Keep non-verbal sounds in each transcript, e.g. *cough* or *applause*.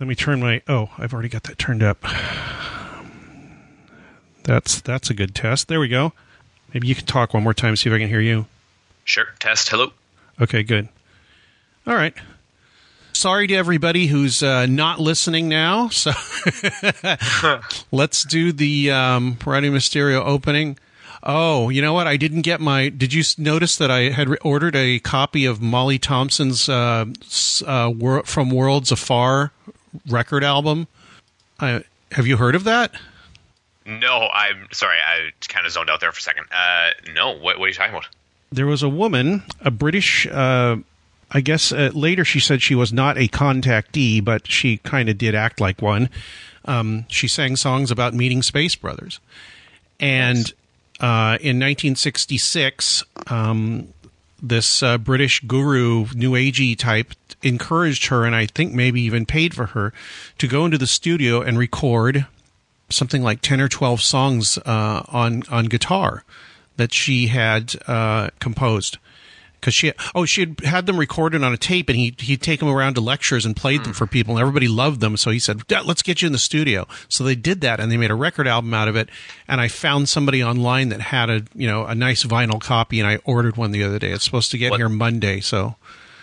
Let me turn my. Oh, I've already got that turned up. That's that's a good test. There we go. Maybe you can talk one more time. See if I can hear you. Sure. Test. Hello. Okay. Good. All right. Sorry to everybody who's uh, not listening now. So *laughs* let's do the um, Radio Mysterio opening. Oh, you know what? I didn't get my. Did you notice that I had re- ordered a copy of Molly Thompson's uh, uh, Wor- "From Worlds Afar" record album? I, have you heard of that? No, I'm sorry. I kind of zoned out there for a second. Uh, no. What, what are you talking about? there was a woman, a British. Uh, I guess uh, later she said she was not a contactee, but she kind of did act like one. Um, she sang songs about meeting space brothers, and uh, in 1966, um, this uh, British guru, New Agey type, encouraged her, and I think maybe even paid for her, to go into the studio and record something like 10 or 12 songs uh, on on guitar that she had uh, composed because she oh she had had them recorded on a tape and he he'd take them around to lectures and played them for people and everybody loved them so he said let's get you in the studio so they did that and they made a record album out of it and I found somebody online that had a you know a nice vinyl copy and I ordered one the other day it's supposed to get What- here Monday so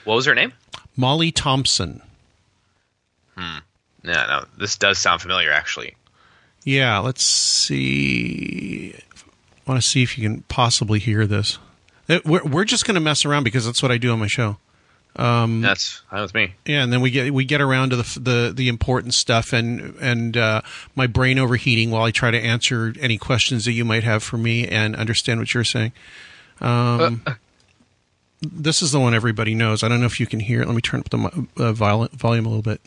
What was her name? Molly Thompson hmm Yeah, no. This does sound familiar, actually. Yeah, let's see. I want to see if you can possibly hear this. Uh, We're, we're just going to mess around because that's what I do on my show. That's fine with me. Yeah, and then we get we get around to the the the important stuff and and uh, my brain overheating while I try to answer any questions that you might have for me and understand what you're saying. Um, this is the one everybody knows. I don't know if you can hear it. Let me turn up the uh, volume a little bit.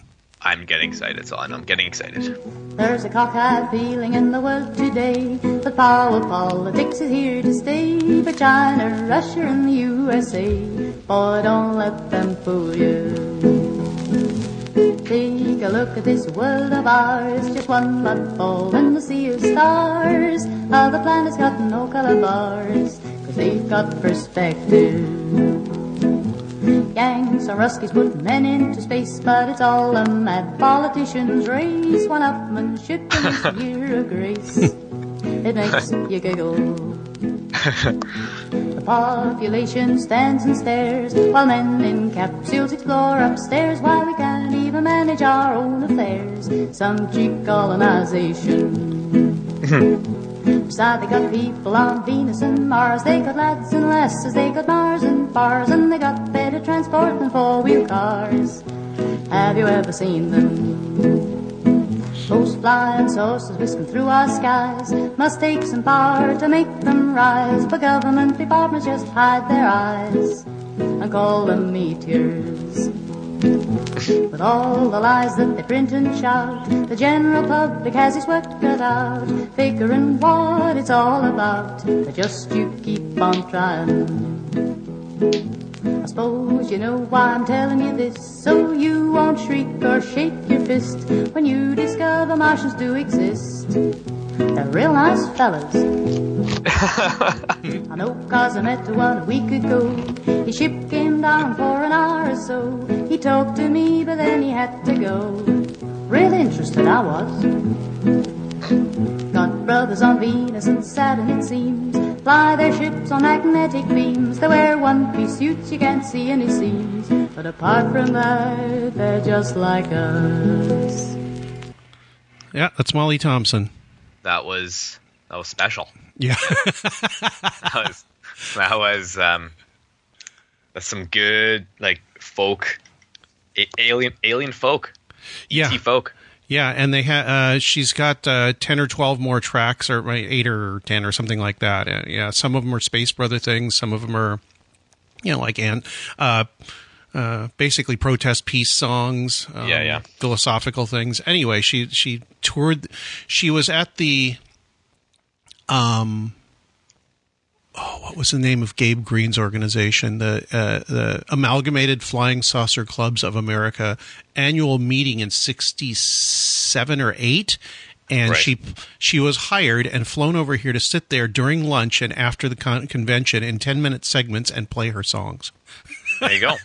I'm getting excited. Know. I'm getting excited. There's a cockeyed feeling in the world today that power politics is here to stay. For China, Russia, and the USA, boy, don't let them fool you. Take a look at this world of ours, just one mud ball in the sea of stars. Other planets got no color bars, cause they've got perspective. Yanks and Ruskies put men into space, but it's all a mad politician's race. One upmanship and a year of grace. It makes you giggle. *laughs* The population stands and stares while men in capsules explore upstairs. Why we can't even manage our own affairs. Some cheap colonization. *laughs* Beside they got people on Venus and Mars. They got lads and lasses, they got Mars and bars, and they got better transport than four-wheel cars. Have you ever seen them? Those flying saucers whisking through our skies must take some power to make them rise. But government departments just hide their eyes and call them meteors. With all the lies that they print and shout, the general public has its work cut out, figuring what it's all about. But just you keep on trying. I suppose you know why I'm telling you this, so you won't shriek or shake your fist when you discover Martians do exist. They're real nice fellas. *laughs* I know cause I met one a week ago. His ship came down for an hour or so. He talked to me, but then he had to go. Real interested I was. Got brothers on Venus and Saturn, it seems. Fly their ships on magnetic beams. They wear one-piece suits, you can't see any seams. But apart from that, they're just like us. Yeah, that's Molly Thompson. That was that was special. Yeah. *laughs* That was that was um, that's some good like folk, alien alien folk, yeah. ET folk. Yeah, and they ha- uh, she's got uh, ten or twelve more tracks, or eight or ten, or something like that. Uh, yeah, some of them are Space Brother things, some of them are, you know, like and uh, uh, basically protest peace songs. Um, Yeah, yeah. philosophical things. Anyway, she she toured. She was at the, um, oh, what was the name of Gabe Green's organization? The uh, the Amalgamated Flying Saucer Clubs of America annual meeting in '67 or eight. And Right. she she was hired and flown over here to sit there during lunch and after the con- convention in ten minute segments and play her songs. There you go. *laughs*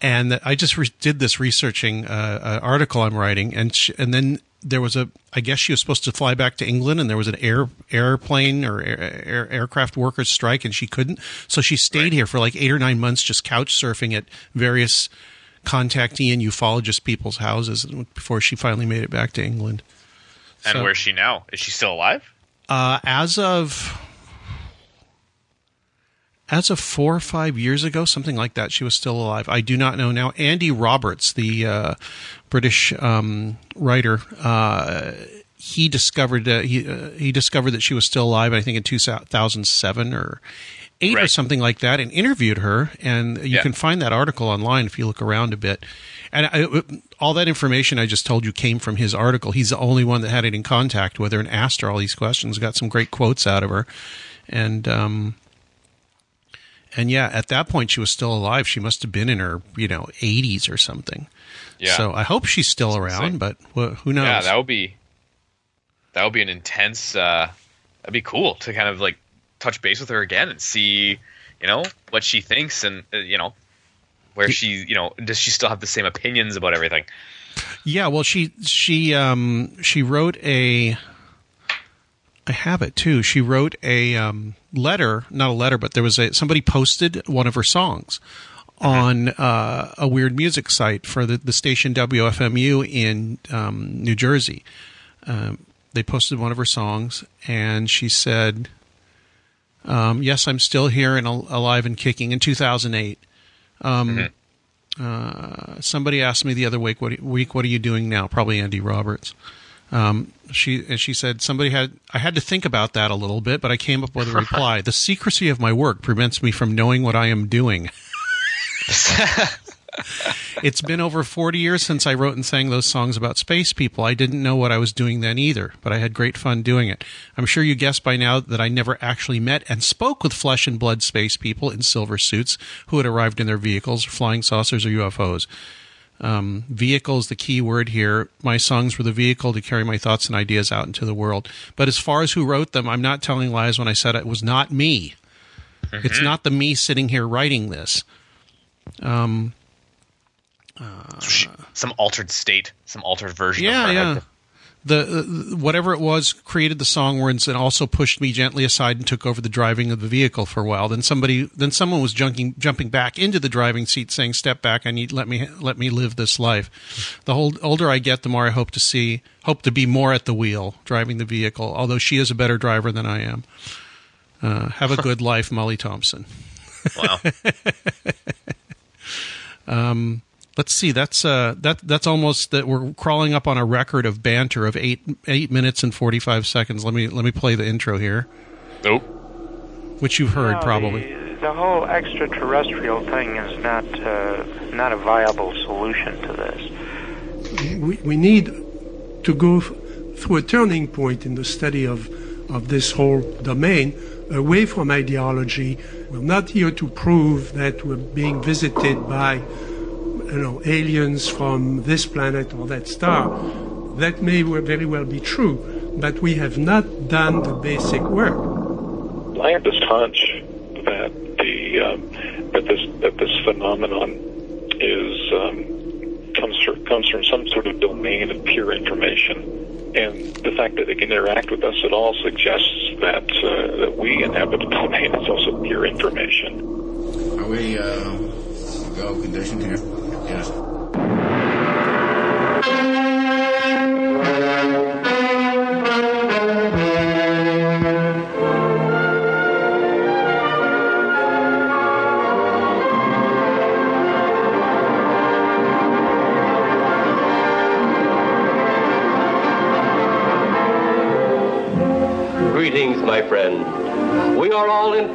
and I just re- did this researching uh, uh, article I'm writing, and sh- and then there was a I guess she was supposed to fly back to England, and there was an air airplane or air, air, aircraft workers strike, and she couldn't, so she stayed Right. here for like eight or nine months, just couch surfing at various contactee and ufologist people's houses before she finally made it back to England. And So- where's she now? Is she still alive? Uh, as of as of four or five years ago, something like that, she was still alive. I do not know now. Andy Roberts, the uh, British um, writer, uh, he discovered uh, he uh, he discovered that she was still alive. I think in two thousand seven or eight or something like that, and interviewed her. And you Yeah. can find that article online if you look around a bit. And I, all that information I just told you came from his article. He's the only one that had it in contact with her and asked her all these questions. Got some great quotes out of her, and um, and yeah, at that point she was still alive. She must have been in her you know 80s or something. Yeah. So I hope she's still around, but wh- who knows? Yeah, that would be that would be an intense. Uh, that'd be cool to kind of like touch base with her again and see, you know, what she thinks and uh, you know where she, you know, does she still have the same opinions about everything? Yeah, well, she she um she wrote a. I have it too. She wrote a um, letter, not a letter, but there was a somebody posted one of her songs on uh, a weird music site for the, the station WFMU in um, New Jersey. Um, they posted one of her songs, and she said, um, "Yes, I'm still here and al- alive and kicking." In 2008, somebody asked me the other week, "What week? What are you doing now?" Probably Andy Roberts. Um, she and she said somebody had. I had to think about that a little bit, but I came up with a *laughs* reply. the secrecy of my work prevents me from knowing what I am doing. *laughs* it's been over 40 years since I wrote and sang those songs about space people. I didn't know what I was doing then either, but I had great fun doing it. I'm sure you guessed by now that I never actually met and spoke with flesh and blood space people in silver suits who had arrived in their vehicles, flying saucers, or UFOs. Um, vehicle is the key word here. My songs were the vehicle to carry my thoughts and ideas out into the world. But as far as who wrote them, I'm not telling lies when I said it was not me. It's not the me sitting here writing this. um Some altered state, some altered version. Yeah, yeah. The uh, whatever it was created the song words and also pushed me gently aside and took over the driving of the vehicle for a while. Then somebody, then someone was jumping jumping back into the driving seat, saying, "Step back! I need let me let me live this life." The whole, older I get, the more I hope to see, hope to be more at the wheel, driving the vehicle. Although she is a better driver than I am. Uh, have a good life, Molly Thompson. Wow. *laughs* Let's see. That's uh, that that's almost that we're crawling up on a record of banter of eight eight minutes and forty five seconds. Let me let me play the intro here, nope. which you've heard No, probably. The, the whole extraterrestrial thing is not uh, not a viable solution to this. we, we need to go f- through a turning point in the study of, of this whole domain away from ideology. We're not here to prove that we're being visited by you know, aliens from this planet or that star. That may very well be true, but we have not done the basic work. I have this hunch that the um, that this that this phenomenon is um, comes from, comes from some sort of domain of pure information, and the fact that it can interact with us at all suggests that uh, that we inhabit a domain that's also pure information. Are we uh, go conditioned here? Yes.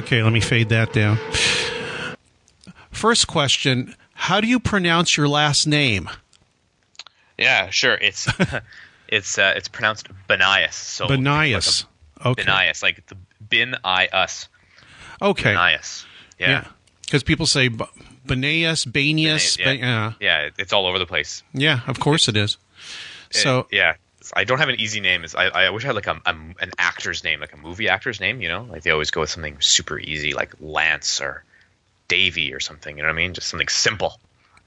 Okay, let me fade that down. First question How do you pronounce your last name? Yeah, sure. It's *laughs* it's uh, it's pronounced Benias. So Benias. Okay. Benias, like the bin I us. Okay. Benias. Yeah. Yeah. Because people say B- Benias, Banias. yeah. Ba- yeah. Yeah, it's all over the place. Yeah, of course it is. So, Uh, I don't have an easy name. I, I wish I had like a, a an actor's name, like a movie actor's name. You know, like they always go with something super easy, like Lance or Davy or something. You know what I mean? Just something simple.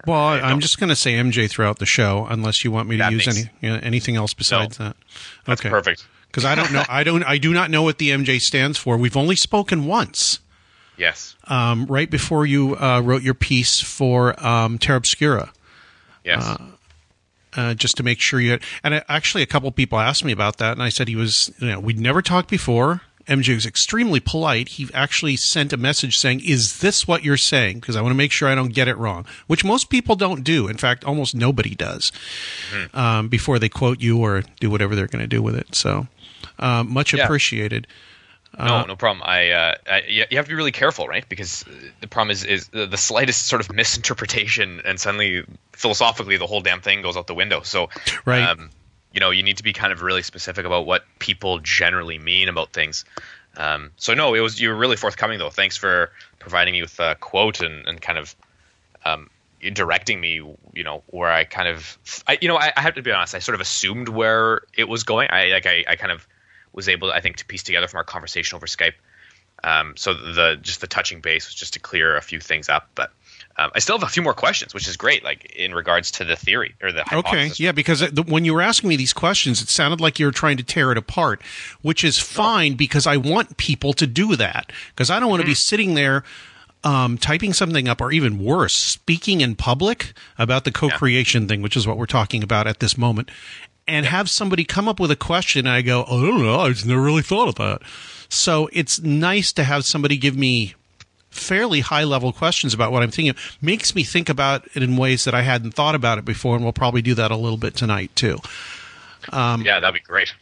well, I, I'm just going to say MJ throughout the show, unless you want me to That use makes- any you know, anything else besides that. That's okay. perfect. Because I don't know. I don't. I do not know what the MJ stands for. We've only spoken once. Yes. Um, right before you uh, wrote your piece for um, Terra Obscura. Yes. uh, just to make sure you had. And I, actually, a couple people asked me about that, and I said he was. You know, we'd never talked before. MJ was extremely polite. He actually sent a message saying, "Is this what you're saying?" Because I want to make sure I don't get it wrong, which most people don't do. In fact, almost nobody does um, before they quote you or do whatever they're going to do with it. So, uh, much Yeah. appreciated. No, no problem. I, uh, I you have to be really careful, right? Because uh, the problem is is the the slightest sort of *laughs* misinterpretation, and suddenly philosophically the whole damn thing goes out the window. So, Right. um, you know, you need to be kind of really specific about what people generally mean about things. Um, so no, it was you were really forthcoming though. Thanks for providing me with a quote and, and kind of um, directing me. You know where I kind of, I, you know, I, I have to be honest. I sort of assumed where it was going. I like I, I kind of was able, I think, to piece together from our conversation over Skype. Um, so the just the touching base was just to clear a few things up, but. Um, I still have a few more questions, which is great. Like in regards to the theory or the hypothesis. Okay, yeah, because the, when you were asking me these questions, it sounded like you were trying to tear it apart, which is fine because I want people to do that because I don't want to be sitting there um, typing something up, or even worse, speaking in public about the co-creation thing, which is what we're talking about at this moment, and have somebody come up with a question, and I go, "Oh, I don't know, I've never really thought of that. So it's nice to have somebody give me fairly high level questions about what I'm thinking. Makes me think about it in ways that I hadn't thought about it before, and we'll probably do that a little bit tonight too. Um, yeah, that'd be great.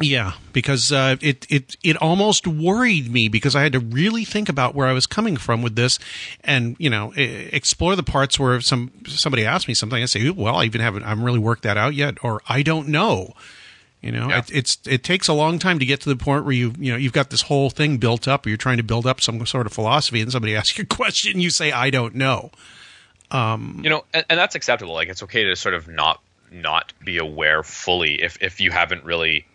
Yeah, because uh, it it it almost worried me because I had to really think about where I was coming from with this, and you know, explore the parts where some somebody asked me something, I say, well, I even haven't I haven't really worked that out yet, or I don't know. You know, Yeah. it, it's it takes a long time to get to the point where you you know you've got this whole thing built up, or you're trying to build up some sort of philosophy, and somebody *laughs* asks you a question, and you say, I don't know. you know and, and that's acceptable like it's okay to sort of not not be aware fully if if you haven't really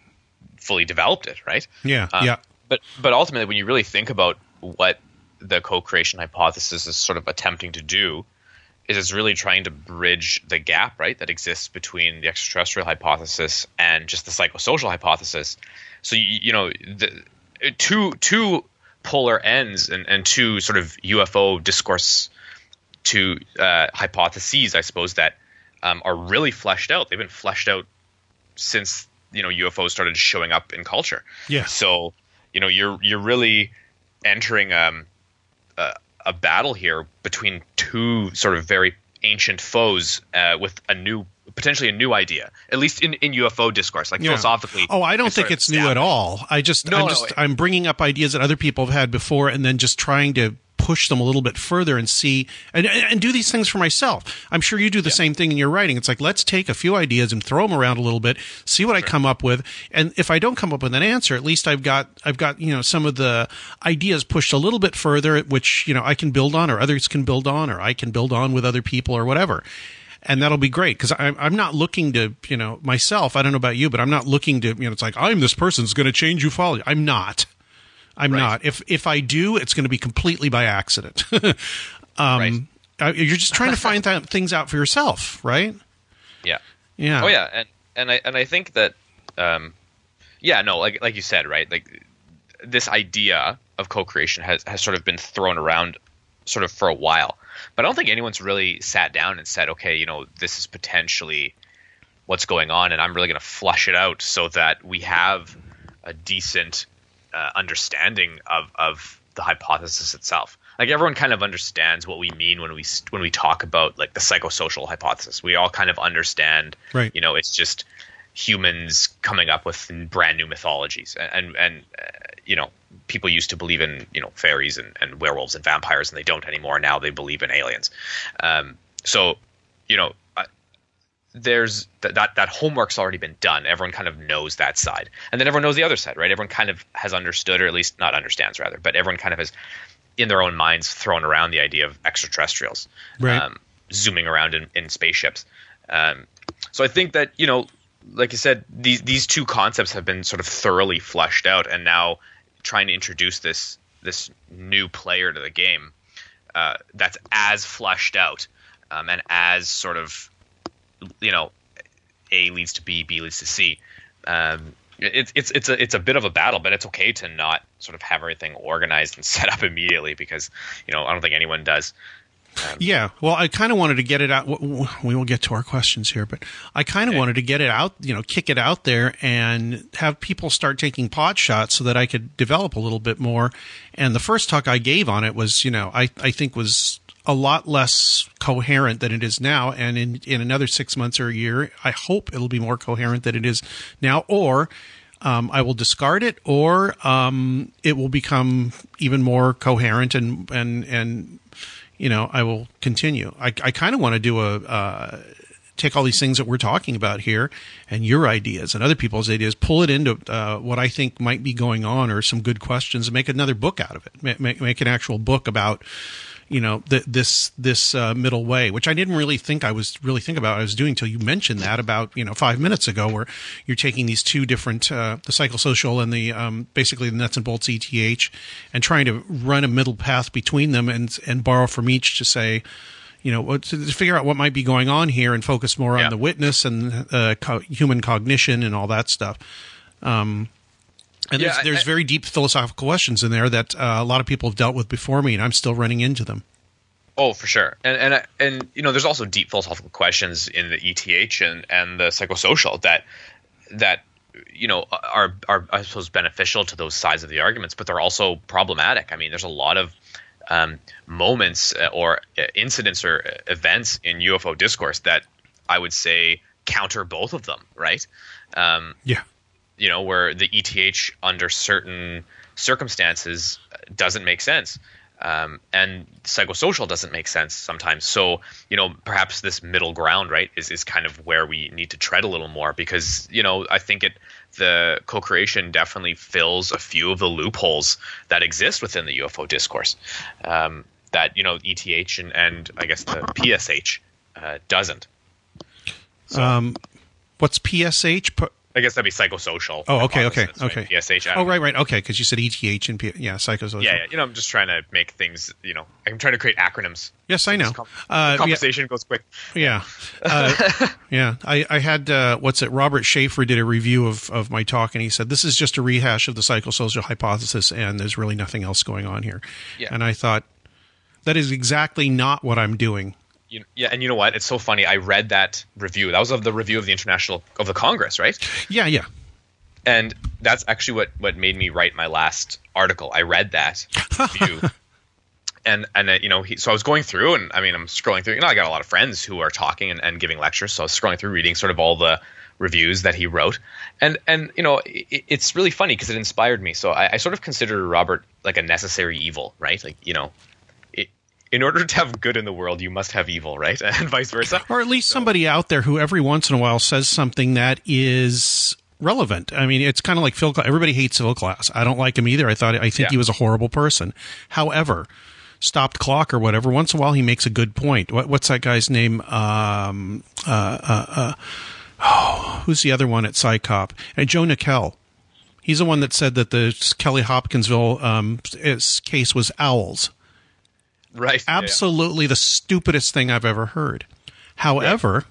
fully developed it right Yeah, Um, yeah. but but ultimately when you really think about what the co-creation hypothesis is sort of attempting to do is it's really trying to bridge the gap right that exists between the extraterrestrial hypothesis and just the psychosocial hypothesis so you, you know the two two polar ends and, and two sort of UFO discourse to uh, hypotheses, I suppose, that um, are really fleshed out. They've been fleshed out since you know UFOs started showing up in culture. Yeah. So you know you're you're really entering um, a, a battle here between two sort of very ancient foes uh, with a new potentially a new idea at least in, in ufo discourse like Yeah. philosophically Oh, I don't it's think it's new at all. I just, No, I'm no, just, it- I'm bringing up ideas that other people have had before, and then just trying to push them a little bit further and see and and do these things for myself. I'm sure you do the same thing in your writing. It's like let's take a few ideas and throw them around a little bit, see what I come up with, and if I don't come up with an answer, at least I've got I've got you know some of the ideas pushed a little bit further, which you know I can build on, or others can build on, or I can build on with other people, or whatever and that'll be great because I'm I'm not looking to you know myself. I don't know about you, but I'm not looking to you know. It's like I'm this person's going to change you follow. I'm not. I'm Right. not. If if I do, it's going to be completely by accident. *laughs* um, Right. You're just trying to find th- things out for yourself, right? yeah Yeah. Oh yeah, and and I and I think that um, yeah, no, like like you said, right? Like this idea of co-creation has has sort of been thrown around sort of for a while, but I don't think anyone's really sat down and said, okay, you know, this is potentially what's going on, and I'm really going to flush it out so that we have a decent uh, understanding of of the hypothesis itself. Like everyone kind of understands what we mean when we when we talk about like the psychosocial hypothesis. We all kind of understand, Right. You know, it's just humans coming up with brand new mythologies, and and uh, you know, people used to believe in you know fairies and, and werewolves and vampires, and they don't anymore. Now they believe in aliens. Um, so, you know, there's th- that that homework's already been done. Everyone kind of knows that side, and then everyone knows the other side, right? Everyone kind of has understood, or at least not understands, rather, but everyone kind of has in their own minds thrown around the idea of extraterrestrials, Right. um, zooming around in, in spaceships. Um, so I think that you know, like you said, these these two concepts have been sort of thoroughly fleshed out, and now trying to introduce this this new player to the game uh, that's as fleshed out um, and as sort of you know A leads to B, B leads to C. Um, it's it's it's a it's a bit of a battle, but it's okay to not sort of have everything organized and *laughs* set up immediately because you know I don't think anyone does. Yeah, well, I kind of wanted to get it out. We will get to our questions here, but I kind of Okay. wanted to get it out, you know, kick it out there and have people start taking pot shots so that I could develop a little bit more. And the first talk I gave on it was, you know, I, I think was a lot less coherent than it is now. And in, in another six months or a year, I hope it'll be more coherent than it is now. Or, um, I will discard it, or um, it will become even more coherent and and and you know, I will continue. I, I kind of want to do a uh, take all these things that we're talking about here and your ideas and other people's ideas, pull it into uh, what I think might be going on or some good questions, and make another book out of it. Make, make, make an actual book about you know th- this this uh, middle way, which I didn't really think I was really think about. I was doing until you mentioned that about you know five minutes ago, where you're taking these two different uh, the psychosocial and the um, basically the nuts and bolts ETH, and trying to run a middle path between them and and borrow from each to say. You know, to to figure out what might be going on here and focus more Yeah. on the witness and uh, co- human cognition and all that stuff. Um, and Yeah, there's, there's I- very deep philosophical questions in there that uh, a lot of people have dealt with before me, and I'm still running into them. Oh, for sure, and and I- and you know, there's also deep philosophical questions in the ETH and and the psychosocial that that you know are are I suppose beneficial to those sides of the arguments, but they're also problematic. I mean, there's a lot of um, moments uh, or uh, incidents or uh, events in UFO discourse that I would say counter both of them, right? Um, Yeah. You know, where the ETH under certain circumstances doesn't make sense. Um, and psychosocial doesn't make sense sometimes. So, you know, perhaps this middle ground, right, is, is kind of where we need to tread a little more because, you know, I think it the co-creation definitely fills a few of the loopholes that exist within the UFO discourse. Um, that, you know, ETH and, and I guess the PSH uh, doesn't. Um, what's PSH? I guess that'd be psychosocial. oh, okay, okay, right? okay. PSH. Oh, right, right. Okay, because you said ETH and P- yeah, psychosocial. Yeah, yeah, you know, I'm just trying to make things, you know, I'm trying to create acronyms. Yes, I know. Com- Uh, yeah. conversation goes quick. Yeah, uh, *laughs* yeah. I, I had uh, what's it? Robert Sheaffer did a review of of my talk, and he said this is just a rehash of the psychosocial hypothesis, and there's really nothing else going on here. Yeah. And I thought that is exactly not what I'm doing. You, yeah, and you know what? It's so funny. I read that review. That was of the review of the International of the Congress, right? Yeah, yeah. And that's actually what what made me write my last article. I read that review. *laughs* And and uh, you know he, so I was going through and I mean I'm scrolling through you know I got a lot of friends who are talking and, and giving lectures so I was scrolling through reading sort of all the reviews that he wrote and and you know it, it's really funny because it inspired me so I, I sort of consider Robert like a necessary evil right like you know in order to have good in the world you must have evil right *laughs* and vice versa Or at least somebody out there who every once in a while says something that is relevant. I mean, it's kind of like Phil. Everybody hates Phil Klass. I don't like him either. I thought I think Yeah. he was a horrible person. However, stopped clock or whatever. Once in a while, he makes a good point. What, what's that guy's name? Um, uh, uh, uh, oh, *sighs* who's the other one at CSICOP? And Joe Nickell. He's the one that said that the Kelly Hopkinsville um, case was owls right Yeah, yeah. absolutely the stupidest thing I've ever heard. However,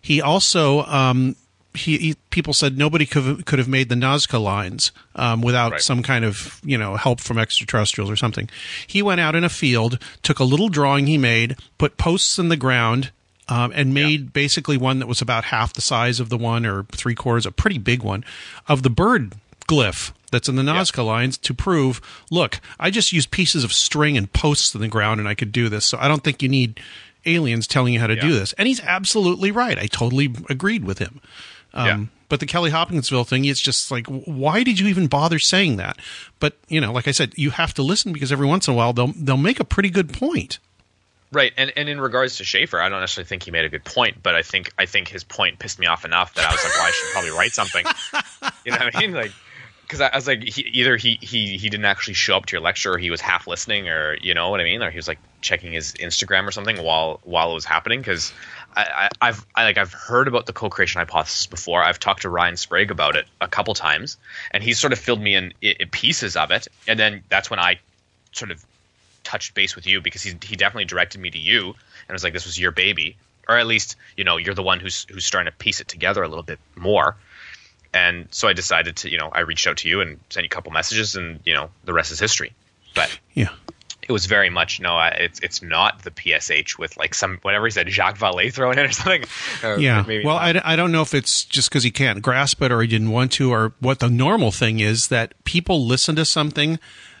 he also um, he, he people said nobody could could have made the Nazca lines um, without Right. some kind of you know help from extraterrestrials or something. He went out in a field, took a little drawing he made, put posts in the ground. Um, and made basically one that was about half the size of the one or three quarters, a pretty big one, of the bird glyph that's in the Nazca lines to prove, look, I just used pieces of string and posts in the ground and I could do this. So I don't think you need aliens telling you how to do this. And he's absolutely right. I totally agreed with him. Um, Yeah. But the Kelly Hopkinsville thing, it's just like, why did you even bother saying that? But you know, like I said, you have to listen because every once in a while they'll they'll make a pretty good point. Right, and and in regards to Sheaffer, I don't necessarily think he made a good point, but I think I think his point pissed me off enough that I was like, well, I should probably write something. *laughs* You know what I mean? Like, because I, I was like, he, either he he he didn't actually show up to your lecture, or he was half listening, or you know what I mean, or he was like checking his Instagram or something while while it was happening. Because I, I I've I, like I've heard about the co-creation hypothesis before. I've talked to Ryan Sprague about it a couple times, and he sort of filled me in, i pieces of it, and then that's when I sort of touched base with you because he he definitely directed me to you and was like this was your baby or at least you know you're the one who's who's starting to piece it together a little bit more and so I decided to you know I reached out to you and sent you a couple messages and you know the rest is history but Yeah. it was very much no it's it's not the PSH with like some whatever he said Jacques Vallée throwing in or something Or *laughs* uh, Yeah. maybe well, not. I, I don't know if it's just because he can't grasp it or he didn't want to, or what the normal thing is that people listen to something,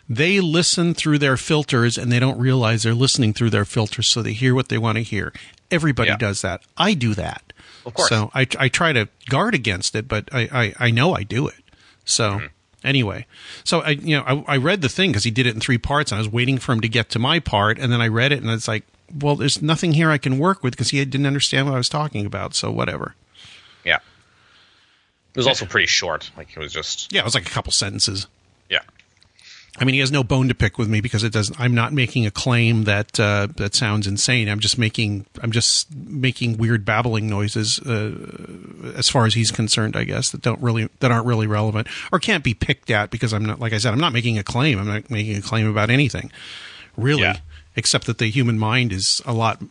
they listen through their filters and they don't realize they're listening through their filters, so they hear what they want to hear. Everybody Yeah. does that. I do that. Of course. So I, I try to guard against it, but I, I, I know I do it. So. Mm-hmm. Anyway, so I you know I, I read the thing because he did it in three parts. And I was waiting for him to get to my part, and then I read it, and it's like, well, there's nothing here I can work with because he didn't understand what I was talking about. So whatever. yeah it was also pretty short like it was just Yeah, it was like a couple sentences. yeah I mean, he has no bone to pick with me because it doesn't. I'm not making a claim that uh, that sounds insane. I'm just making I'm just making weird babbling noises, uh, as far as he's concerned. I guess that don't really that aren't really relevant or can't be picked at because I'm not like I said. I'm not making a claim. I'm not making a claim about anything, really, Yeah. except that the human mind is a lot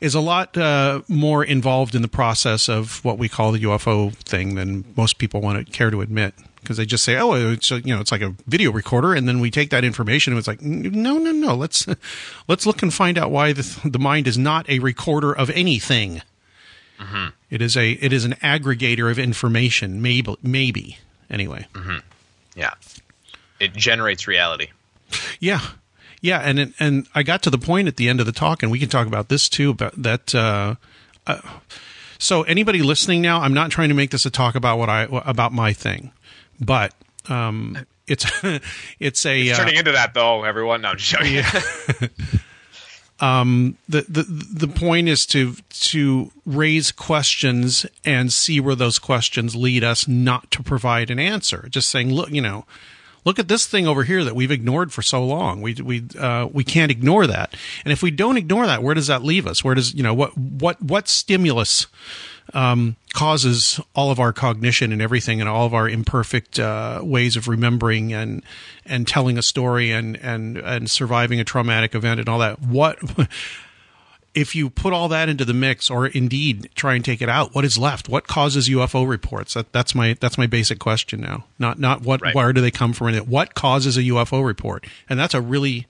is a lot uh, more involved in the process of what we call the UFO thing than most people want to care to admit because they just say, "Oh, it's a, you know, it's like a video recorder," and then we take that information and it's like, "No, no, no. Let's *laughs* let's look and find out why the, the mind is not a recorder of anything. It is a it is an aggregator of information. Maybe maybe anyway. yeah it generates reality Yeah, yeah, and it, and I got to the point at the end of the talk, and we can talk about this too. About that. Uh, uh, so anybody listening now, I'm not trying to make this a talk about what I about my thing, but um, it's *laughs* it's a It's uh, turning into that though everyone no I'm just joking *laughs* *laughs* the, the the point is to to raise questions and see where those questions lead us, not to provide an answer. Just saying, look, you know, look at this thing over here that we've ignored for so long. We we uh, we can't ignore that. And if we don't ignore that, where does that leave us? Where does you know what what what stimulus um, causes all of our cognition and everything, and all of our imperfect uh, ways of remembering and and telling a story and and and surviving a traumatic event and all that. What *laughs* if you put all that into the mix, or indeed try and take it out? What is left? What causes UFO reports? That, that's my that's my basic question now. Not not what Right. where do they come from? and What causes a UFO report? And that's a really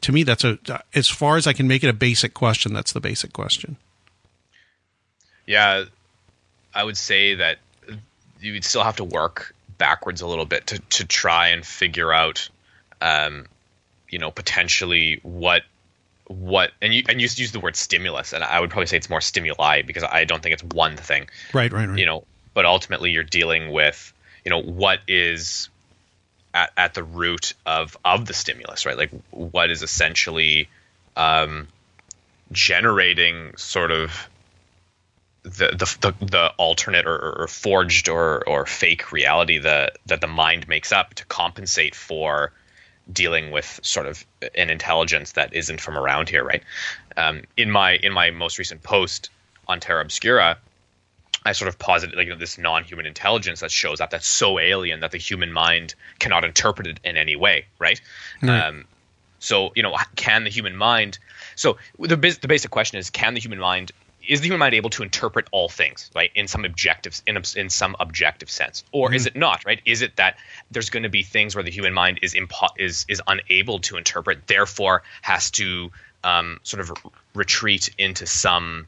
to me that's a as far as I can make it a basic question. That's the basic question. Yeah, I would say that you would still have to work backwards a little bit to, to try and figure out, um, you know, potentially what what and you and you use the word stimulus, and I would probably say it's more stimuli because I don't think it's one thing, Right, right, right. you know. But ultimately, you're dealing with, you know, what is at, at the root of of the stimulus, right? Like what is essentially um, generating sort of the the the, alternate or, or forged or or fake reality that that the mind makes up to compensate for dealing with sort of an intelligence that isn't from around here, right? Um, in my in my most recent post on Terra Obscura, I sort of posited like you know, this non-human intelligence that shows up that's so alien that the human mind cannot interpret it in any way, right? Right. Um, so you know, can the human mind? So the the basic question is, can the human mind is the human mind able to interpret all things right in some objective in, in some objective sense? Or is it not right? Is it that there's going to be things where the human mind is impo- is is unable to interpret therefore has to um, sort of retreat into some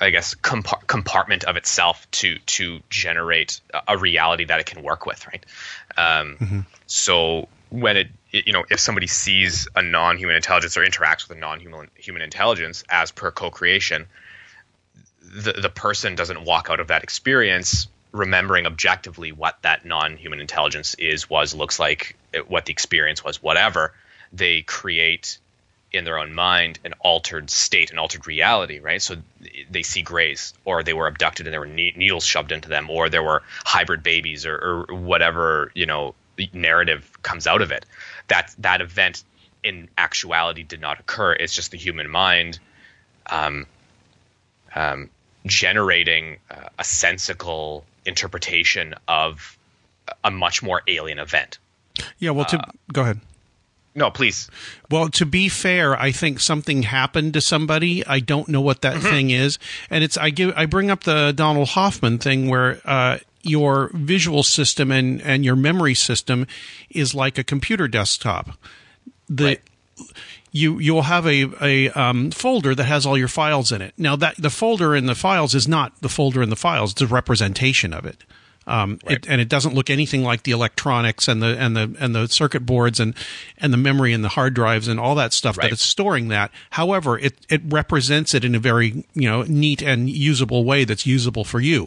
I guess compar- compartment of itself to to generate a- a reality that it can work with, right? Um, So when it, it- you know, if somebody sees a non-human intelligence or interacts with a non-human human intelligence as per co-creation, the the person doesn't walk out of that experience remembering objectively what that non-human intelligence is, was, looks like, what the experience was, whatever. They create in their own mind an altered state, an altered reality, right? So they see grays, or they were abducted and there were ne- needles shoved into them, or there were hybrid babies, or, or whatever you know narrative comes out of it. That that event in actuality did not occur. It's just the human mind um, um, generating uh, a sensical interpretation of a much more alien event. Yeah, well, to go ahead. No, please. Well, to be fair, I think something happened to somebody. I don't know what that thing is, and it's I give I bring up the Donald Hoffman thing where uh, your visual system and and your memory system is like a computer desktop. The Right. You you'll have a a um, folder that has all your files in it. Now that the folder in the files is not the folder in the files; it's a representation of it. Um, Right. it, and it doesn't look anything like the electronics and the and the and the circuit boards and and the memory and the hard drives and all that stuff Right. that it's storing that. However, it it represents it in a very you know neat and usable way that's usable for you.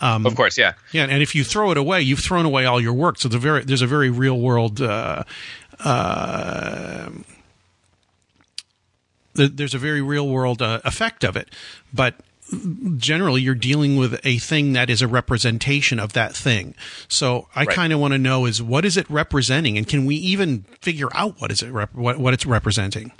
of course, yeah. Yeah, and if you throw it away, you've thrown away all your work. So the very there's a very real world. Uh, uh, th- there's a very real world uh, effect of it, but generally you're dealing with a thing that is a representation of that thing. So I Right. kind of want to know is what is it representing, and can we even figure out what is it rep- what what it's representing?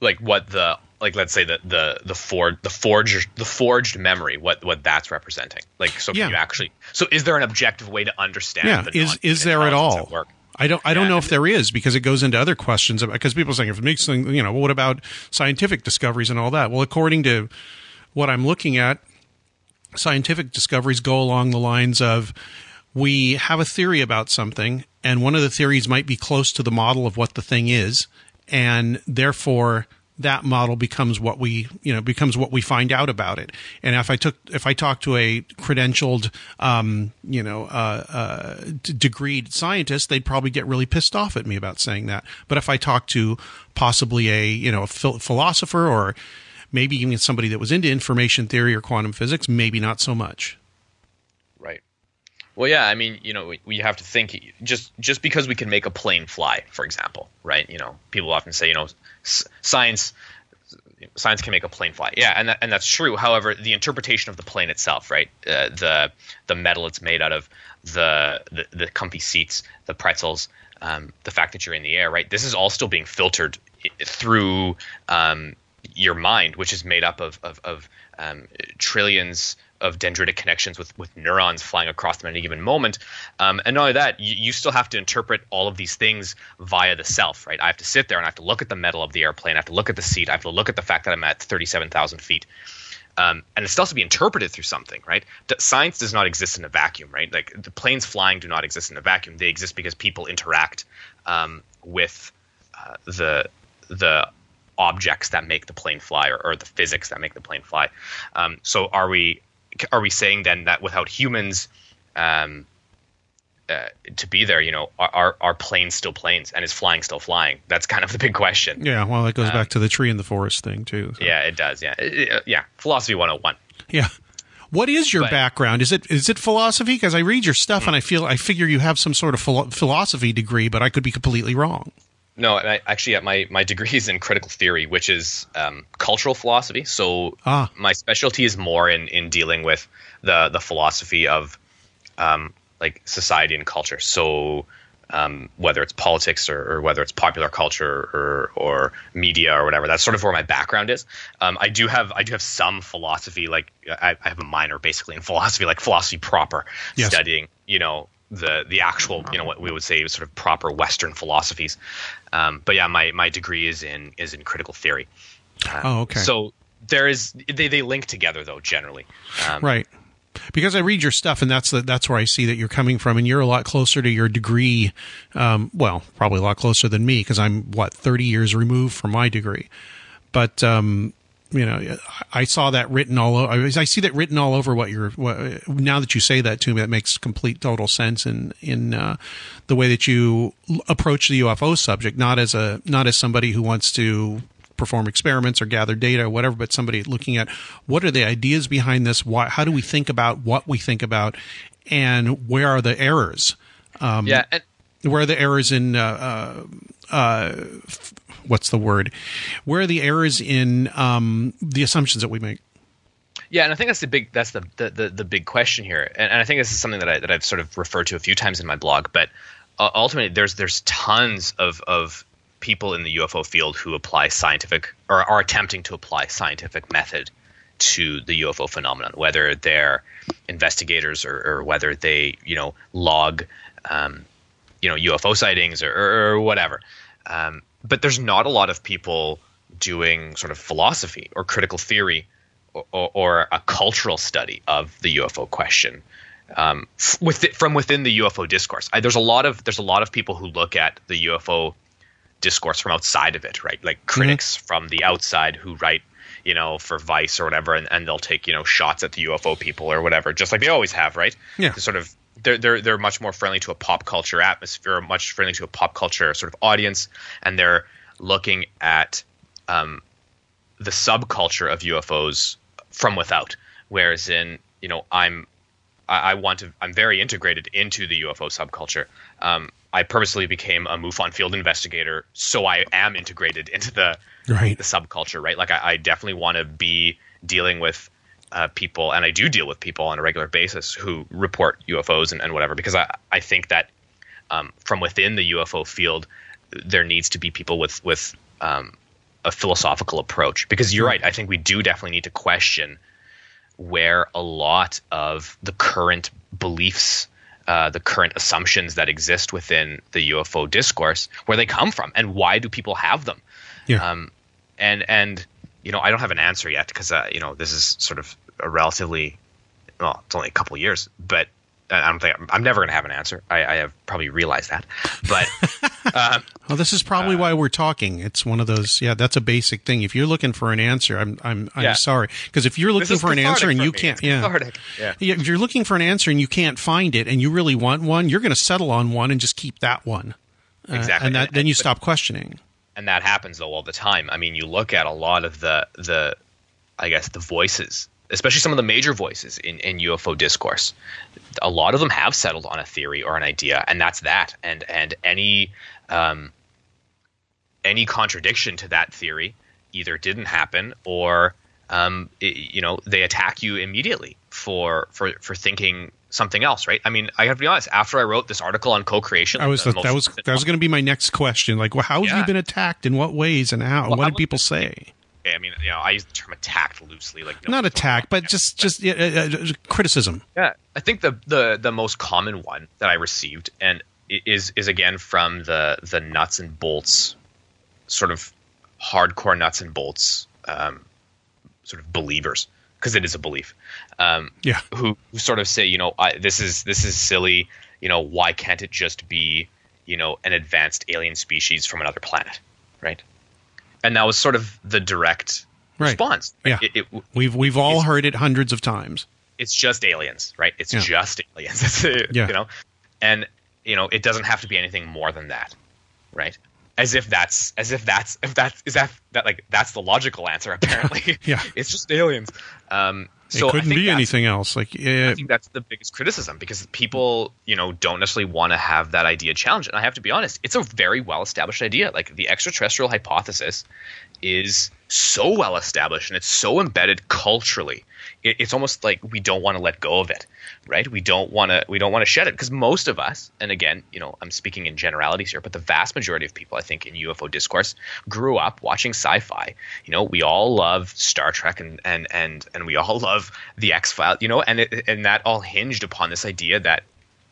like what the like let's say the the the forged the forged the forged memory what what that's representing like so can Yeah. you actually so is there an objective way to understand Yeah, the is is there at all? work? I don't I don't Yeah. know if there is because it goes into other questions because people are saying if it makes things you know what about scientific discoveries and all that? Well, according to what I'm looking at, scientific discoveries go along the lines of we have a theory about something and one of the theories might be close to the model of what the thing is and therefore that model becomes what we you know becomes what we find out about it. And if i took if i talk to a credentialed um, you know uh, uh, degreed scientist they'd probably get really pissed off at me about saying that. But if i talk to possibly a you know a phil- philosopher or maybe even somebody that was into information theory or quantum physics maybe not so much well yeah i mean you know we, we have to think just just because we can make a plane fly for example right? You know people often say you know science science can make a plane fly. Yeah and that, and that's true. However the interpretation of the plane itself right? Uh, the the metal it's made out of the the, the comfy seats the pretzels um, the fact that you're in the air right? This is all still being filtered through um, your mind which is made up of of, of um, trillions of dendritic connections with, with neurons flying across them at any given moment. Um, and not only that, you, you still have to interpret all of these things via the self, right? I have to sit there and I have to look at the metal of the airplane. I have to look at the seat. I have to look at the fact that I'm at 37,000 feet. Um, and it still has to be interpreted through something, right? D- science does not exist in a vacuum, right? Like the planes flying do not exist in a vacuum. They exist because people interact um, with uh, the the objects that make the plane fly or, or the physics that make the plane fly. Um, so are we are we saying then that without humans um, uh, to be there, you know, are, are are planes still planes and is flying still flying? That's kind of the big question. yeah well that goes back to the tree in the forest thing too so. Yeah, it does. Yeah, It- it- yeah. Philosophy 101. Yeah. What is your But- background? Is it is it philosophy? Because I read your stuff and I feel I figure you have some sort of philo- philosophy degree, but I could be completely wrong. No, I, actually, yeah, my my degree is in critical theory, which is um, cultural philosophy. So Ah. my specialty is more in in dealing with the the philosophy of um, like society and culture. So um, whether it's politics or, or whether it's popular culture or or media or whatever, that's sort of where my background is. Um, I do have I do have some philosophy, like I, I have a minor basically in philosophy, like philosophy proper, Yes. studying you know the the actual you know what we would say sort of proper Western philosophies. Um, but yeah, my my degree is in is in critical theory. Oh, okay. So there is they they link together though generally. Um, right because I read your stuff, and that's the, that's where I see that you're coming from, and you're a lot closer to your degree. Um, well, probably a lot closer than me because I'm what 30 years removed from my degree. But um, you know, I saw that written all over. I see that written all over what you're. What, now that you say that to me, that makes complete total sense in in uh, the way that you approach the UFO subject, not as a not as somebody who wants to perform experiments or gather data or whatever, but somebody looking at what are the ideas behind this? Why, how do we think about what we think about, and where are the errors? Um, yeah, and- where are the errors in uh, uh, uh, what's the word? Where are the errors in um, the assumptions that we make? Yeah, and I think that's the big that's the the, the, the big question here, and, and, I think this is something that I that I've sort of referred to a few times in my blog. But uh, ultimately, there's there's tons of of people in the UFO field who apply scientific or are attempting to apply scientific method to the UFO phenomenon, whether they're investigators or, or whether they, you know, log, um, you know, UFO sightings or, or whatever. Um, but there's not a lot of people doing sort of philosophy or critical theory or, or, or a cultural study of the UFO question um, with from within the UFO discourse. I, there's a lot of there's a lot of people who look at the UFO discourse from outside of it, right? Like critics mm-hmm. from the outside who write, you know, for Vice or whatever, and, and they'll take, you know, shots at the UFO people or whatever, just like they always have, right? Yeah. To sort of they're they're they're much more friendly to a pop culture atmosphere, much friendly to a pop culture sort of audience, and they're looking at um, the subculture of UFOs from without. Whereas in you know I'm I, I want to I'm very integrated into the UFO subculture. Um, I purposely became a MUFON field investigator, so I am integrated into the right. the subculture, right? Like I, I definitely want to be dealing with uh, people, and I do deal with people on a regular basis who report UFOs and, and whatever, because I I think that um, from within the UFO field, there needs to be people with with um, a philosophical approach. Because you're right, I think we do definitely need to question where a lot of the current beliefs uh, the current assumptions that exist within the UFO discourse, where they come from, and why do people have them? Yeah. Um, and and you know, I don't have an answer yet because uh, you know this is sort of a relatively well, it's only a couple years, but I don't think I'm, I'm never going to have an answer. I, I, have probably realized that, but *laughs* um, well, this is probably uh, why we're talking. It's one of those. Yeah, that's a basic thing. If you're looking for an answer, I'm I'm I'm yeah. sorry because if you're looking for an answer and you can't, yeah, yeah, yeah, if you're looking for an answer and you can't find it and you really want one, you're going to settle on one and just keep that one. Uh, exactly, and that, and, then you but, stop questioning. And that happens though all the time. I mean, you look at a lot of the the, I guess the voices especially some of the major voices in, in UFO discourse, a lot of them have settled on a theory or an idea, and that's that. And and any um, any contradiction to that theory either didn't happen or um, it, you know they attack you immediately for for for thinking something else, right? I mean, I have to be honest. After I wrote this article on co-creation, I was that was that was going to be my next question. Like, well, how have yeah. you been attacked? In what ways? And how? Well, what did people say? I mean, you know, I use the term attacked loosely, like no not attack, but just just uh, uh, criticism. Yeah, I think the the the most common one that I received and is is again from the the nuts and bolts, sort of hardcore nuts and bolts, um, sort of believers because it is a belief. Um, yeah, who, who sort of say, you know, I, this is this is silly. You know, why can't it just be, you know, an advanced alien species from another planet, right? and that was sort of the direct right. response. Yeah, it, it, we've we've all heard it hundreds of times. It's just aliens, right? It's yeah. just aliens. *laughs* yeah. you know, and you know it doesn't have to be anything more than that, right? As if that's as if that's if that is that that like that's the logical answer. *laughs* Apparently, yeah, *laughs* it's just aliens. Um, so it couldn't be anything else. Like, I think that's the biggest criticism because people, you know, don't necessarily want to have that idea challenged. And I have to be honest, it's a very well established idea. Like the extraterrestrial hypothesis is so well established and it's so embedded culturally. It, it's almost like we don't want to let go of it, right? We don't want to we don't want to shed it because most of us, and again, you know, I'm speaking in generalities here, but the vast majority of people, I think, in UFO discourse, grew up watching sci-fi. You know, we all love Star Trek and and and and we all *laughs* love the X Files. You know, and it, and that all hinged upon this idea that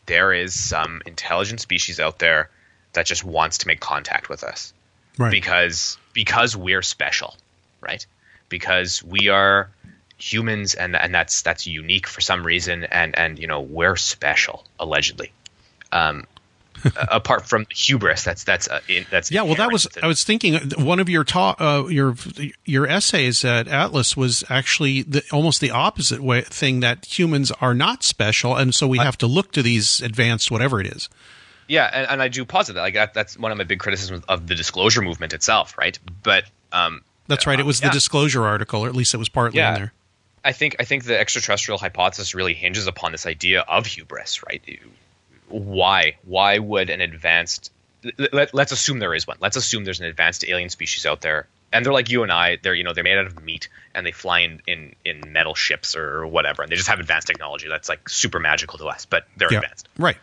there is some intelligent species out there that just wants to make contact with us right. because because we're special, right? because we are humans and and that's that's unique for some reason and and you know we're special allegedly um *laughs* apart from hubris that's that's uh, in, that's Yeah, well, that was within- I was thinking uh, one of your ta- uh, your your essays at Atlas was actually the, almost the opposite way thing that humans are not special, and so we have to look to these advanced whatever it is. Yeah, and, and I do posit that. Like that, that's one of my big criticisms of the disclosure movement itself, right? But um, That's right. It was yeah. the disclosure article, or at least it was partly Yeah. in there. I think I think the extraterrestrial hypothesis really hinges upon this idea of hubris, right? Why why would an advanced let, let's assume there is one. Let's assume there's an advanced alien species out there, and they're like you and I. They're you know they're made out of meat, and they fly in in, in metal ships or whatever, and they just have advanced technology that's like super magical to us, but they're Yeah, advanced. right.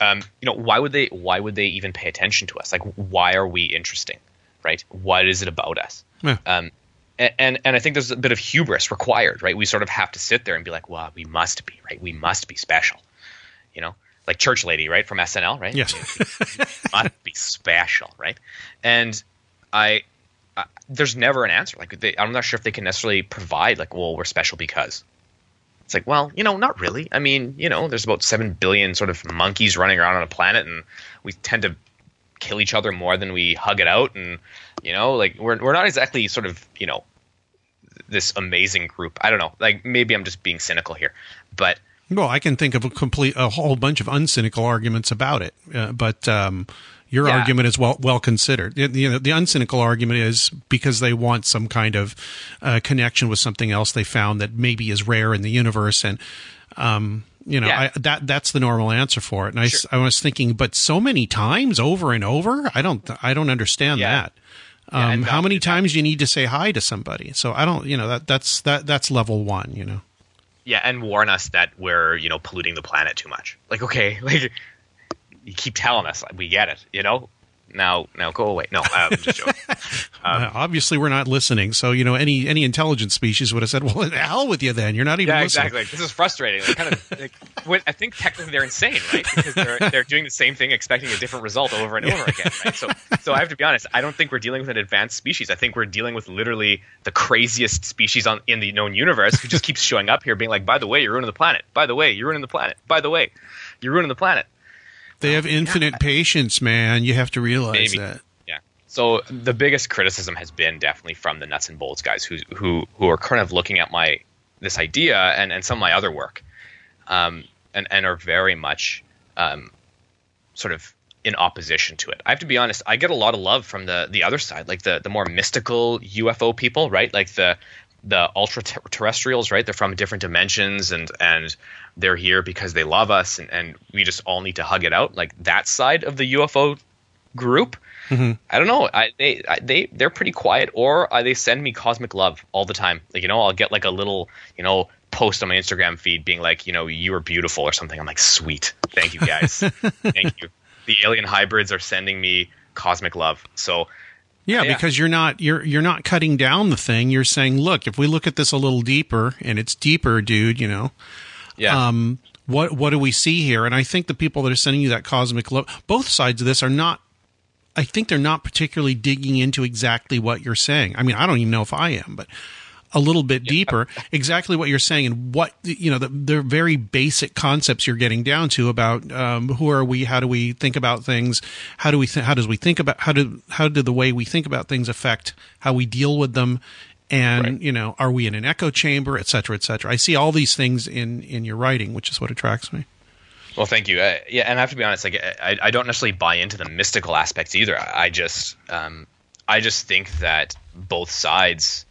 um, you know, why would they? Why would they even pay attention to us? Like, why are we interesting? Right? What is it about us? Yeah. Um, and and I think there's a bit of hubris required, right? We sort of have to sit there and be like, well, we must be, right? We must be special, you know, like Church Lady, right, from SNL, right? Yes. must be special, right? And I, I there's never an answer. Like, they, I'm not sure if they can necessarily provide, like, well, we're special because. It's like, well, you know, not really. I mean, you know, there's about seven billion sort of monkeys running around on a planet, and we tend to kill each other more than we hug it out, and you know, like we're we're not exactly sort of you know this amazing group. I don't know. Like maybe I'm just being cynical here, but Well, I can think of a complete a whole bunch of uncynical arguments about it, uh, but um, your Yeah. argument is well well considered. It- you know, the uncynical argument is because they want some kind of uh, connection with something else they found that maybe is rare in the universe, and um, you know Yeah. I, that that's the normal answer for it. And I was thinking, but so many times over and over, I don't I don't understand Yeah. that. Um, how many times you need to say hi to somebody? So I don't, you know, that that's that that's level one. You know. yeah, and warn us that we're you know polluting the planet too much. Like okay, *laughs* like you keep telling us, we get it, you know. Now, now go away. No, I'm just joking. *laughs* Um, obviously, we're not listening. So you know, any any intelligent species would have said, "Well, the hell with you, then. You're not even yeah, listening." exactly. This is frustrating. Like, kind of, like, I think technically they're insane, right? Because they're they're doing the same thing, expecting a different result over and over again, right? So, so I have to be honest. I don't think we're dealing with an advanced species. I think we're dealing with literally the craziest species on in the known universe who just keeps showing up here, being like, "By the way, you're ruining the planet. By the way, you're ruining the planet. By the way, you're ruining the planet." They have infinite patience, man. You have to realize Maybe. that. Yeah. So the biggest criticism has been definitely from the nuts and bolts guys who who who are kind of looking at my this idea and, and some of my other work, um, and and are very much um, sort of in opposition to it. I have to be honest. I get a lot of love from the the other side, like the the more mystical UFO people, right? Like the the ultra terrestrials, right? They're from different dimensions and and they're here because they love us and, and we just all need to hug it out. Like that side of the UFO group. I don't know. I, they I, they they're pretty quiet, or uh, they send me cosmic love all the time. Like you know, I'll get like a little you know post on my Instagram feed being like, you know, you are beautiful or something. I'm like, sweet, thank you guys, *laughs* thank you. The alien hybrids are sending me cosmic love. So Yeah, Yeah. because you're not you're you're not cutting down the thing. You're saying, look, if we look at this a little deeper, and it's deeper, dude. You know, yeah, um, what what do we see here? And I think the people that are sending you that cosmic love, both sides of this are not. I think they're not particularly digging into exactly what you're saying. I mean, I don't even know if I am, but a little bit deeper, exactly what you're saying and what you know the, the very basic concepts you're getting down to about um, who are we, how do we think about things, how do we th- how does we think about how do how do the way we think about things affect how we deal with them, and Right. you know are we in an echo chamber, et cetera, et cetera. I see all these things in in your writing, which is what attracts me. Well, thank you. Uh, yeah, and I have to be honest. Like, I, I don't necessarily buy into the mystical aspects either. I, I just, um, I just think that both sides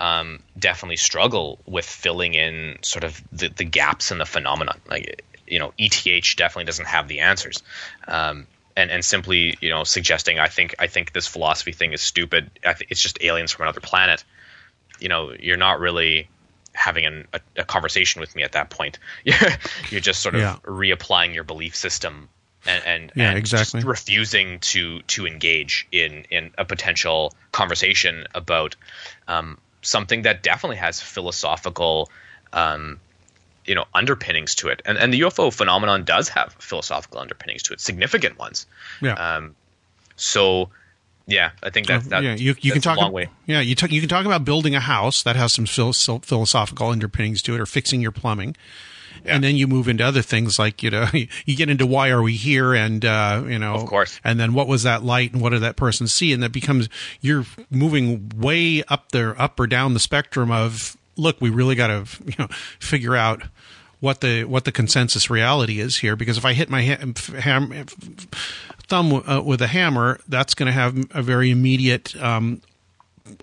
um, definitely struggle with filling in sort of the, the gaps in the phenomenon. Like, you know, ETH definitely doesn't have the answers. Um, and, and simply, you know, suggesting I think I think this philosophy thing is stupid. I think it's just aliens from another planet. You know, you're not really having an, a, a conversation with me at that point. *laughs* you're just sort of Yeah. reapplying your belief system and, and, Yeah, and exactly. refusing to to engage in in a potential conversation about um, something that definitely has philosophical um, you know underpinnings to it and and the UFO phenomenon does have philosophical underpinnings to it significant ones Yeah. um, so yeah, I think that's that. yeah, you, you can that's a talk. long ab- way. Yeah, you talk, you can talk about building a house that has some phil- philosophical underpinnings to it, or fixing your plumbing, and then you move into other things like you know *laughs* you get into why are we here, and uh, you know, Of course. and then what was that light, and what did that person see, and that becomes you're moving way up there, up or down the spectrum of look, we really got to you know figure out what the what the consensus reality is here. Because if I hit my ha- ham, thumb uh, with a hammer, that's going to have a very immediate, um,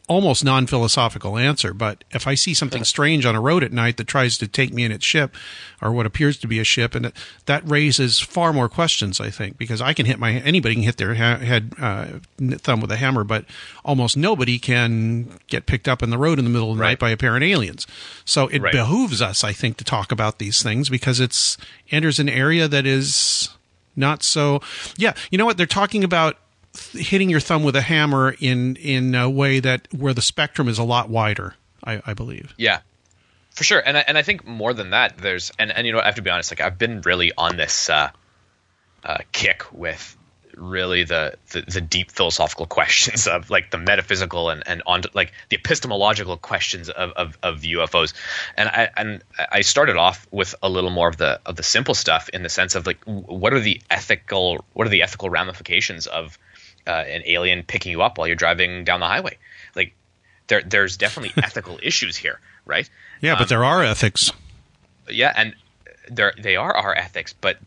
almost non philosophical answer. But if I see something strange on a road at night that tries to take me in its ship, or what appears to be a ship, and that raises far more questions, I think, because I can hit my anybody can hit their ha- head uh, thumb with a hammer, but almost nobody can get picked up in the road in the middle of the night Right. by apparent aliens. So it Right. behooves us, I think, to talk about these things because it's enters an area that is not so yeah you know what they're talking about hitting your thumb with a hammer in in a way that where the spectrum is a lot wider i, I believe Yeah, for sure. And I, and I think more than that, there's and, and you know I have to be honest. Like I've been really on this uh, uh, kick with really the, the the deep philosophical *laughs* questions of like the metaphysical and and on like the epistemological questions of, of, of UFOs. And I and I started off with a little more of the of the simple stuff in the sense of like what are the ethical what are the ethical ramifications of uh, an alien picking you up while you're driving down the highway? Like there there's definitely *laughs* ethical issues here, right? yeah but there are ethics yeah, and they they are our ethics, but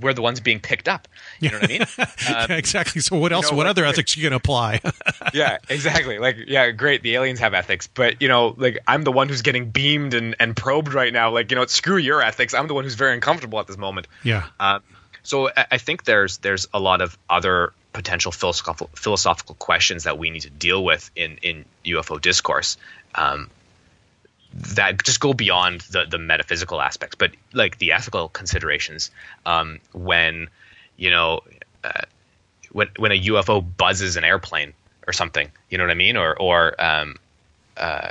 we're the ones being picked up. You know what I mean? Uh, *laughs* yeah, exactly so what else know, what like- other ethics you can apply *laughs* yeah, exactly. Like, yeah, great. The aliens have ethics, but you know, like I'm the one who's getting beamed and, and probed right now. Like, you know, screw your ethics. I'm the one who's very uncomfortable at this moment. yeah Um, so I, I think there's there's a lot of other potential philosophical philosophical questions that we need to deal with in in UFO discourse. Um, that just go beyond the the metaphysical aspects, but like the ethical considerations. Um, when you know, uh, when when a UFO buzzes an airplane or something, you know what I mean, or or um, uh,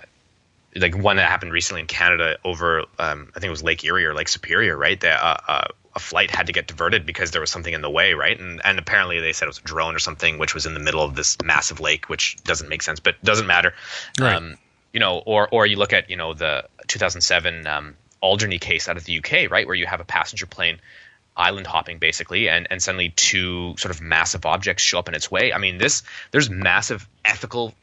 like one that happened recently in Canada over, um, I think it was Lake Erie or Lake Superior, right? The, uh, uh, a flight had to get diverted because there was something in the way, right? And and apparently they said it was a drone or something, which was in the middle of this massive lake, which doesn't make sense, but doesn't matter. Right. Um, you know, or or you look at you know the 2007 um, Alderney case out of the UK, right, where you have a passenger plane island hopping basically and and suddenly two sort of massive objects show up in its way i mean this there's massive ethical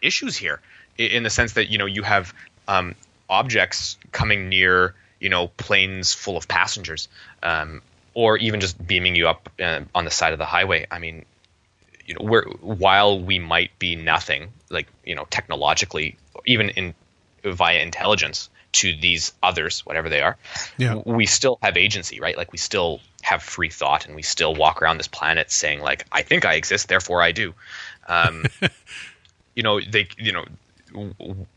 issues here in the sense that you know you have um, objects coming near you know planes full of passengers um, or even just beaming you up uh, on the side of the highway. I mean you know we're while we might be nothing like you know technologically even in via intelligence to these others whatever they are Yeah. we still have agency right? Like we still have free thought and we still walk around this planet saying like i think i exist therefore i do. Um, *laughs* you know they you know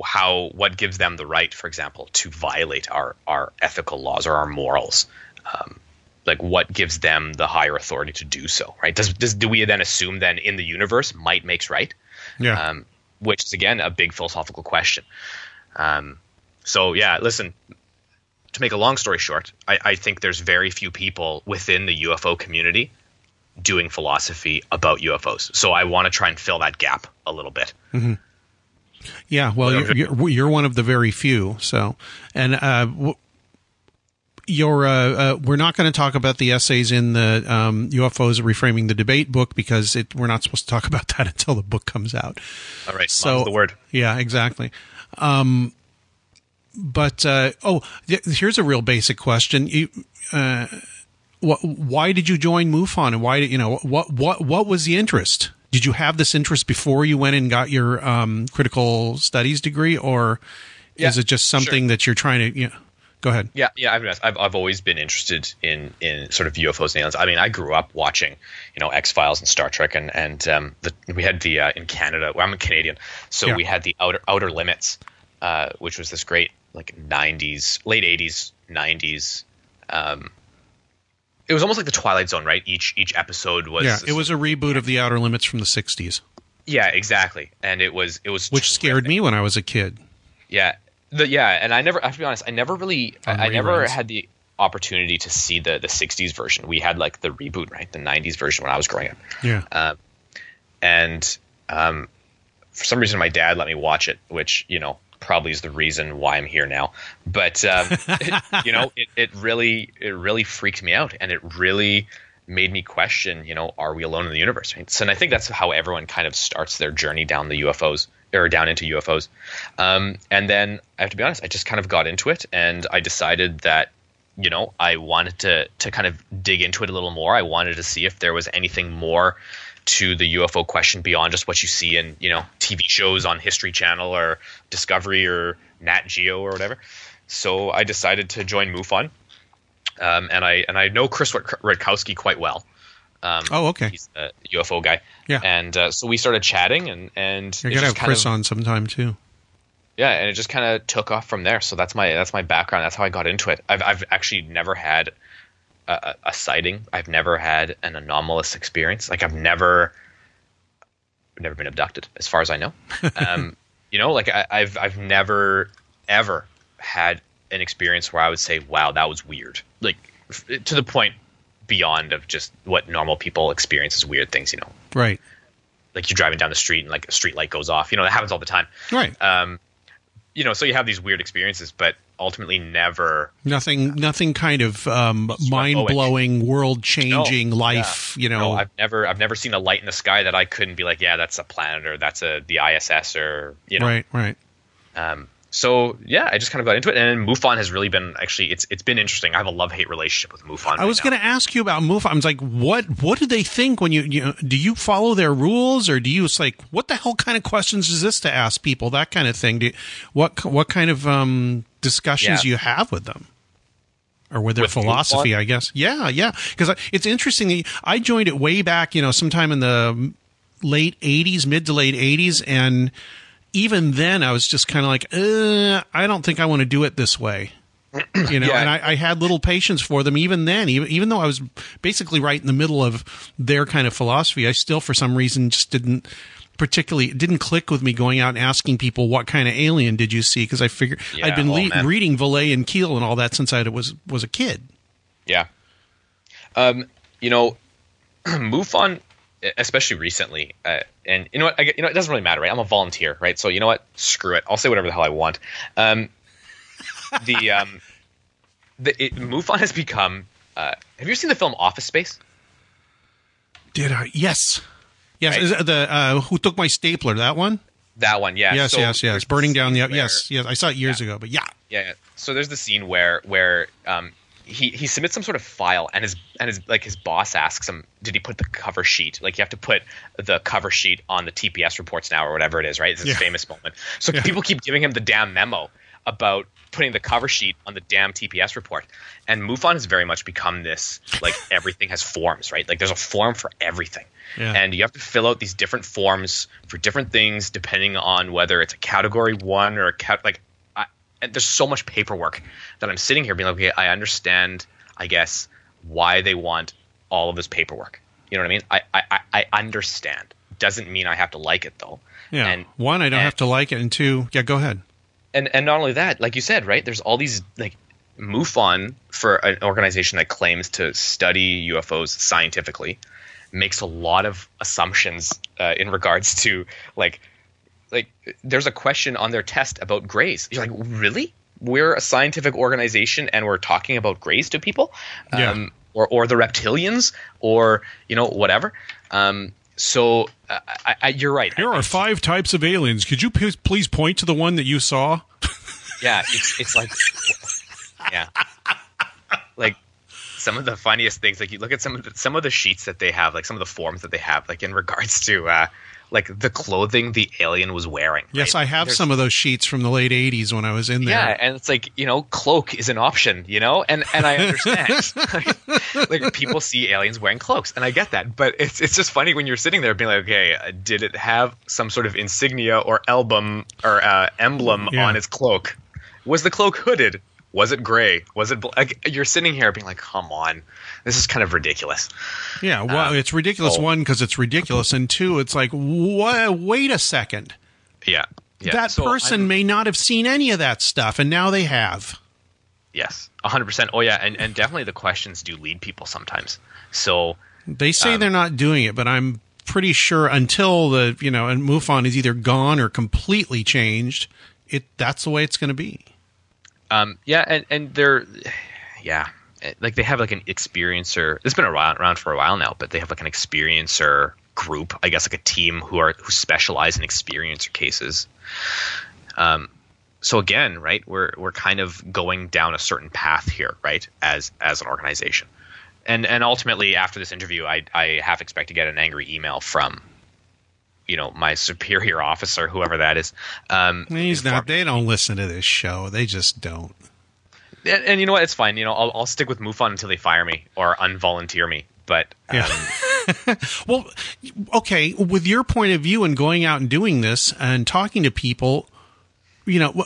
how what gives them the right for example to violate our our ethical laws or our morals um, like what gives them the higher authority to do so right does, does do we then assume then in the universe might makes right yeah um, which is again a big philosophical question. Um, so yeah, listen. To make a long story short, I, I think there's very few people within the UFO community doing philosophy about UFOs. So I want to try and fill that gap a little bit. Yeah, well, you're, you're you're one of the very few. So, and uh, w- you're uh, uh, we're not going to talk about the essays in the um, UFOs reframing the debate book because it, we're not supposed to talk *laughs* about that until the book comes out. All right, So so the word. Yeah, exactly. Um, but uh, oh, th- here's a real basic question. You, uh, wh- why did you join MUFON, and why did you know what what what was the interest? Did you have this interest before you went and got your um, critical studies degree, or is it just something that you're trying to? You know, go ahead. Yeah, yeah, I've, I've I've always been interested in in sort of UFOs and aliens. I mean, I grew up watching, you know, X Files and Star Trek, and and um, the, we had the uh, in Canada. Well, I'm a Canadian, so Yeah. we had the Outer Outer Limits, uh, which was this great like '90s, late '80s, '90s. Um, it was almost like the Twilight Zone, right? Each each episode was Yeah, it was a reboot of the Outer Limits from the '60s, yeah, exactly, and it was it was which scared me when I was a kid. Yeah, the, yeah, and I never. I have to be honest. I never really. I, I never had the opportunity to see the the '60s version. We had like the reboot, right? The '90s version when I was growing up. Yeah, Um, and Um, for some reason, my dad let me watch it, which you know probably is the reason why I'm here now. But um, it, *laughs* you know, it, it really it really freaked me out, and it really made me question, you know, are we alone in the universe? Right? So, and I think that's how everyone kind of starts their journey down the UFOs or down into UFOs. Um, and then I have to be honest, I just kind of got into it, and I decided that you know I wanted to to kind of dig into it a little more. I wanted to see if there was anything more to the UFO question beyond just what you see in you know TV shows on History Channel or Discovery or Nat Geo or whatever. So I decided to join MUFON, um, and I and I know Chris Rutkowski quite well. Um, oh, okay. He's a UFO guy. Yeah. And uh, so we started chatting, and and you're gonna have Chris of, on sometime too. Yeah, and it just kind of took off from there. So that's my that's my background. That's how I got into it. I've I've actually never had a, a sighting. I've never had an anomalous experience. Like I've never, never been abducted, as far as I know. *laughs* Um, you know, like I, I've I've never ever had an experience where I would say, "Wow, that was weird." Like f- to the point beyond of just what normal people experience as weird things. You know, right? Like you're driving down the street and like a street light goes off. You know, that happens all the time. Right. Um, you know, so you have these weird experiences, but ultimately never nothing nothing kind of um, mind blowing, world changing no, life. Yeah. You know, no, I've never I've never seen a light in the sky that I couldn't be like, yeah, that's a planet or that's a the ISS or you know, right, right. Um, so yeah, I just kind of got into it, and MUFON has really been actually it's it's been interesting. I have a love hate relationship with MUFON. I was going to ask you about MUFON. I was like, what what do they think when you you do you follow their rules or do you it's like what the hell kind of questions is this to ask people that kind of thing? Do you, what what kind of um, discussions yeah. you have with them? or with their with philosophy, MUFON? I guess. Yeah, yeah. Because it's interesting. I joined it way back, you know, sometime in the late '80s, mid to late '80s, and even then, I was just kind of like, uh, I don't think I want to do it this way. *clears throat* you know, yeah. and I, I, had little patience for them even then, even, even though I was basically right in the middle of their kind of philosophy. I still, for some reason, just didn't particularly it didn't click with me going out and asking people what kind of alien did you see because I figured yeah, I'd been oh, le- reading Vallée and Keel and all that since I was was a kid. Yeah, um, you know, *clears throat* MUFON especially recently. Uh, and you know what? I, you know, it doesn't really matter, right? I'm a volunteer, right? So you know what? Screw it. I'll say whatever the hell I want. Um, *laughs* the um, the it, MUFON has become. Uh, have you seen the film Office Space? Did I? Yes. Yes. Right? the uh, who took my stapler? That one. That one, yeah. Yes, so yes, yes. Burning down the. Yes, yes. I saw it years yeah. ago, but yeah. Yeah. So there's the scene where where um, he he submits some sort of file and his and his like his boss asks him did he put the cover sheet like you have to put the cover sheet on the TPS reports now or whatever it is right it's this yeah. famous moment so yeah. people keep giving him the damn memo about putting the cover sheet on the damn TPS report and MUFON has very much become this like everything has forms right like there's a form for everything yeah. and you have to fill out these different forms for different things depending on whether it's a category one or a cat like and there's so much paperwork that I'm sitting here being like, okay, I understand, I guess, why they want all of this paperwork. You know what I mean? I I, I understand. Doesn't mean I have to like it though. Yeah. And one, I don't and, have to like it, and two, yeah, go ahead. And and not only that, like you said, right? There's all these like MUFON for an organization that claims to study UFOs scientifically makes a lot of assumptions uh, in regards to like like there's a question on their test about grays. You're like, really? We're a scientific organization and we're talking about grays to people, yeah. um, or or the reptilians, or you know whatever. Um, so uh, I, I, you're right. Here are five types of aliens. Could you p- please point to the one that you saw? *laughs* yeah, it's it's like yeah, like some of the funniest things. Like you look at some of the, some of the sheets that they have, like some of the forms that they have, like in regards to uh, like the clothing the alien was wearing. Yes, right? I have There's, some of those sheets from the late '80s when I was in there. Yeah, and it's like you know, cloak is an option, you know, and and I understand. *laughs* *laughs* like, people see aliens wearing cloaks, and I get that, but it's it's just funny when you're sitting there being like, okay, uh, did it have some sort of insignia or album or uh, emblem yeah. on its cloak? Was the cloak hooded? Was it gray? Was it like you're sitting here being like, come on, this is kind of ridiculous. Yeah, well, um, it's ridiculous. One because it's ridiculous, and two, it's like, what? Wait a second. Yeah, yeah. that so person may not have seen any of that stuff, and now they have. Yes, hundred percent. Oh yeah, and and definitely the questions do lead people sometimes. So they say um, they're not doing it, but I'm pretty sure until the you know and MUFON is either gone or completely changed, it that's the way it's going to be. Um, yeah, and and they're yeah, like they have like an experiencer. It's been around for a while now, but they have like an experiencer group, I guess, like a team who are who specialize in experiencer cases. Um, so again, right, we're we're kind of going down a certain path here, right, as as an organization, and and ultimately after this interview, I I half expect to get an angry email from. You know my *laughs* superior officer, whoever that is. Um, He's not. They don't listen to this show. They just don't. and, and you know what? It's fine. You know, I'll, I'll stick with MUFON until they fire me or unvolunteer me. But um, Yeah. *laughs* Well, okay. With your point of view and going out and doing this and talking to people, you know,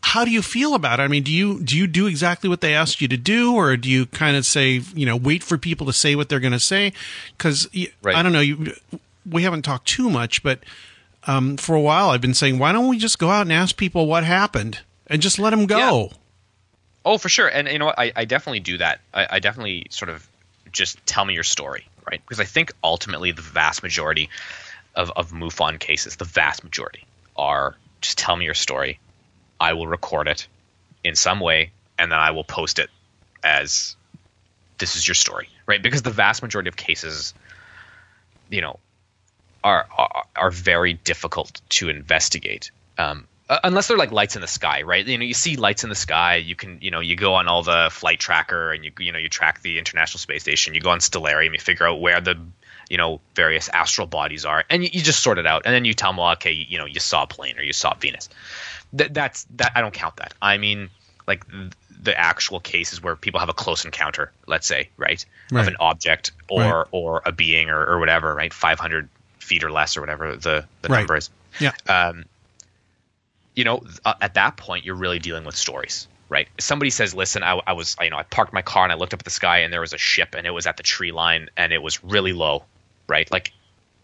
how do you feel about it? I mean, do you do you do exactly what they asked you to do, or do you kind of say, you know, wait for people to say what they're going to say? Because Right. I don't know. You, we haven't talked too much, but um, for a while I've been saying, why don't we just go out and ask people what happened and just let them go? oh, for sure. And you know what? I, I definitely do that. I, I definitely sort of just tell me your story, right? Because I think ultimately the vast majority of of MUFON cases, the vast majority, are just tell me your story. I will record it in some way, and then I will post it as this is your story, right? Because the vast majority of cases, you know, are are, are very difficult to investigate. Um, unless they're like lights in the sky, right? You know, you see lights in the sky. You can, you know, you go on all the flight tracker and you, you know, you track the International Space Station. You go on Stellarium, you figure out where the, you know, various astral bodies are, and you, you just sort it out. And then you tell them, well, okay, you know, you saw a plane or you saw Venus. That that's that. I don't count that. I mean, like th- the actual cases where people have a close encounter, let's say, right, Right. of an object or Right. or a being or, or whatever, right, 500 feet or less or whatever the the Right. number is Yeah. um, you know, uh, at that point, you're really dealing with stories, right? Somebody says, "Listen, I, I was, you know, I parked my car and I looked up at the sky and there was a ship and it was at the tree line and it was really low, right? Like,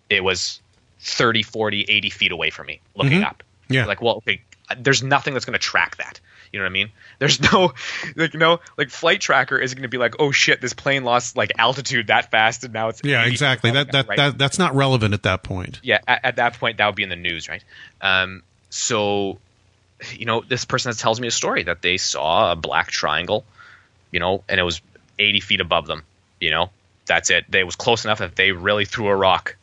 it was 30, 40, 80 feet away from me, looking Mhm. up. Yeah. Like, well, okay, there's nothing that's going to track that. You know what I mean? There's no, *laughs* like, no, like, flight tracker isn't going to be like, oh shit, this plane lost like altitude that fast and now it's Yeah, exactly. That that, right? that that's not relevant at that point. yeah at, at that point that would be in the news right um, so you know this person that tells me a story that they saw a black triangle you know and it was 80 feet above them you know that's it they was close enough that they really threw a rock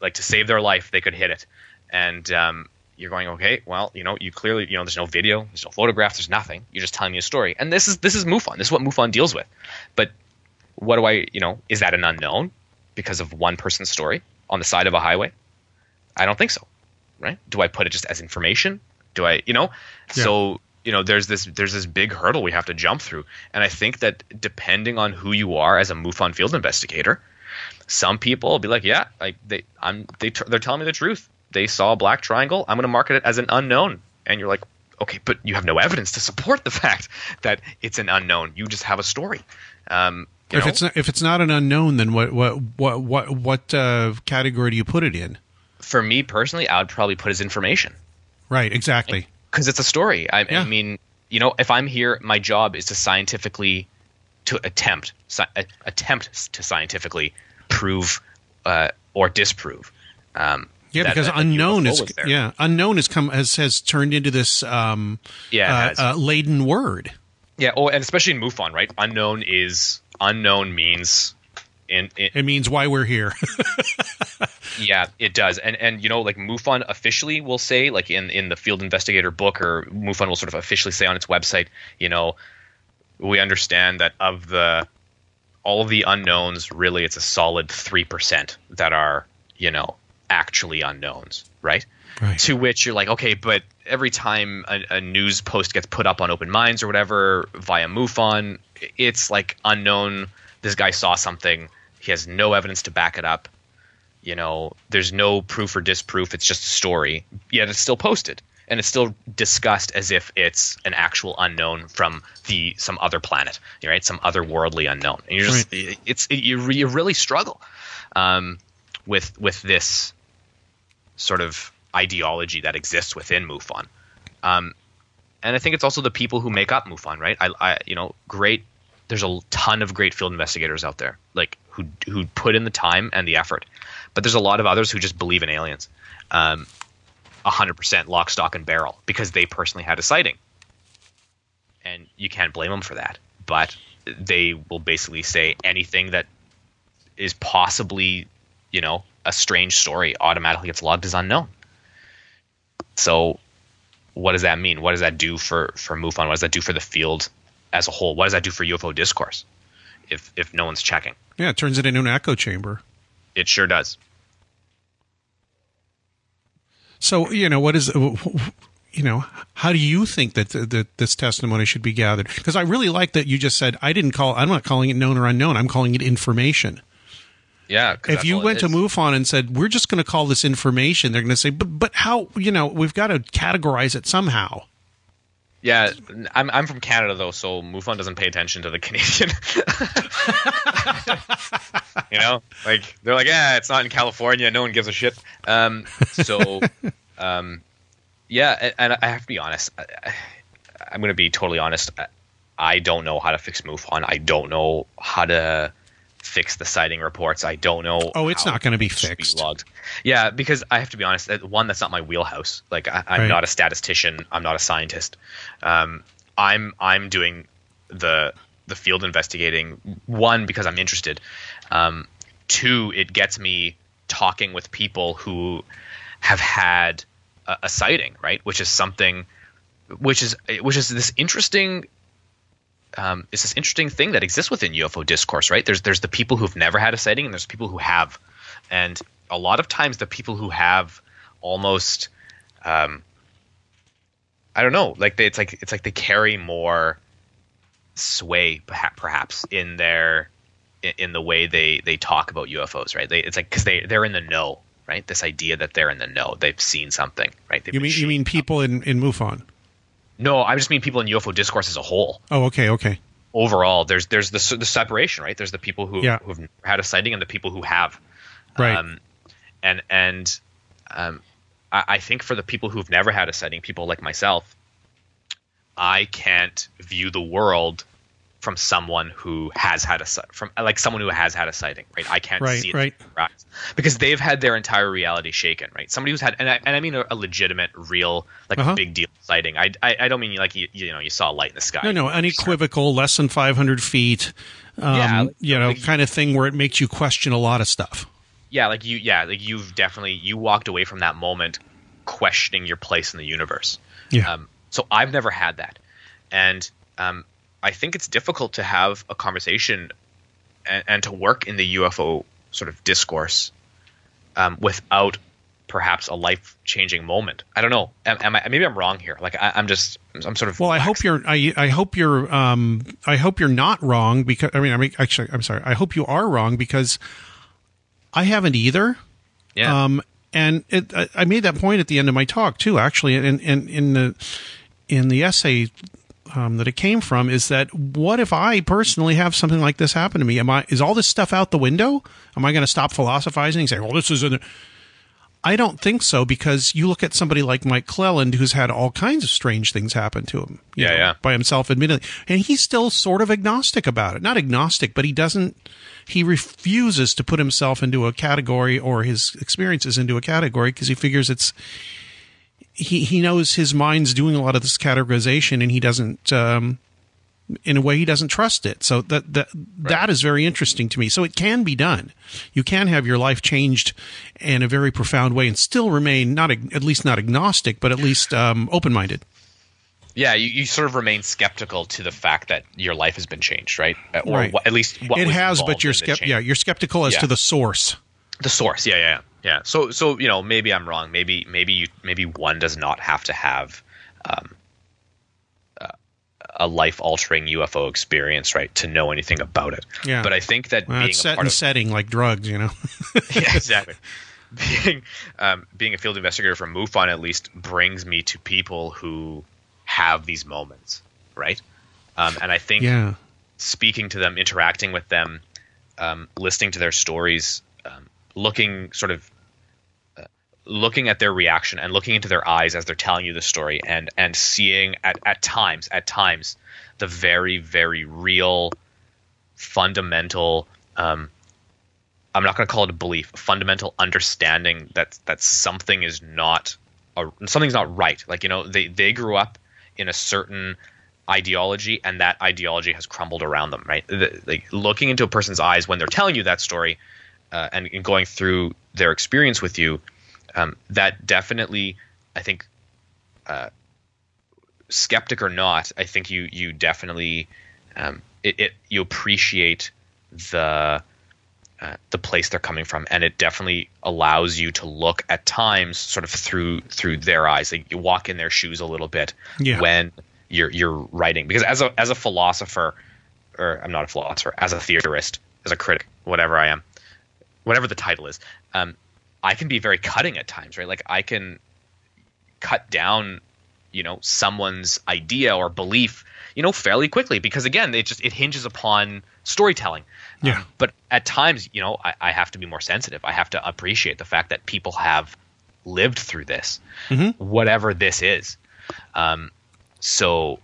like to save their life they could hit it and um, you're going okay well you know you clearly you know there's no video there's no photograph there's nothing you're just telling me a story and this is this is MUFON this is what MUFON deals with but what do I you know is that an unknown because of one person's story on the side of a highway I don't think so. Right? Do I put it just as information? Do I, you know? So, you know, there's this there's this big hurdle we have to jump through. And I think that depending on who you are as a MUFON field investigator, some people will be like, yeah, like they I'm they they're telling me the truth. They saw a black triangle. I'm going to market it as an unknown. And you're like, okay, but you have no evidence to support the *laughs* fact that it's an unknown. You just have a story. Um, you If know? it's not, if it's not an unknown, then what what what what what uh, category do you put it in? for me personally, I would probably put as information. Right, exactly. because it's a story. I, Yeah. I mean, you know, if I'm here, my job is to scientifically to attempt a- attempt to scientifically prove uh, or disprove. Um, Yeah, that- because that unknown is yeah unknown has come has has turned into this um Yeah, uh, uh, laden word. yeah. Oh, and especially in MUFON, right? Unknown is unknown means. In, in, It means why we're here. *laughs* Yeah, it does. And and you know, like MUFON officially will say, like in in the field investigator book, or MUFON will sort of officially say on its website, you know, we understand that of the all of the unknowns, really, it's a solid three percent that are you know actually unknowns, right? Right. To which you're like, okay, but every time a, a news post gets put up on Open Minds or whatever via MUFON, it's like unknown. This guy saw something. He has no evidence to back it up you know there's no proof or disproof it's just a story yet it's still posted and it's still discussed as if it's an actual unknown from the some other planet right some otherworldly unknown and you're just it's it, you, you really struggle um, with with this sort of ideology that exists within MUFON um, and I think it's also the people who make up MUFON right I, I you know great there's a ton of great field investigators out there like who who put in the time and the effort. But there's a lot of others who just believe in aliens, um, hundred percent lock, stock, and barrel because they personally had a sighting, and you can't blame them for that. But they will basically say anything that is possibly, you know, a strange story automatically gets logged as unknown. So, what does that mean? What does that do for for MUFON? What does that do for the field as a whole? What does that do for UFO discourse? If if no one's checking, Yeah, it turns it into an echo chamber. it sure does. So you know what is you know how do you think that that this testimony should be gathered? Because I really like that you just said I didn't call. I'm not calling it known or unknown. I'm calling it information. Yeah. If you went to. MUFON and said we're just going to call this information, they're going to say, but but how? You know, we've got to categorize it somehow. Yeah, I'm I'm from Canada though, so MUFON doesn't pay attention to the *laughs* Canadian. you know, like they're like, yeah, it's not in California. No one gives a shit. Um, so, *laughs* um, yeah, and, and I have to be honest. I, I- I'm going to be totally honest. I, I don't know how to fix MUFON. I don't know how to fix the sighting reports. I don't know. Oh, it's not gonna be it should fixed. logged. Yeah, because I have to be honest. One, that's not my wheelhouse. Like I, I'm Right. not a statistician. I'm not a scientist. Um, I'm I'm doing the the field investigating. One, because I'm interested. Um, two, it gets me talking with people who have had a, a sighting, right? Which is something, which is which is this interesting um, is this interesting thing that exists within UFO discourse, right? There's there's the people who've never had a sighting, and there's people who have, and a lot of times the people who have almost, um, I don't know, like they, it's like it's like they carry more sway, perhaps in their in, in the way they they talk about UFOs, right? They, it's like because they they're in the know, right? This idea that they're in the know, they've seen something, right? They've You mean you mean people in in MUFON? No? I just mean people in UFO discourse as a whole. Oh, okay, okay. overall there's there's the, the separation right there's the people who Yeah. who've had a sighting and the people who have Right. um, and and um, I, I think for the people who've never had a sighting people like myself I can't view the world from someone who has had a from like someone who has had a sighting right I can't Right, see it right. eyes. because they've had their entire reality shaken right somebody who's had and I, and I mean a, a legitimate real like Uh-huh. big deal sighting I, I I don't mean like you, you know you saw a light in the sky No, no, unequivocal, less than 500 feet. Um, Yeah, like- you know, like- kind of thing where it makes you question a lot of stuff. yeah like you yeah like you've definitely you walked away from that moment questioning your place in the universe Yeah. um, so i've never had that and um, i think it's difficult to have a conversation and, and to work in the ufo sort of discourse um, without perhaps a life-changing moment i don't know am, am I, maybe i'm wrong here like I, i'm just i'm sort of Well, I hope you're. I, I hope you're. Um, I hope you're not wrong because I mean, I mean, actually, I'm sorry. I hope you are wrong because I haven't either. yeah Um, and it, I, I made that point at the end of my talk too. Actually, and in, in the in the essay um, that it came from is that what if I personally have something like this happen to me? Am I is all this stuff out the window? Am I going to stop philosophizing and say, "Well, this is an I don't think so because you look at somebody like Mike Clelland who's had all kinds of strange things happen to him. Yeah, know, yeah. By himself, admittedly. And he's still sort of agnostic about it. Not agnostic, but he doesn't, he refuses to put himself into a category or his experiences into a category because he figures it's, he, he knows his mind's doing a lot of this categorization and he doesn't, um, in a way he doesn't trust it. So that that that is very interesting to me. So it can be done. You can have your life changed in a very profound way and still remain not at least not agnostic, but at least um, open minded. yeah you, you sort of remain skeptical to the fact that your life has been changed right or Right. what, at least what it has, but you're in the skept- change. yeah you're skeptical as Yeah. to the source. the source yeah yeah yeah so so you know maybe i'm wrong maybe maybe you maybe one does not have to have um, uh, a life altering ufo experience right to know anything about it Yeah. but i think that Well, being it's a set and of setting like drugs, you know. *laughs* yeah exactly being um, being a field investigator for MUFON at least brings me to people who have these moments right um, and i think yeah. speaking to them, interacting with them, um, listening to their stories, um, looking sort of looking at their reaction and looking into their eyes as they're telling you the story, and and seeing at at times at times the very very real, fundamental, um, I'm not going to call it a belief, a fundamental understanding that that something is not a, something's not right. Like you know, they they grew up in a certain ideology, and that ideology has crumbled around them. Right, the, like looking into a person's eyes when they're telling you that story, uh, and, and going through their experience with you, um, that definitely, I think, uh, skeptic or not, I think you you definitely um, it, it you appreciate the uh, the place they're coming from, and it definitely allows you to look at times sort of through through their eyes. Like you walk in their shoes a little bit Yeah. when you're you're writing, because as a as a philosopher, or I'm not a philosopher, as a theorist, as a critic, whatever I am, whatever the title is, um, I can be very cutting at times, right? Like I can cut down, you know, someone's idea or belief, you know, fairly quickly because again, it just it hinges upon storytelling. Yeah. Um, but at times, you know, I, I have to be more sensitive. I have to appreciate the fact that people have lived through this, whatever this is. Um, so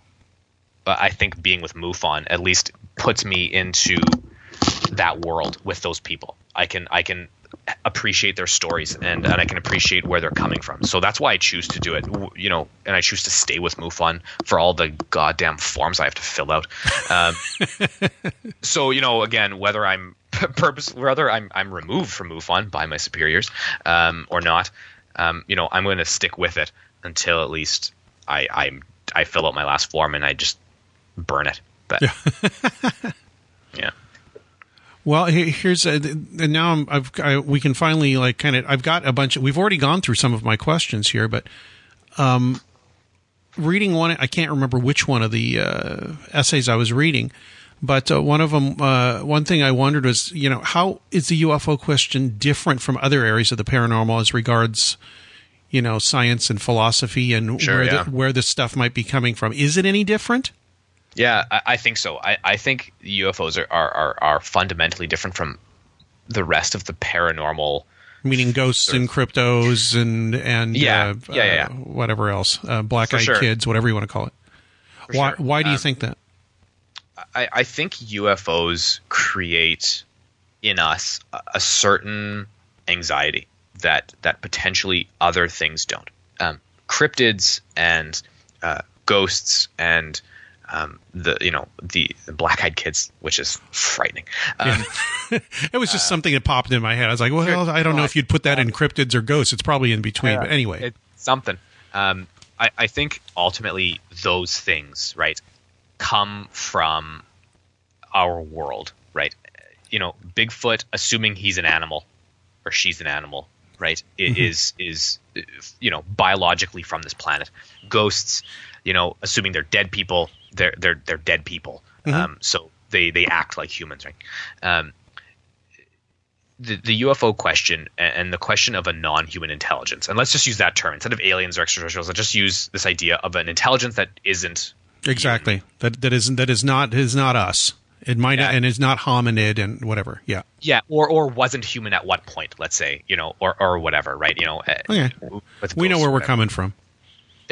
uh, I think being with MUFON at least puts me into that world with those people. I can I can appreciate their stories and, and I can appreciate where they're coming from. So that's why I choose to do it. You know, and I choose to stay with MUFON for all the goddamn forms I have to fill out. Um, *laughs* so you know, again, whether I'm *laughs* purpose, whether I'm I'm removed from MUFON by my superiors um, or not, um, you know, I'm going to stick with it until at least I I'm I fill out my last form and I just burn it. But yeah. *laughs* Well, here's a, and now I'm, I've I, we can finally like kind of I've got a bunch. Of, we've already gone through some of my questions here, but um, reading one, I can't remember which one of the uh, essays I was reading, but uh, one of them, uh, one thing I wondered was, you know, how is the UFO question different from other areas of the paranormal as regards, you know, science and philosophy and Sure, where yeah. the, where this stuff might be coming from? Is it any different? Yeah, I, I think so. I, I think UFOs are, are, are, fundamentally different from the rest of the paranormal. meaning ghosts and cryptos and and Yeah. uh, Yeah, yeah, yeah. uh, whatever else, uh, black eyed sure. kids, whatever you want to call it. For Why sure. why do you Um, think that? I, I think UFOs create in us a, a certain anxiety that that potentially other things don't. Um, cryptids and uh, ghosts and um, the you know the, the black-eyed kids, which is frightening. Um, *laughs* It was just something that popped in my head. I was like, well, I don't know if you'd put that in cryptids or ghosts. It's probably in between. But anyway, it's something. Um, I, I think ultimately those things, right, come from our world, right? You know, Bigfoot, assuming he's an animal or she's an animal, right, i- is is uh, you know biologically from this planet. Ghosts, you know, assuming they're dead people, they're they're they're dead people. Um, so they they act like humans, right? Um, the, the UFO question and the question of a non-human intelligence, and let's just use that term instead of aliens or extraterrestrials. Let's just use this idea of an intelligence that isn't. exactly that that isn't that is not is not us. It might Yeah. and is not hominid and whatever. Yeah. Yeah, or or wasn't human at what point? Let's say you know, or or whatever, right? You know, uh, Okay. We know where we're coming from.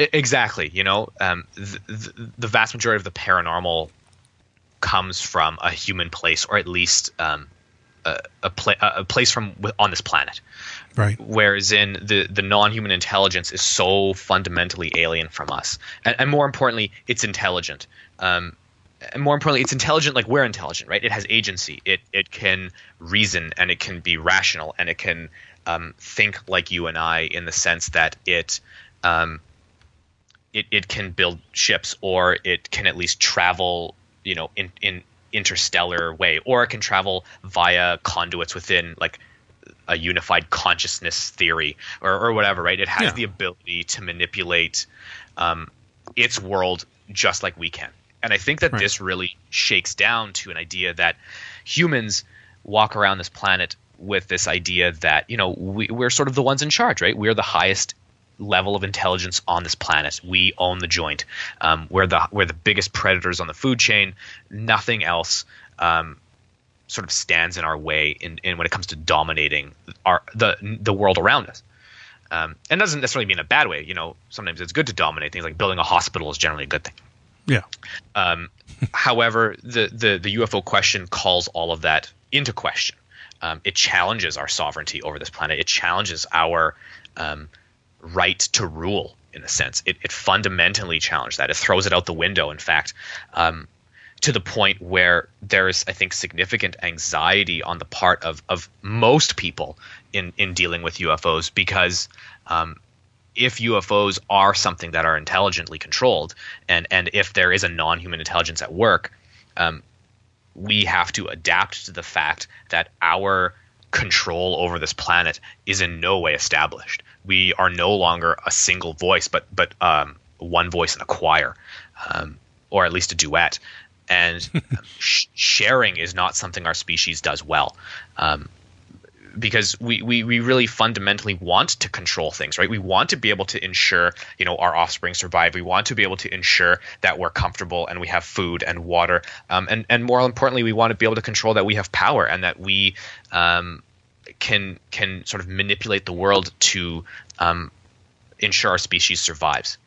Exactly. You know, um, the, the, the vast majority of the paranormal comes from a human place, or at least um, a, a, pla- a place from on this planet. Right. Whereas in the the non-human intelligence is so fundamentally alien from us, and, and more importantly, it's intelligent. Um, and more importantly, it's intelligent like we're intelligent, right? It has agency. It it can reason and it can be rational and it can um, think like you and I in the sense that it um, it, it can build ships or it can at least travel you know in in interstellar way or it can travel via conduits within like a unified consciousness theory or, or whatever right it has Yeah. the ability to manipulate um, its world just like we can and i think that Right. this really shakes down to an idea that humans walk around this planet with this idea that you know we, we're sort of the ones in charge right we're the highest level of intelligence on this planet. We own the joint. Um, we're the we're the biggest predators on the food chain. Nothing else um, sort of stands in our way in, in when it comes to dominating our the the world around us. Um, and it doesn't necessarily mean a bad way. You know, sometimes it's good to dominate things. Like building a hospital is generally a good thing. Yeah. Um, *laughs* however, the, the the UFO question calls all of that into question. um, it challenges our sovereignty over this planet. It challenges our um, right to rule, in a sense. It, it fundamentally challenges that. It throws it out the window. In fact, um, to the point where there is, I think, significant anxiety on the part of of most people in in dealing with UFOs because. Um, if UFOs are something that are intelligently controlled, and and if there is a non-human intelligence at work, um, we have to adapt to the fact that our control over this planet is in no way established. We are no longer a single voice, but but um, one voice in a choir, um, or at least a duet. And sh- *laughs* sharing is not something our species does well. Um, because we, we, we really fundamentally want to control things, right? We want to be able to ensure, you know, our offspring survive. We want to be able to ensure that we're comfortable and we have food and water. Um, and, and more importantly, we want to be able to control that we have power and that we um, can can sort of manipulate the world to um, ensure our species survives.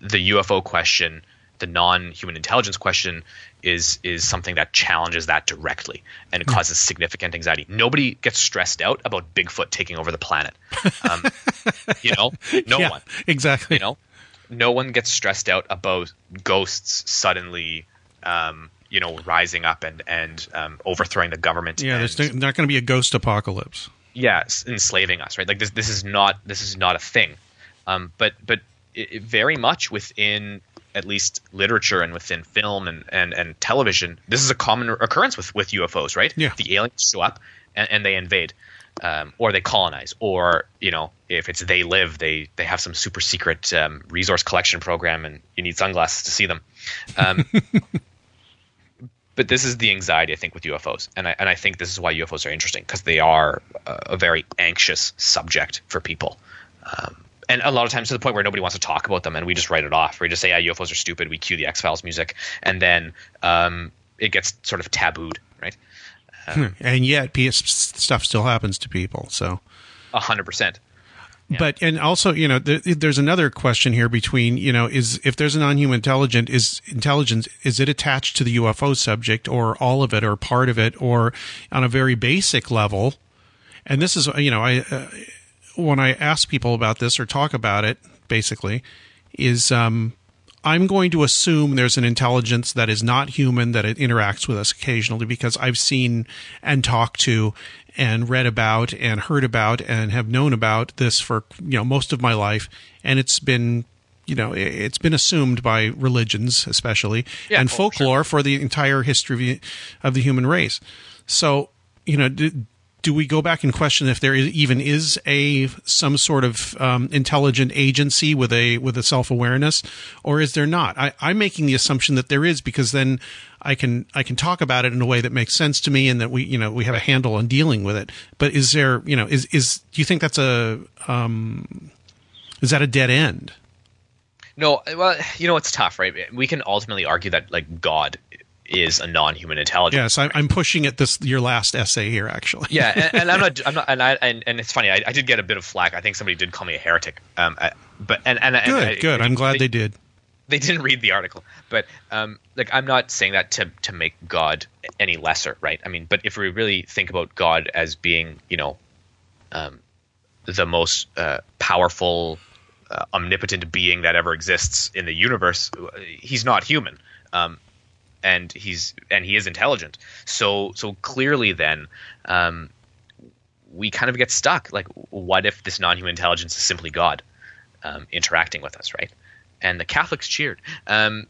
The UFO question, the non-human intelligence question, is is something that challenges that directly and it causes significant anxiety. Nobody gets stressed out about Bigfoot taking over the planet. Um, *laughs* you know, no Yeah, one. exactly. You know, no one gets stressed out about ghosts suddenly, um, you know, rising up and and um, overthrowing the government. Yeah, there's not going to be a ghost apocalypse. yeah, enslaving us, right? Like this, this is not this is not a thing. Um, but but it, it very much within at least literature and within film and, and, and television, this is a common occurrence with, with UFOs, right? Yeah. The aliens show up and, and they invade, um, or they colonize, or you know, if it's they live, they they have some super secret um, resource collection program, and you need sunglasses to see them. Um, *laughs* but this is the anxiety I think with UFOs, and I and I think this is why UFOs are interesting because they are a, a very anxious subject for people. Um, and a lot of times to the point where nobody wants to talk about them, and we just write it off. We just say, "Yeah, UFOs are stupid." We cue the X Files music, and then um, it gets sort of tabooed, right? and yet PS stuff still happens to people. So, A hundred percent. but and also, you know, there, there's another question here between, you know, is if there's a non-human intelligent is intelligence is it attached to the UFO subject or all of it or part of it or on a very basic level? And this is, you know, I uh, when I ask people about this or talk about it, basically, is um, I'm going to assume there's an intelligence that is not human that it interacts with us occasionally because I've seen and talked to and read about and heard about and have known about this for you know most of my life. And it's been you know it- it's been assumed by religions especially Yeah, and folklore for the entire history of the, of the human race. So you know do, do we go back and question if there is, even is a some sort of um, intelligent agency with a with a self awareness, or is there not? I, I'm making the assumption that there is because then I can I can talk about it in a way that makes sense to me and that we you know we have a handle on dealing with it. But is there you know is is do you think that's a um, is that a dead end? No, well, you know it's tough, right? We can ultimately argue that like God is a non-human intelligence. Yes, I, I'm pushing at this your last essay here actually. yeah, and, and I'm not, *laughs* I'm not, and I, and, and it's funny. I, I did get a bit of flack. I think somebody did call me a heretic. Um, I, but and and and good, I- good. I'm glad they did. They didn't read the article, but um, like I'm not saying that to to make God any lesser, right? I mean, but if we really think about God as being, you know, um, the most uh, powerful, uh, omnipotent being that ever exists in the universe, he's not human. Um, and he's and he is intelligent. So so clearly then um, we kind of get stuck. Like, what if this non-human intelligence is simply God um, interacting with us, right? And the Catholics cheered. Um,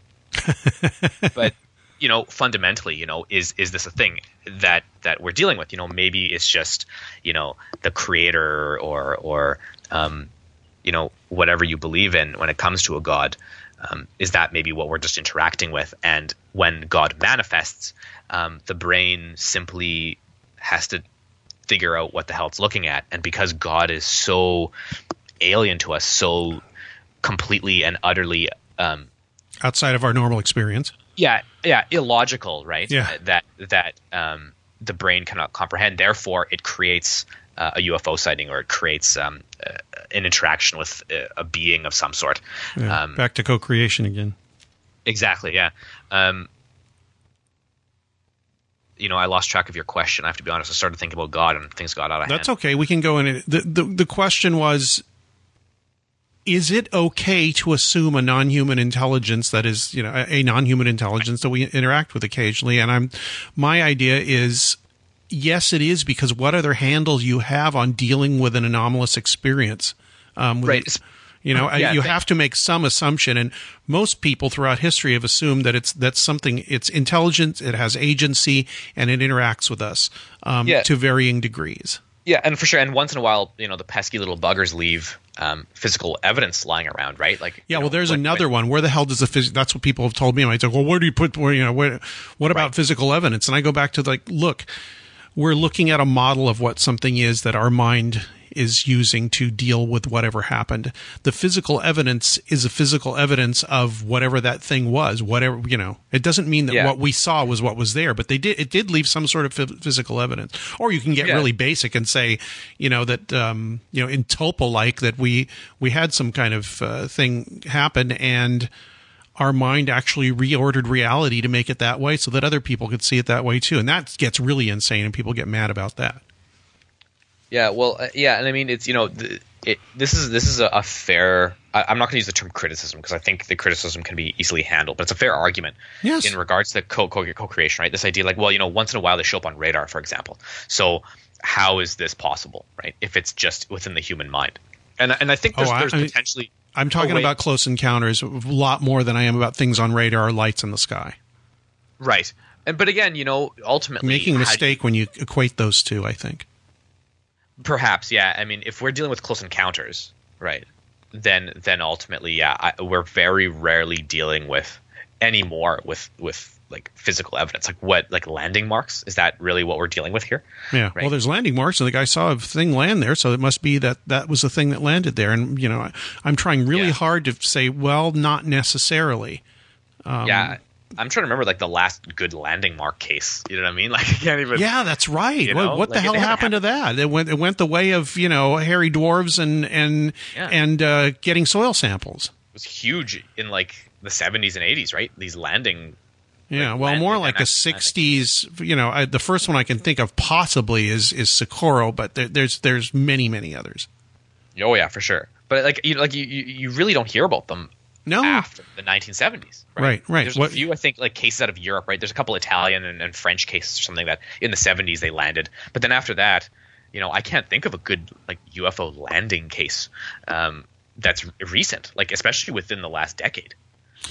*laughs* but you know, fundamentally, you know, is is this a thing that that we're dealing with? You know, maybe it's just you know the creator or or um, you know whatever you believe in when it comes to a god. Um, is that maybe what we're just interacting with? And when God manifests, um, the brain simply has to figure out what the hell it's looking at. And because God is so alien to us, so completely and utterly, um, Outside of our normal experience. yeah, yeah, illogical, right? Yeah. That that um, the brain cannot comprehend. Therefore, it creates uh, a UFO sighting or it creates um, uh, an interaction with uh, a being of some sort. Yeah, Um, back to co-creation again. Exactly. Yeah. Um, you know, I lost track of your question. I have to be honest. I started thinking about God, and things got out of hand. That's hand. okay. We can go in. The, the the question was: Is it okay to assume a non-human intelligence that is, you know, a, a non-human intelligence that we interact with occasionally? And I'm, my idea is, yes, it is because what other handles you have on dealing with an anomalous experience? Um, with- Right. You know, Yeah, you have to make some assumption, and most people throughout history have assumed that it's that's something. It's intelligent, it has agency, and it interacts with us um, Yeah. to varying degrees. Yeah, and for sure. And once in a while, you know, the pesky little buggers leave um, physical evidence lying around, right? Like, Yeah, you well, know, there's when- another when- one. Where the hell does the phys- that's what people have told me. I'm like, well, where do you put where you know where, what about Right. physical evidence? And I go back to like, look, we're looking at a model of what something is that our mind is using to deal with whatever happened. The physical evidence is a physical evidence of whatever that thing was. Whatever you know, it doesn't mean that Yeah. what we saw was what was there, but they did. It did leave some sort of phys- physical evidence. Or you can get Yeah. really basic and say, you know, that um, you know, in Topo like that we we had some kind of uh, thing happen and our mind actually reordered reality to make it that way so that other people could see it that way too. And that gets really insane and people get mad about that. Yeah, well, uh, yeah, and I mean, it's you know, the, it, this is this is a, a fair. I, I'm not going to use the term criticism because I think the criticism can be easily handled, but it's a fair argument Yes. in regards to co co creation, right? This idea, like, well, you know, once in a while they show up on radar, for example. So how is this possible, right? If it's just within the human mind, and and I think there's, Oh, I- there's I potentially. I'm talking Oh, about close encounters a lot more than I am about things on radar or lights in the sky. right, and but again, you know, ultimately Making a do you- mistake when you equate those two, I think. Perhaps, yeah. I mean, if we're dealing with close encounters, right, then then ultimately, yeah, I, we're very rarely dealing with anymore with with like physical evidence, like what like landing marks. Is that really what we're dealing with here? Yeah. Right. Well, there's landing marks, and the guy saw a thing land there, so it must be that that was the thing that landed there. And you know, I, I'm trying really Yeah. hard to say, well, not necessarily. Um, yeah, I'm trying to remember like the last good landing mark case. You know what I mean? *laughs* Like I can't even. Yeah, that's right. You what know, what the like, hell it happened to that? It went it went the way of you know hairy dwarves and and Yeah. and uh, getting soil samples. It was huge in like the 70s and 80s, right? These landing. Yeah, well, more like a '60s. You know, I, the first one I can think of possibly is is Socorro, but there, there's there's many many others. Oh yeah, for sure. But like you like you you you really don't hear about them No, after the 1970s. Right, Right, right. There's What- a few, I think, like cases out of Europe, right? There's a couple Italian and, and French cases or something that in the 70s they landed, but then after that, you know, I can't think of a good like UFO landing case um, that's recent, like especially within the last decade.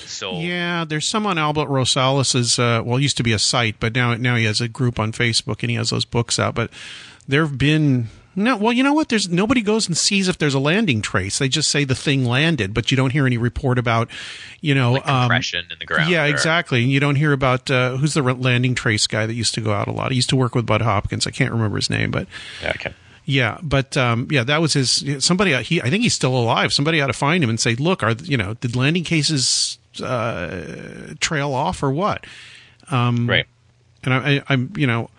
So Yeah, there's some on Albert Rosales's. Uh, well, it used to be a site, but now now he has a group on Facebook and he has those books out. But there have been no. Well, you know what? There's nobody goes and sees if there's a landing trace. They just say the thing landed, but you don't hear any report about, you know, like um, compression in the ground. yeah, or- exactly. And you don't hear about uh, who's the landing trace guy that used to go out a lot. He used to work with Bud Hopkins. I can't remember his name, but Yeah, okay. yeah, but um, yeah, that was his. Somebody, he, I think he's still alive. Somebody ought to find him and say, "Look, are you know, did landing cases uh, trail off or what?" Um, right. And I, I'm, you know,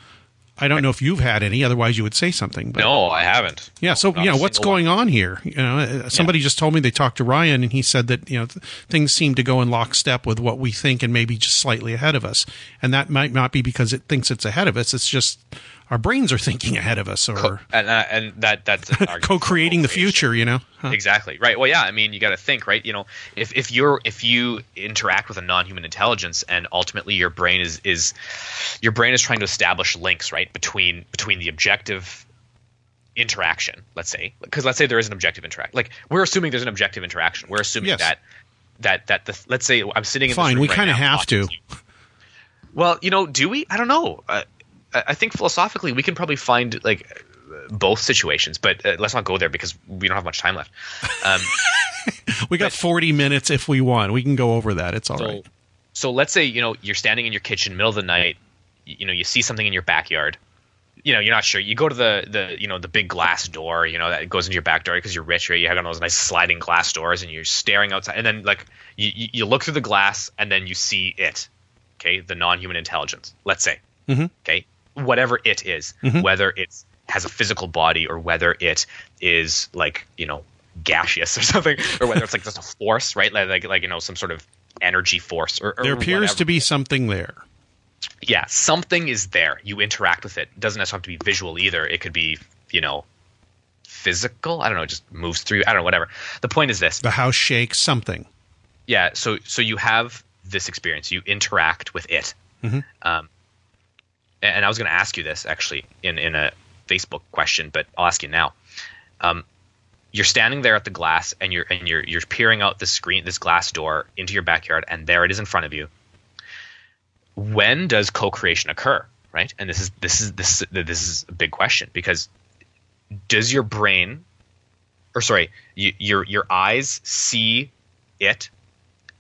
I don't know if you've had any. Otherwise, you would say something. But No, I haven't. yeah, so Not you know, what's single one. going on here? You know, uh, somebody just told me they talked to Ryan, and he said that you know th- things seem to go in lockstep with what we think, and maybe just slightly ahead of us. And that might not be because it thinks it's ahead of us. It's just our brains are thinking ahead of us, or Co- and uh, and that that's an argument for co-creating the future. You know, Huh. Exactly. Right. Well, yeah. I mean, you got to think, right? You know, if if you're if you interact with a non-human intelligence, and ultimately your brain is is your brain is trying to establish links, right, between between the objective interaction, let's say, because let's say there is an objective interaction. Like we're assuming there's an objective interaction. We're assuming Yes. that that that the let's say I'm sitting in this Fine, we right kinda have to. Well, you know, do we? I don't know. Uh, I think philosophically we can probably find like both situations, but uh, let's not go there because we don't have much time left. Um, *laughs* we got 40 minutes if we want. We can go over that. It's all so, right. so let's say you know you're standing in your kitchen, middle of the night. You, know, you see something in your backyard. You know, you're not sure. You go to the the you know the big glass door. You know that goes into your back door because you're rich, or you have one of those nice sliding glass doors, and you're staring outside. And then like you you you look through the glass, and then you see it. Okay, the non-human intelligence. Let's say. Mhm. Okay, whatever it is, whether it has a physical body or whether it is like you know gaseous or *laughs* something, or whether it's like just a force, right? Like like, like you know some sort of energy force or, or There appears whatever. to be something there. yeah, something is there. You interact with it. It doesn't necessarily have to be visual either. It could be, you know, physical. I don't know. It just moves through. I don't know. Whatever. The point is this. The house shakes. Something. Yeah. So so you have this experience. You interact with it. Mm-hmm. Um, and I was going to ask you this actually in in a Facebook question, but I'll ask you now. Um, you're standing there at the glass, and you're and you're you're peering out the screen, this glass door into your backyard, and there it is in front of you. When does co-creation occur? Right, and this is this is this this is a big question because does your brain, or sorry, you, your your eyes see it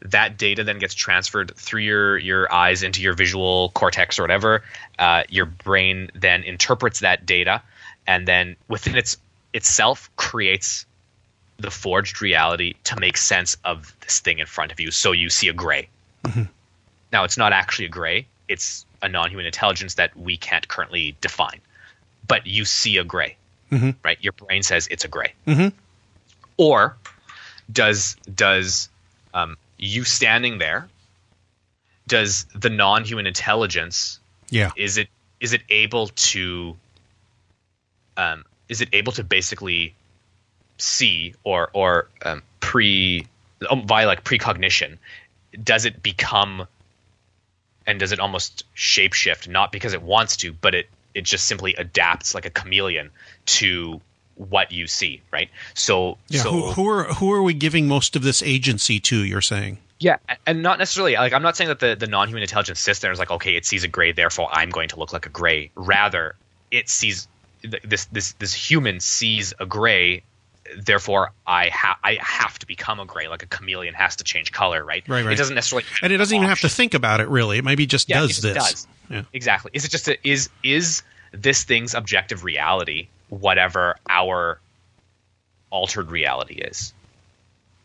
that data then gets transferred through your your eyes into your visual cortex or whatever. Uh, your brain then interprets that data, and then within its itself creates the forged reality to make sense of this thing in front of you. So you see a gray. Now it's not actually a gray; it's a non-human intelligence that we can't currently define. But you see a gray, right? Your brain says it's a gray. Or does does um, you standing there? Does the non-human intelligence Yeah. is it is it able to um, is it able to basically see or or um, pre um, via like precognition does it become and does it almost shapeshift not because it wants to but it it just simply adapts like a chameleon to what you see right so Yeah. so who, who are who are we giving most of this agency to? You're saying. yeah, and not necessarily like I'm not saying that the, the non-human intelligence system is like, okay, it sees a gray, therefore I'm going to look like a gray. Rather, it sees this this this human sees a gray, therefore I ha- I have to become a gray, like a chameleon has to change color, right? Right, right. It doesn't necessarily, And it doesn't even have to think about it really. It maybe just Yeah, does just this. does. Yeah. Exactly. Is it just a, is is this thing's objective reality whatever our altered reality is,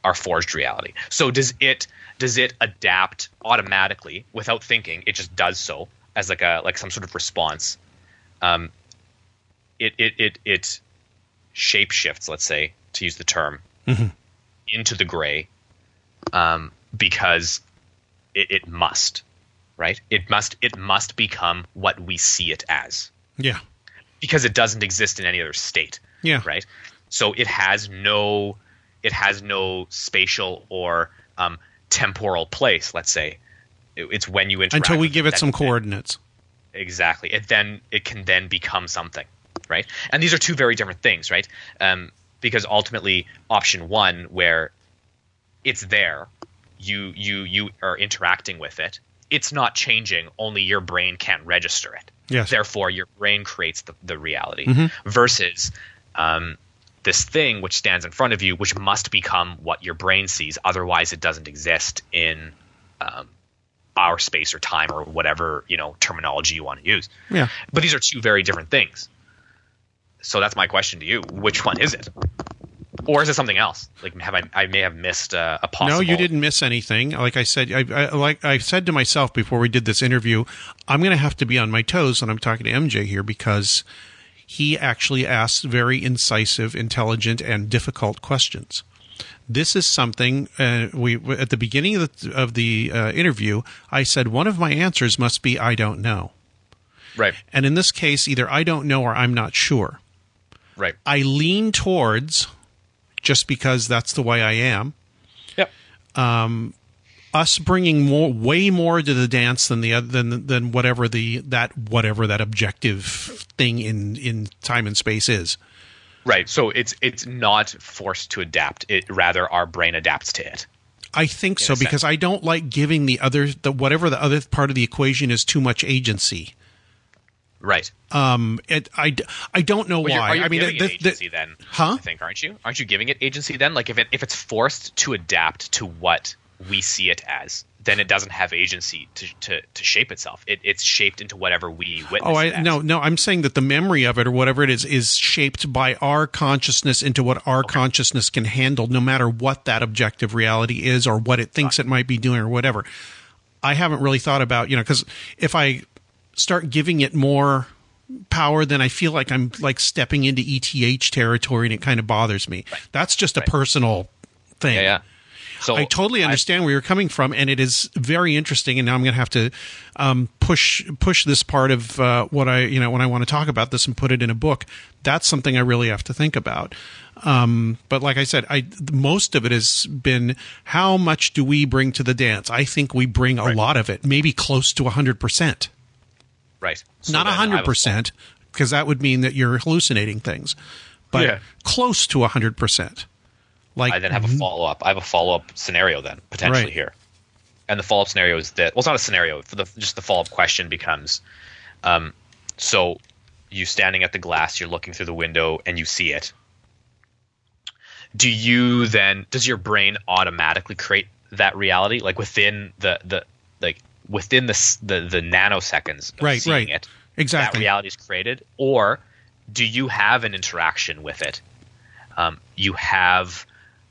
our forged reality? So does it does it adapt automatically without thinking? It just does so as like a like some sort of response. Um, it it it it shape shifts, let's say, to use the term, into the gray, um, because it, it must, right? It must it must become what we see it as Yeah. Because it doesn't exist in any other state, Yeah. right? So it has no it has no spatial or um, temporal place. Let's say It- it's when you interact Until we give it some coordinates. exactly it then it can then become something right and these are two very different things right um, because ultimately option one where it's there you you you are interacting with it it's not changing only your brain can't register it Yes. therefore your brain creates the, the reality versus um, this thing which stands in front of you which must become what your brain sees. Otherwise it doesn't exist in um, our space or time or whatever you know terminology you want to use. Yeah. but these are two very different things. So that's my question to you. Which one is it or is it something else like have i, I may have missed uh, a possible No, you didn't miss anything. Like I said, I, I like I said to myself before we did this interview, I'm going to have to be on my toes when I'm talking to MJ here because he actually asks very incisive, intelligent, and difficult questions. This is something uh, we at the beginning of the, of the uh, interview. I said one of my answers must be I don't know, right and in this case, either I don't know or I'm not sure. right I lean towards just because that's the way I am. yep um, us bringing more, way more to the dance than the other than than whatever the that whatever that objective thing in in time and space is. right so it's it's not forced to adapt it rather our brain adapts to it I think so a sense. because I don't like giving the other the whatever the other part of the equation is too much agency. Right Um, it, I, I don't know Well, why. are you I mean, giving the- it the- agency then Huh? i think aren't you aren't you giving it agency then like if it if it's forced to adapt to what we see it as then it doesn't have agency to, to, to shape itself. It, it's shaped into whatever we witness. Oh, I no, no. I'm saying that the memory of it or whatever it is is shaped by our consciousness into what our consciousness can handle, no matter what that objective reality is or what it thinks it might be doing or whatever. I haven't really thought about you know because if I start giving it more power, then I feel like I'm like stepping into ETH territory, and it kind of bothers me. That's just a personal thing. Yeah, yeah. So I totally understand where you're coming from, and it is very interesting. And now I'm going to have to um, push push this part of uh, what I you know when I want to talk about this and put it in a book. That's something I really have to think about. Um, but like I said, I most of it has been how much do we bring to the dance? I think we bring a lot of it, maybe close to hundred percent. Right. So Not then I have hundred a percent, because that would mean that you're hallucinating things, but Yeah. close to hundred percent. Like I then have a follow up. I have a follow up scenario then potentially Right. here, and the follow up scenario is that well, it's not a scenario. For the just the follow up question becomes, um, so you're standing at the glass, you're looking through the window, and you see it. Do you then does your brain automatically create that reality like within the the like within the the, the nanoseconds of Right, seeing right. it? Exactly. That reality is created, or do you have an interaction with it? Um, you have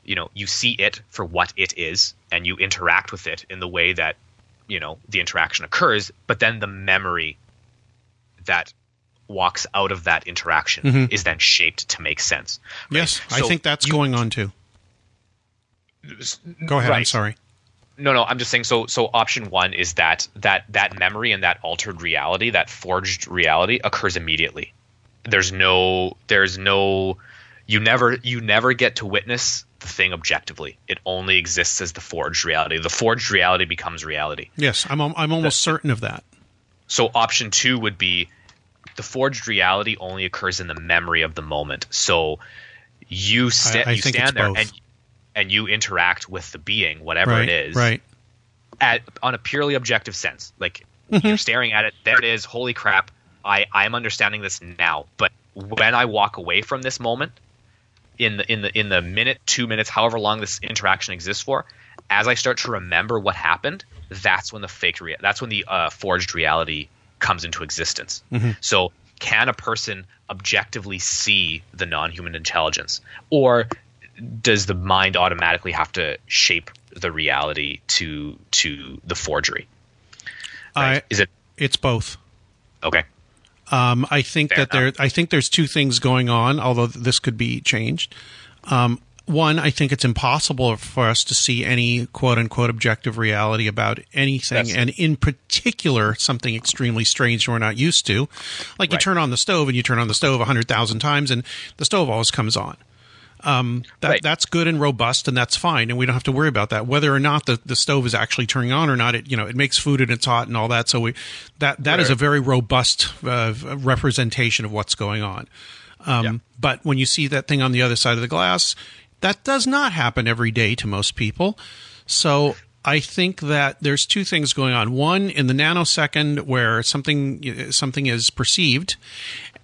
you know you see it for what it is and you interact with it in the way that you know the interaction occurs but then the memory that walks out of that interaction is then shaped to make sense right? Yes, I think that's you- going on too. Go ahead. I'm sorry. No no i'm just saying so so option one is that that that memory and that altered reality that forged reality occurs immediately there's no there's no you never you never get to witness the thing objectively it only exists as the forged reality the forged reality becomes reality Yes, I'm. I'm almost certain of that. so option two would be the forged reality only occurs in the memory of the moment so you, sta- I you stand there both. and and you interact with the being whatever right. it is Right. at on a purely objective sense. Like Mm-hmm. you're staring at it, there it is. Holy crap! I I'm understanding this now. But when I walk away from this moment, in the in the in the minute, two minutes, however long this interaction exists for, as I start to remember what happened, that's when the fake rea- that's when the uh, forged reality comes into existence. Mm-hmm. So can a person objectively see the non-human intelligence, or does the mind automatically have to shape the reality to to the forgery? I. Is it It's both. okay? Um, I think Fair that there. I think there's two things going on. Although this could be changed. Um, one, I think it's impossible for us to see any quote unquote objective reality about anything, That's- and in particular, something extremely strange we're not used to. Like you turn on the stove and you turn on the stove a hundred thousand times, and the stove always comes on. Um, that, Right. That's good and robust, and that's fine, and we don't have to worry about that. Whether or not the, the stove is actually turning on or not, it you know it makes food and it's hot and all that. So we that that is a very robust uh, representation of what's going on. Um, Yeah. But when you see that thing on the other side of the glass, that does not happen every day to most people. So I think that there's two things going on. One, in the nanosecond where something something is perceived,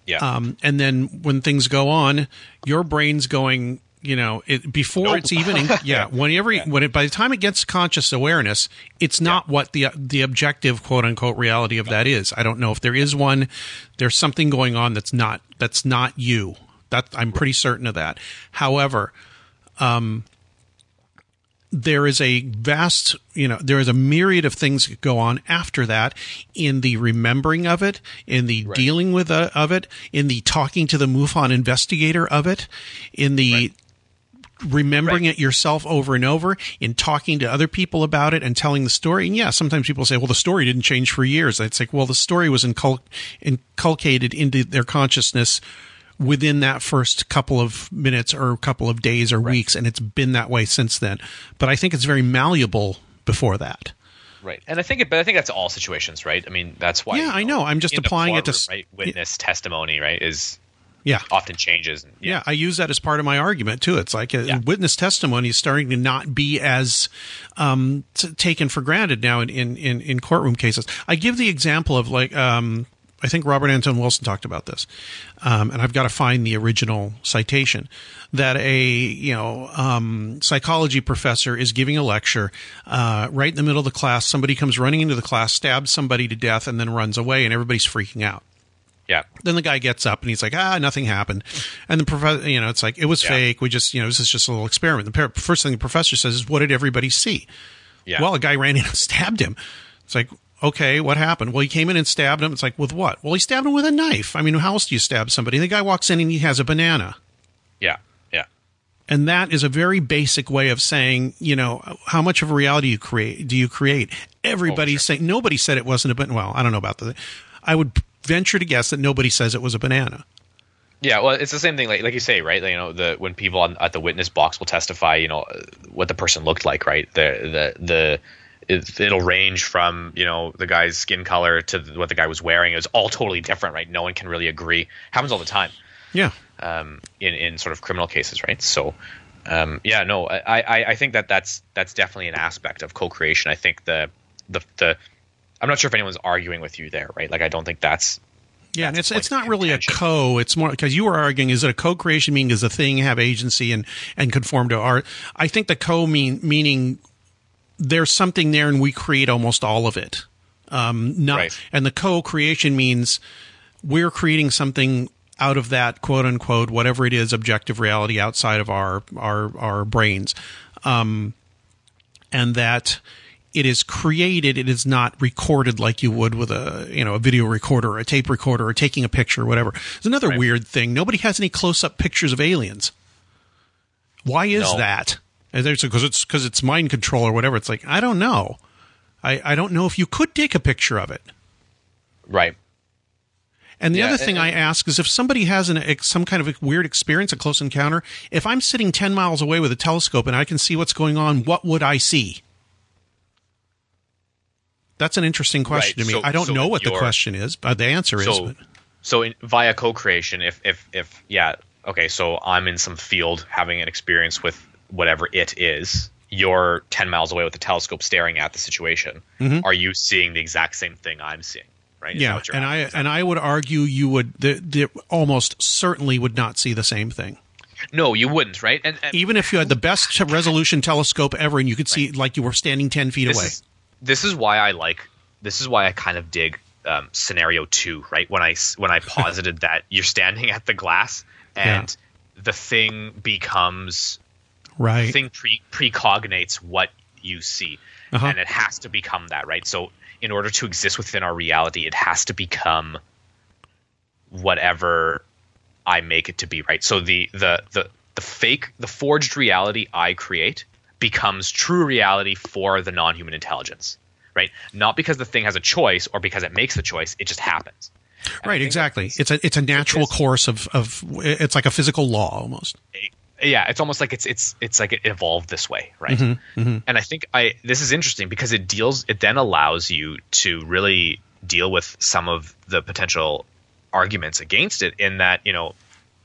Yeah. um, and then when things go on, your brain's going, you know, it, before Nope. it's evening. *laughs* yeah, whenever, when it, by the time it gets conscious awareness, it's not what the, the objective quote unquote reality of that is. I don't know if there is one. There's something going on that's not, that's not you. That I'm pretty certain of that. However, there is a vast, you know, there is a myriad of things that go on after that in the remembering of it, in the dealing with uh, of it, in the talking to the MUFON investigator of it, in the remembering it yourself over and over, in talking to other people about it and telling the story. And yeah, sometimes people say, well, the story didn't change for years. It's like, well, the story was incul- inculcated into their consciousness within that first couple of minutes or a couple of days or weeks, and it's been that way since then. But I think it's very malleable before that. right. And I think it, but I think that's all situations, right? I mean, that's why. Yeah, I know. I'm just applying it to right. Witness testimony, right, is Yeah. often changes. And, Yeah, I use that as part of my argument too. It's like uh Yeah. witness testimony is starting to not be as um, t- taken for granted now in, in, in, in courtroom cases. I give the example of like um, I think Robert Anton Wilson talked about this, um, and I've got to find the original citation that a you know um, psychology professor is giving a lecture uh, right in the middle of the class. Somebody comes running into the class, stabs somebody to death, and then runs away, and everybody's freaking out. Yeah. Then the guy gets up and he's like, ah, nothing happened. And the professor, you know, it's like, it was Yeah. fake. We just, you know, this is just a little experiment. The par- first thing the professor says is, what did everybody see? Yeah. Well, a guy ran in and *laughs* stabbed him. It's like, okay, what happened? Well, he came in and stabbed him. It's like, with what? Well, he stabbed him with a knife. I mean, how else do you stab somebody? The guy walks in and he has a banana. Yeah. Yeah. And that is a very basic way of saying, you know, how much of a reality you create do you create? Everybody's sure. saying nobody said it wasn't a banana. Well, I don't know about that. I would venture to guess that nobody says it was a banana. Yeah, well, it's the same thing, like like you say, right? Like, you know, the when people on, at the witness box will testify, you know, what the person looked like, right? The the the it, it'll range from you know the guy's skin color to what the guy was wearing. It was all totally different, right? No one can really agree. Happens all the time Yeah. um, in in sort of criminal cases, right? So, um, yeah, no, I, I I think that that's that's definitely an aspect of co-creation. I think the the the I'm not sure if anyone's arguing with you there, right? Like, I don't think that's Yeah, and it's it's not really a co. It's more because you were arguing: is it a co-creation? Meaning, does a thing have agency and and conform to art? I think the co mean meaning there's something there, and we create almost all of it. Um, not Right. and the co-creation means we're creating something out of that quote unquote whatever it is objective reality outside of our our our brains, um, and that it is created it is not recorded like you would with a you know a video recorder or a tape recorder or taking a picture or whatever it's another Right. weird thing nobody has any close-up pictures of aliens why is No. that because it's because it's mind control or whatever it's like i don't know I, I don't know if you could take a picture of it right. and the Yeah, other thing and- I ask is if somebody has an some kind of a weird experience, a close encounter, if I'm sitting 10 miles away with a telescope and I can see what's going on, what would I see? That's an interesting question Right, to me. so- I don't so know what the question is, but the answer is. so but- so in, via co-creation if if if yeah okay so i'm in some field having an experience with whatever it is you're 10 miles away with a telescope staring at the situation are you seeing the exact same thing i'm seeing right? Is yeah, and I and I would argue you would the, the, almost certainly would not see the same thing. no you wouldn't right? And, and Even if you had the best resolution telescope ever and you could see like you were standing 10 feet this away. is this is why i like this is why i kind of dig um, scenario two right? When I when i *laughs* posited that you're standing at the glass and the thing becomes right. thing pre precognates what you see Uh-huh. and it has to become that right so in order to exist within our reality it has to become whatever i make it to be right so the the the, the fake the forged reality i create becomes true reality for the non-human intelligence right not because the thing has a choice or because it makes the choice it just happens And Right, exactly. It's a it's a natural this- course of of it's like a physical law almost. Yeah it's almost like it's it's it's like it evolved this way right Mm-hmm, and i think i this is interesting because it deals it then allows you to really deal with some of the potential arguments against it in that you know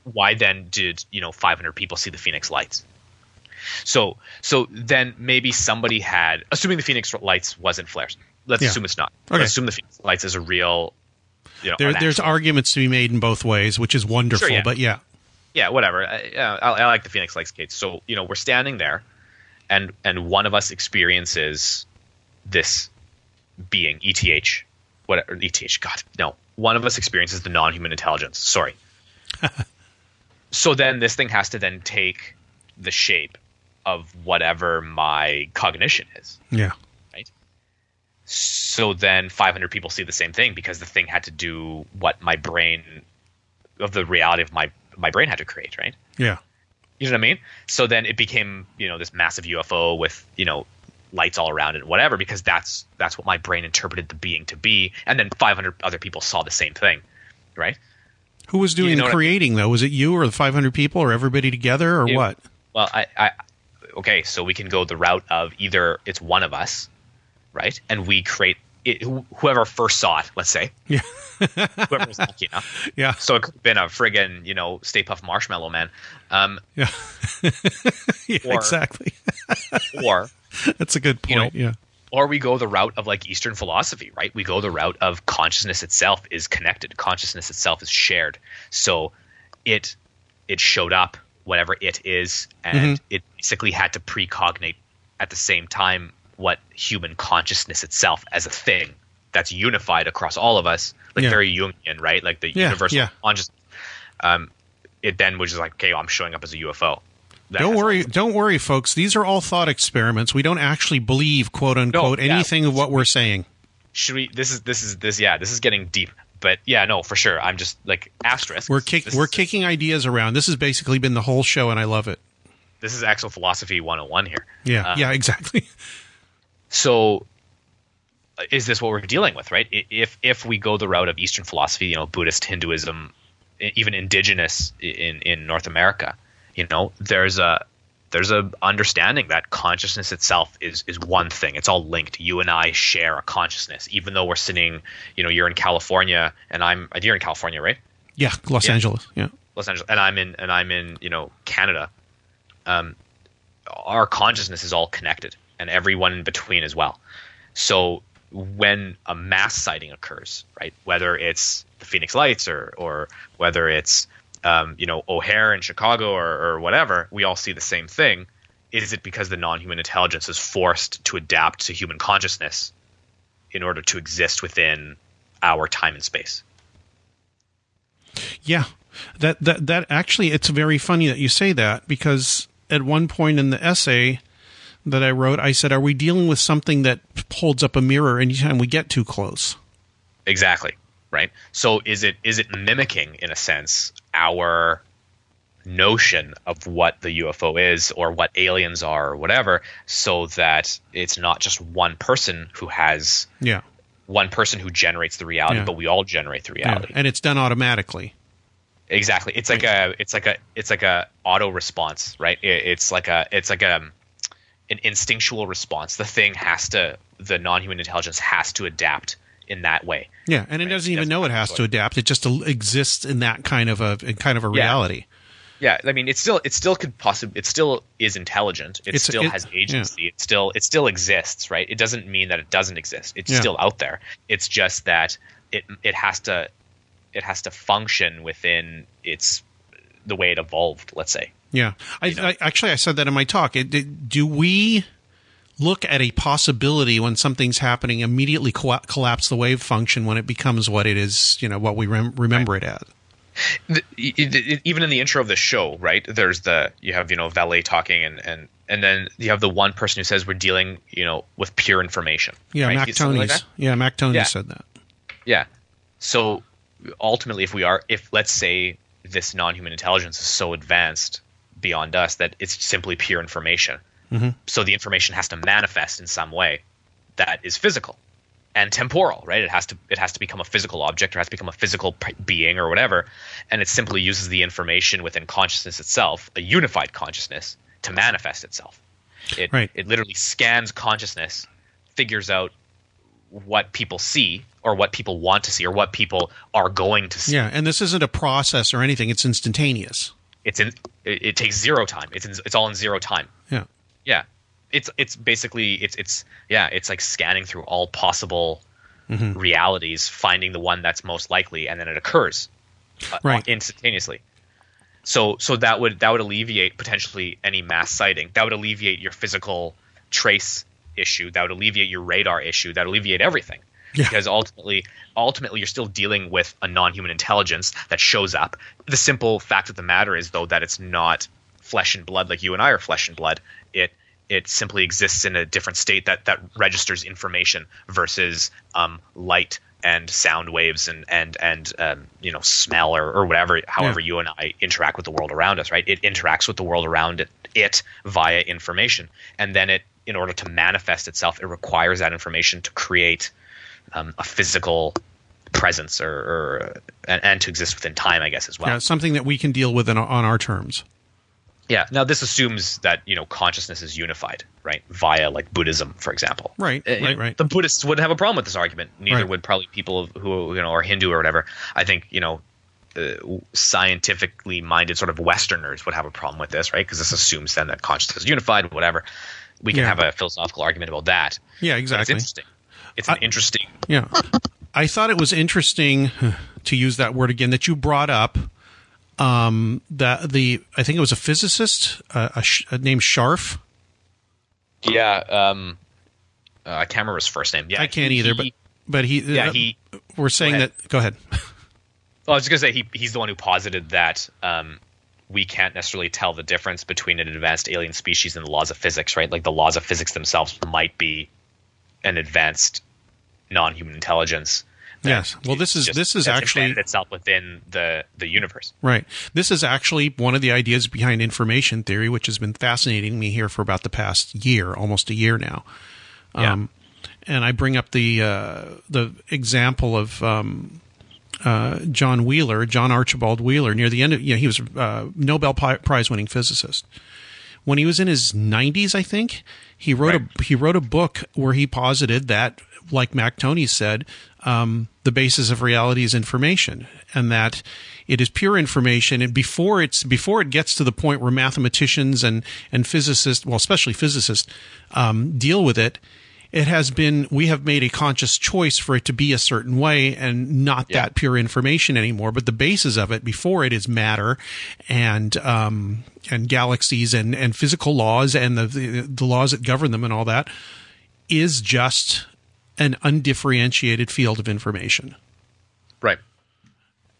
why then did you know 500 people see the phoenix lights so so then maybe somebody had assuming the phoenix lights wasn't flares let's Yeah. assume it's not Okay. let's assume the phoenix lights is a real you know There, there's arguments to be made in both ways, which is wonderful. Sure, yeah. But yeah, yeah, whatever. I, I, I like the Phoenix Lights case. So you know, we're standing there, and and one of us experiences this being ETH, whatever ETH. God, no. One of us experiences the non-human intelligence. Sorry. *laughs* so then this thing has to then take the shape of whatever my cognition is. yeah, Right. So then 500 people see the same thing because the thing had to do what my brain of the reality of my my brain had to create, right? yeah, You know what I mean? So then it became, you know, this massive UFO with, you know, lights all around it and whatever because that's that's what my brain interpreted the being to be and then 500 other people saw the same thing, right? Who was doing You know the I- creating though? Was it you or the 500 people or everybody together or It- what? Well, I, I okay, so we can go the route of either it's one of us, right? And we create it, whoever first saw it, let's say. Yeah. whoever was lucky enough. *laughs* Yeah, So it could have been a friggin', you know, Stay Puft Marshmallow Man. Um, yeah, *laughs* yeah Or- exactly. *laughs* or That's a good You know, point. yeah, or we go the route of like Eastern philosophy, right? We go the route of consciousness itself is connected. Consciousness itself is shared. So it it showed up, whatever it is, and Mm-hmm. it basically had to precognate at the same time what human consciousness itself as a thing that's unified across all of us, like Yeah. very Jungian, right? Like the Yeah, universal yeah. consciousness. Um, it then was just like, okay, I'm showing up as a UFO. That don't worry, don't worry, folks. These are all thought experiments. We don't actually believe, quote unquote, yeah. anything of what we're saying. should we this is this is this yeah this is getting deep but yeah no for sure i'm just like asterisk We're kick, we're is- kicking ideas around. This has basically been the whole show, and I love it. this is exophilosophy 101 here. Yeah, Uh, yeah, *laughs* exactly. So uh, is this what we're dealing with right if if we go the route of eastern philosophy you know buddhist hinduism even indigenous in in north america you know there's a there's a understanding that consciousness itself is is one thing it's all linked you and i share a consciousness even though we're sitting you know you're in california and i'm you're in california right Yeah, Los Yeah. Angeles. Yeah. Los Angeles, and I'm in and I'm in you know Canada. Um, our consciousness is all connected, and everyone in between as well. So when a mass sighting occurs, right, whether it's the Phoenix Lights or or whether it's um, you know O'Hare in Chicago or, or whatever, we all see the same thing. Is it because the non-human intelligence is forced to adapt to human consciousness in order to exist within our time and space? Yeah. That that that actually it's very funny that you say that because at one point in the essay that I wrote I said are we dealing with something that holds up a mirror anytime we get too close? Exactly. Right. So is it is it mimicking in a sense our notion of what the UFO is or what aliens are or whatever so that it's not just one person who has Yeah. one person who generates the reality Yeah. but we all generate the yeah. reality. And it's done automatically. Exactly. It's like a it's like a it's like a auto response, right? It, it's like a it's like a an instinctual response. The thing has to the non-human intelligence has to adapt in that way. Yeah, and it Right. doesn't even know it has to adapt. It just exists in that kind of a in kind of a Yeah. reality. Yeah, I mean, it still it still could possibly it still is intelligent. It It's- still it- has agency. It still it still exists, right? It doesn't mean that it doesn't exist. It's Yeah. still out there. It's just that it it has to it has to function within its the way it evolved. Let's say. Yeah, I, I actually I said that in my talk. It, it- do we look at a possibility when something's happening immediately colla- collapse the wave function when it becomes what it is? You know what we rem- remember it as. the, it, it- even in the intro of the show, right? There's the you have you know Vallée talking, and and and then you have the one person who says we're dealing you know with pure information. Yeah, right? Mac Something like yeah, Mac Tonnies Yeah. said that. Yeah. So ultimately, if we are, if let's say this non-human intelligence is so advanced beyond us that it's simply pure information, mm-hmm. so the information has to manifest in some way that is physical and temporal, right? It has to it has to become a physical object or has to become a physical being or whatever, and it simply uses the information within consciousness itself, a unified consciousness, to manifest itself. It Right. it literally scans consciousness, figures out what people see or what people want to see or what people are going to see. Yeah, and this isn't a process or anything. It's instantaneous. It's in it, it takes zero time. It's in, it's all in zero time. Yeah, Yeah. It's it's basically it's it's yeah, it's like scanning through all possible Mm-hmm. realities, finding the one that's most likely and then it occurs uh, Right. instantaneously. So so that would that would alleviate potentially any mass sighting. That would alleviate your physical trace issue. That would alleviate your radar issue. That would alleviate everything. Yeah. Because ultimately ultimately you're still dealing with a non-human intelligence that shows up. The simple fact of the matter is though that it's not flesh and blood like you and I are flesh and blood. It it simply exists in a different state that that registers information versus um, light and sound waves and and and um, you know smell or, or whatever however Yeah. you and I interact with the world around us right it interacts with the world around it, it via information and then it in order to manifest itself it requires that information to create um, a physical presence or, or and, and to exist within time I guess as well yeah, something that we can deal with in, on our terms. yeah. Now this assumes that you know consciousness is unified, right? Via like Buddhism, for example. Right, Uh, right, right. The Buddhists wouldn't have a problem with this argument. Neither Right. would probably people who you know are Hindu or whatever. I think you know. Uh, scientifically minded sort of Westerners would have a problem with this, right? Because this assumes then that consciousness is unified, whatever. We can Yeah. have a philosophical argument about that. Yeah, exactly. It's interesting. It's an I- interesting. Yeah. I thought it was interesting *sighs* to use that word again that you brought up um, that the I think it was a physicist uh, a sh- uh, named Scharf. Yeah. Um, uh, I can't remember his first name. Yeah, I can't he- either, but he- but he yeah, uh, he we're saying ahead. that. Go ahead. *laughs* Well, I was just gonna say he he's the one who posited that um, we can't necessarily tell the difference between an advanced alien species and the laws of physics, right? Like the laws of physics themselves might be an advanced non-human intelligence, Yes. Well, this is- just- this is actually- itself within the the universe. Right. This is actually one of the ideas behind information theory, which has been fascinating me here for about the past year, almost a year now. Yeah. Um, and I bring up the uh, the example of um, uh, John Wheeler, John Archibald Wheeler, near the end of you know he was a uh, Nobel Prize winning physicist. When he was in his 90s, I think he wrote a he wrote a book where he posited that, like Mac Tonnies said, um, the basis of reality is information, and that it is pure information. And before it's before it gets to the point where mathematicians and and physicists, well, especially physicists, um, deal with it, it has been we have made a conscious choice for it to be a certain way and not Yeah. that pure information anymore but the basis of it before it is matter and um and galaxies and and physical laws and the the, the laws that govern them and all that is just an undifferentiated field of information Right.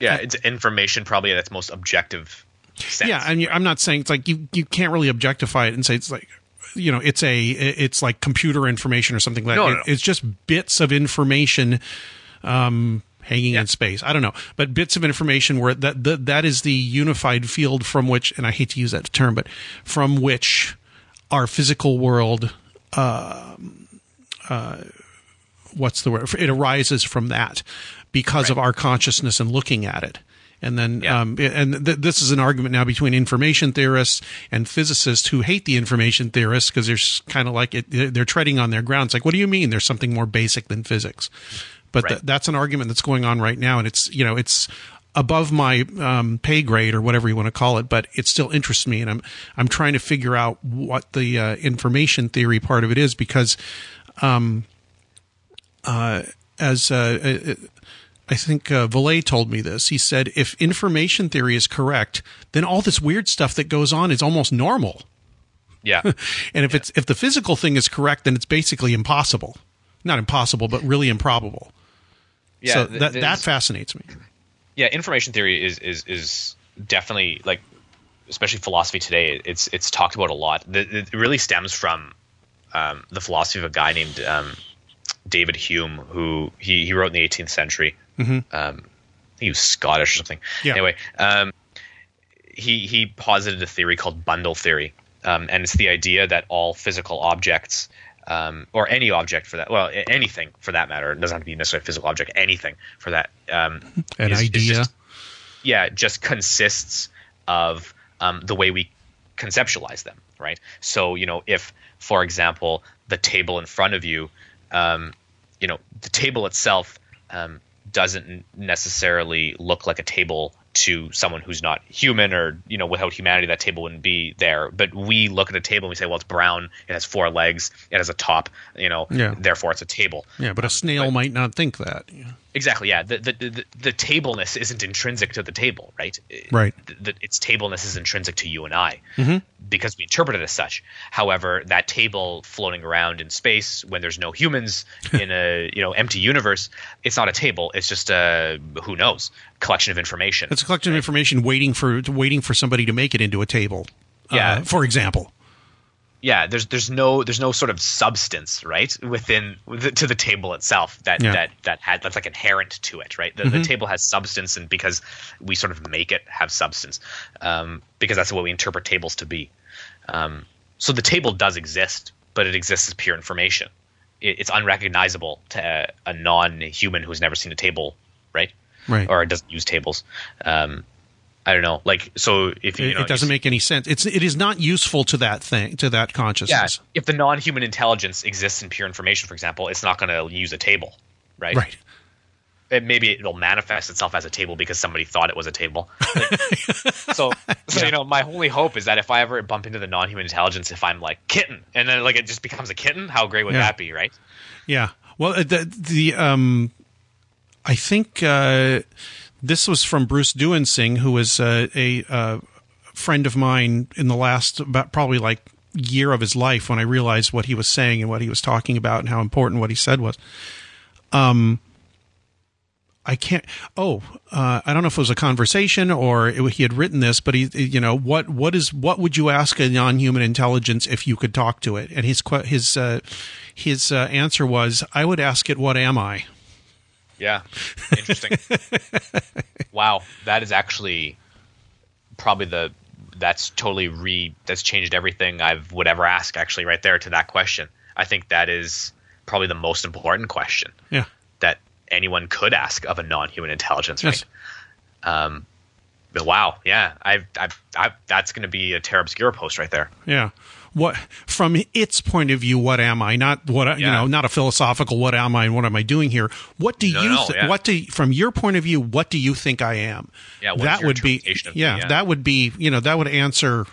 Yeah, it's information probably at its most objective sense. Yeah, and I'm not saying it's like you you can't really objectify it and say it's like you know it's a it's like computer information or something like No, that. no, no. It's just bits of information um, hanging in space. I don't know, but bits of information where that that that is the unified field from which, and I hate to use that term, but from which our physical world. Um, uh, what's the word? It arises from that because of our consciousness and looking at it. And then, Yeah. um, and th- this is an argument now between information theorists and physicists who hate the information theorists because they're kind of like it, they're treading on their ground. It's like, what do you mean? There's something more basic than physics. But th- that's an argument that's going on right now, and it's you know it's above my um, pay grade or whatever you want to call it, but it still interests me, and I'm I'm trying to figure out what the uh, information theory part of it is because as uh, uh, I think uh, Vallée told me this. He said, if information theory is correct, then all this weird stuff that goes on is almost normal. Yeah. *laughs* And if it's if the physical thing is correct, then it's basically impossible. Not impossible, but really improbable. Yeah. so th- that that fascinates me. yeah, information theory is is is definitely like, especially philosophy today. It's it's talked about a lot. It really stems from um, the philosophy of a guy named um, David Hume, who he he wrote in the 18th century. Um, I think he was Scottish or something. Yeah. Anyway, um, he he posited a theory called bundle theory, um, and it's the idea that all physical objects. Um, or any object for that, well, anything for that matter. It doesn't have to be necessarily a physical object. Anything for that. Um, An is- is idea. just- yeah, just consists of um, the way we conceptualize them, right? So, you know, if, for example, the table in front of you, um, you know, the table itself um, doesn't necessarily look like a table to someone who's not human or, you know, without humanity, that table wouldn't be there. But we look at a table and we say, well, it's brown, it has four legs, it has a top, you know, Yeah. therefore it's a table. Yeah, but a snail but- might not think that. Exactly. Yeah. The the, the the tableness isn't intrinsic to the table, right? Right. The, the, its tableness is intrinsic to you and I because we interpret it as such. However, that table floating around in space when there's no humans *laughs* in a you know empty universe, it's not a table. It's just a who knows collection of information. It's a collection of information waiting for waiting for somebody to make it into a table. uh, Yeah. for example. Yeah there's there's no there's no sort of substance right within with- to the table itself that Yeah. that that had that's like inherent to it right? The, the table has substance and because we sort of make it have substance um, because that's what we interpret tables to be. Um, so the table does exist but it exists as pure information. It, it's unrecognizable to a, a non-human who's never seen a table right? Right. or doesn't use tables. Um, I don't know. Like, so if you It, know, it doesn't you- make any sense. It's it is not useful to that thing to that consciousness. yeah, if the non-human intelligence exists in pure information, for example, it's not going to use a table, right? Right. It, maybe it'll manifest itself as a table because somebody thought it was a table. *laughs* Like, so, so you know, my only hope is that if I ever bump into the non-human intelligence, if I'm like kitten, and then like it just becomes a kitten, how great would Yeah. that be, right? Yeah. Well, uh, the the um, I think uh, this was from Bruce Duensing, who was uh, a uh, friend of mine in the last about probably like year of his life when I realized what he was saying and what he was talking about and how important what he said was. Um, I can't. Oh, uh, I don't know if it was a conversation or it, he had written this, but he, you know, what what is what would you ask a non-human intelligence if you could talk to it? And his his uh, his uh, answer was, I would ask it, "What am I?" Yeah. Interesting. *laughs* wow, that is actually probably the that's totally re that's changed everything I would ever ask actually right there to that question. I think that is probably the most important question Yeah. that anyone could ask of a non-human intelligence, Yes. right? Um, but wow, yeah, I, I, I that's going to be a Terra Obscura post right there. Yeah. What from its point of view, what am I? Not what I- you know, not a philosophical what am I and what am I doing here? What do No, you no, thi- yeah. what do from your point of view, what do you think I am? Yeah, that would be me? yeah, Yeah. that would be, you know, that would answer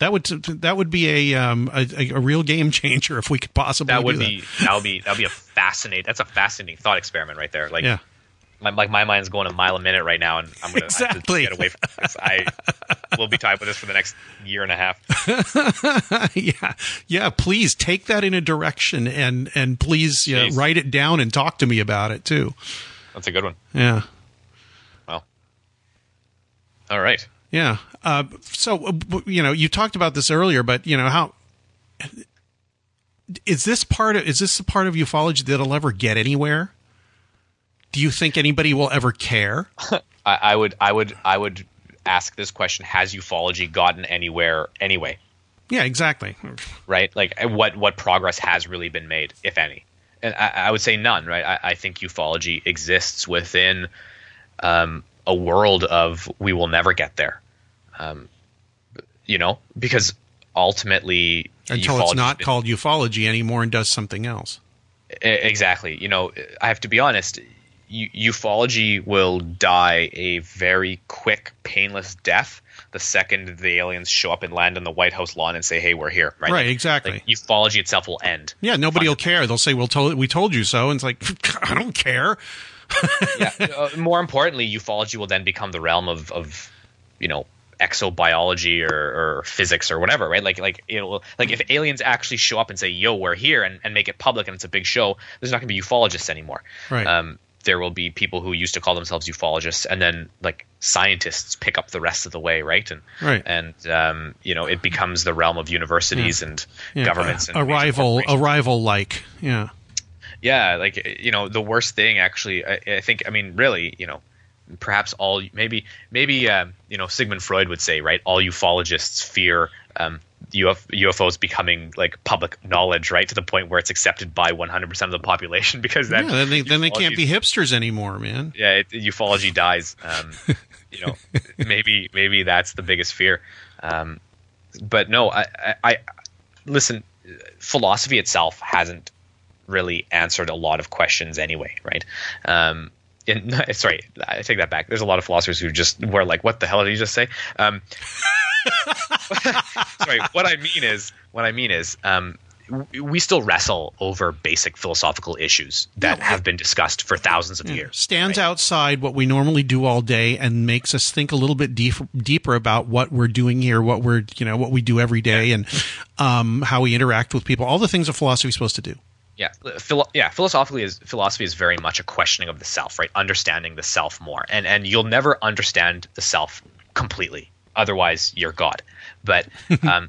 that would that would be a um a, a, real game *laughs* changer if we could possibly That would be that would be that would be a fascinating. That's a fascinating thought experiment right there. Like, Yeah. My, like my mind's going a mile a minute right now, and I'm gonna have to Exactly. get away from this. I will be tied with this for the next year and a half. *laughs* yeah, yeah. Please take that in a direction and and please yeah, write it down and talk to me about it too. That's a good one. Yeah. Well, all right. Yeah. Uh, so, uh, you know, you talked about this earlier, but you know how is this part of is this a part of ufology that'll ever get anywhere? Do you think anybody will ever care? *laughs* I, I would I would I would ask this question: Has ufology gotten anywhere anyway? Yeah, exactly. right? Like uh, what what progress has really been made, if any? And I, I would say none, right? I, I think ufology exists within um, a world of we will never get there, um, you know, because ultimately Until it's not been- called ufology anymore and does something else. Exactly. You know, I have to be honest. U- Ufology will die a very quick, painless death the second the aliens show up and land on the White House lawn and say, "Hey, we're here." Right. Right, exactly. like, ufology itself will end. Yeah, nobody will care. They'll say, "Well, told, we told you so," and it's like, *laughs* I don't care. yeah. *laughs* Uh, more importantly, ufology will then become the realm of, of you know, exobiology or, or physics or whatever, right? Like, like you know, like if aliens actually show up and say, "Yo, we're here," and, and make it public and it's a big show, there's not going to be ufologists anymore. Right. Um, there will be people who used to call themselves ufologists, and then like scientists pick up the rest of the way, right? And Right. and um, you know, it becomes the realm of universities and Yeah, governments and a major rival, a corporations. rival like, yeah, Yeah, like you know, the worst thing actually. I, I think. I mean, really, you know, perhaps all maybe maybe um, you know Sigmund Freud would say right. All ufologists fear um, UF, UFOs becoming like public knowledge, right, to the point where it's accepted by 100% of the population *laughs* because then yeah. Then they, then they can't be hipsters anymore, man. yeah, it, ufology dies. Um, *laughs* you know, maybe maybe that's the biggest fear. Um, but no, I, I, I listen. Philosophy itself hasn't really answered a lot of questions anyway, right? Um, and, *laughs* sorry, I take that back. There's a lot of philosophers who just were like, "What the hell did you just say?" Um, *laughs* sorry, what I mean is, what I mean is, um, we still wrestle over basic philosophical issues that Yeah. have been discussed for thousands of years. Stands outside what we normally do all day and makes us think a little bit deep, deeper about what we're doing here, what we're you know what we do every day, and um, how we interact with people. All the things a philosophy is supposed to do. Yeah, philo- yeah. Philosophically, is philosophy is very much a questioning of the self, right? Understanding the self more, and and you'll never understand the self completely. Otherwise, you're God. But *laughs* um,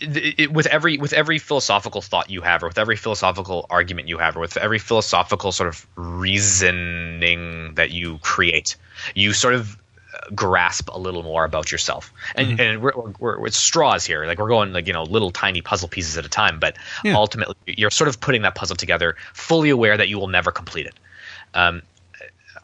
it, it, with every with every philosophical thought you have, or with every philosophical argument you have, or with every philosophical sort of reasoning that you create, you sort of uh, grasp a little more about yourself. And and we're, we're, we're straws here, like we're going like you know little tiny puzzle pieces at a time. But Yeah. ultimately, you're sort of putting that puzzle together, fully aware that you will never complete it. Um,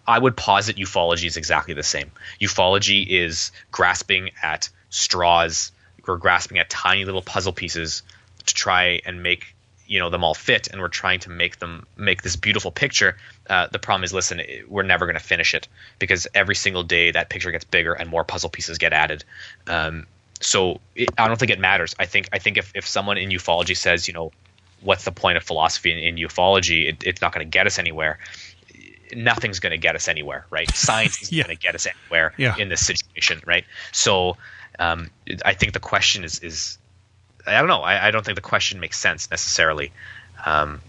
I would posit ufology is exactly the same. Ufology is grasping at straws, we're grasping at tiny little puzzle pieces to try and make you know them all fit, and we're trying to make them make this beautiful picture. Uh, the problem is, listen, we're never going to finish it because every single day that picture gets bigger and more puzzle pieces get added. Um, so it, I don't think it matters. I think I think if, if someone in ufology says, you know, what's the point of philosophy in, in ufology? It, it's not going to get us anywhere nothing's going to get us anywhere, right? Science isn't *laughs* Yeah. going to get us anywhere Yeah. in this situation, right? So um, I think the question is, is I don't know. I, I don't think the question makes sense necessarily. Um,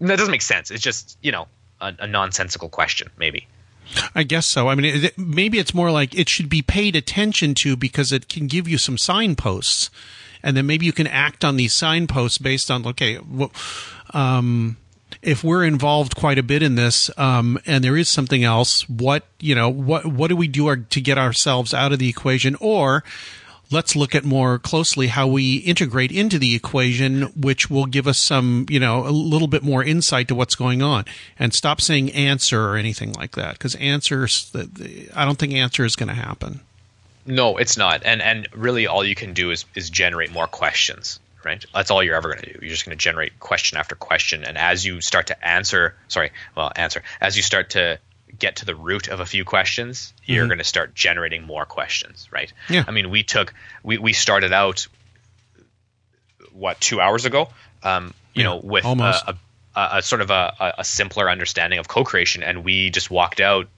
that doesn't make sense. It's just you know a, a nonsensical question, maybe. I guess so. I mean, it, maybe it's more like it should be paid attention to because it can give you some signposts, and then maybe you can act on these signposts based on okay, well, um, if we're involved quite a bit in this, um, and there is something else, what you know, what what do we do our, to get ourselves out of the equation, or let's look at more closely how we integrate into the equation, which will give us some, you know, a little bit more insight to what's going on. And stop saying answer or anything like that, because answers, the, the, I don't think answer is going to happen. No, it's not. And and really, all you can do is is generate more questions. Right. That's all you're ever going to do. You're just going to generate question after question, and as you start to answer, sorry, well, answer as you start to get to the root of a few questions, you're Mhm. going to start generating more questions, right? Yeah. I mean, we took we we started out what two hours ago, um, you Yeah, know, with almost. a, a, a sort of a, a- a simpler understanding of co-creation, and we just walked out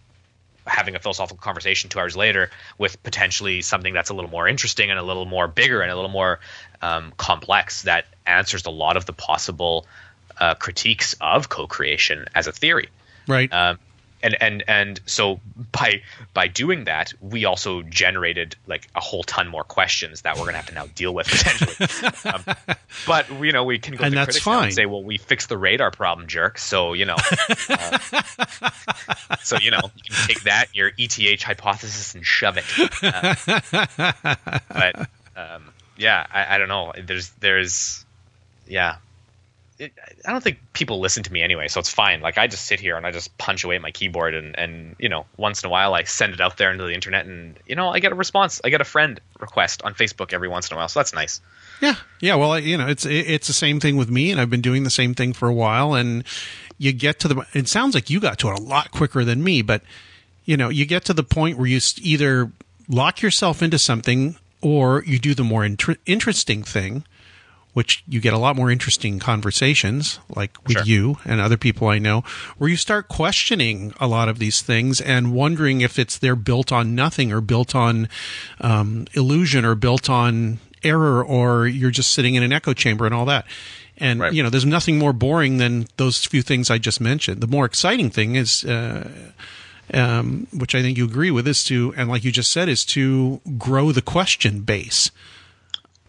having a philosophical conversation two hours later with potentially something that's a little more interesting and a little more bigger and a little more um, complex that answers a lot of the possible uh, critiques of co-creation as a theory. Right. Um, and and and so by by doing that, we also generated like a whole ton more questions that we're gonna have to now deal with potentially. *laughs* um, but you know, we can go And to that's critics fine. and say, well, we fixed the radar problem, jerk. So you know, uh, so you know, you can take that your ETH hypothesis and shove it. Uh, but um, yeah, I, I don't know. There's there's yeah. It, I don't think people listen to me anyway, so it's fine. Like I just sit here and I just punch away at my keyboard, and and you know, once in a while I send it out there into the internet, and you know, I get a response. I get a friend request on Facebook every once in a while, so that's nice. Yeah, yeah. Well, you know, it's it- it's the same thing with me, and I've been doing the same thing for a while. And you get to the. It sounds like you got to it a lot quicker than me, but you know, you get to the point where you either lock yourself into something or you do the more inter- interesting thing, which you get a lot more interesting conversations, like with Sure. you and other people I know, where you start questioning a lot of these things and wondering if it's they're built on nothing or built on um, illusion or built on error or you're just sitting in an echo chamber and all that. And Right. you know, there's nothing more boring than those few things I just mentioned. The more exciting thing is, uh, um, which I think you agree with, is to and like you just said, is to grow the question base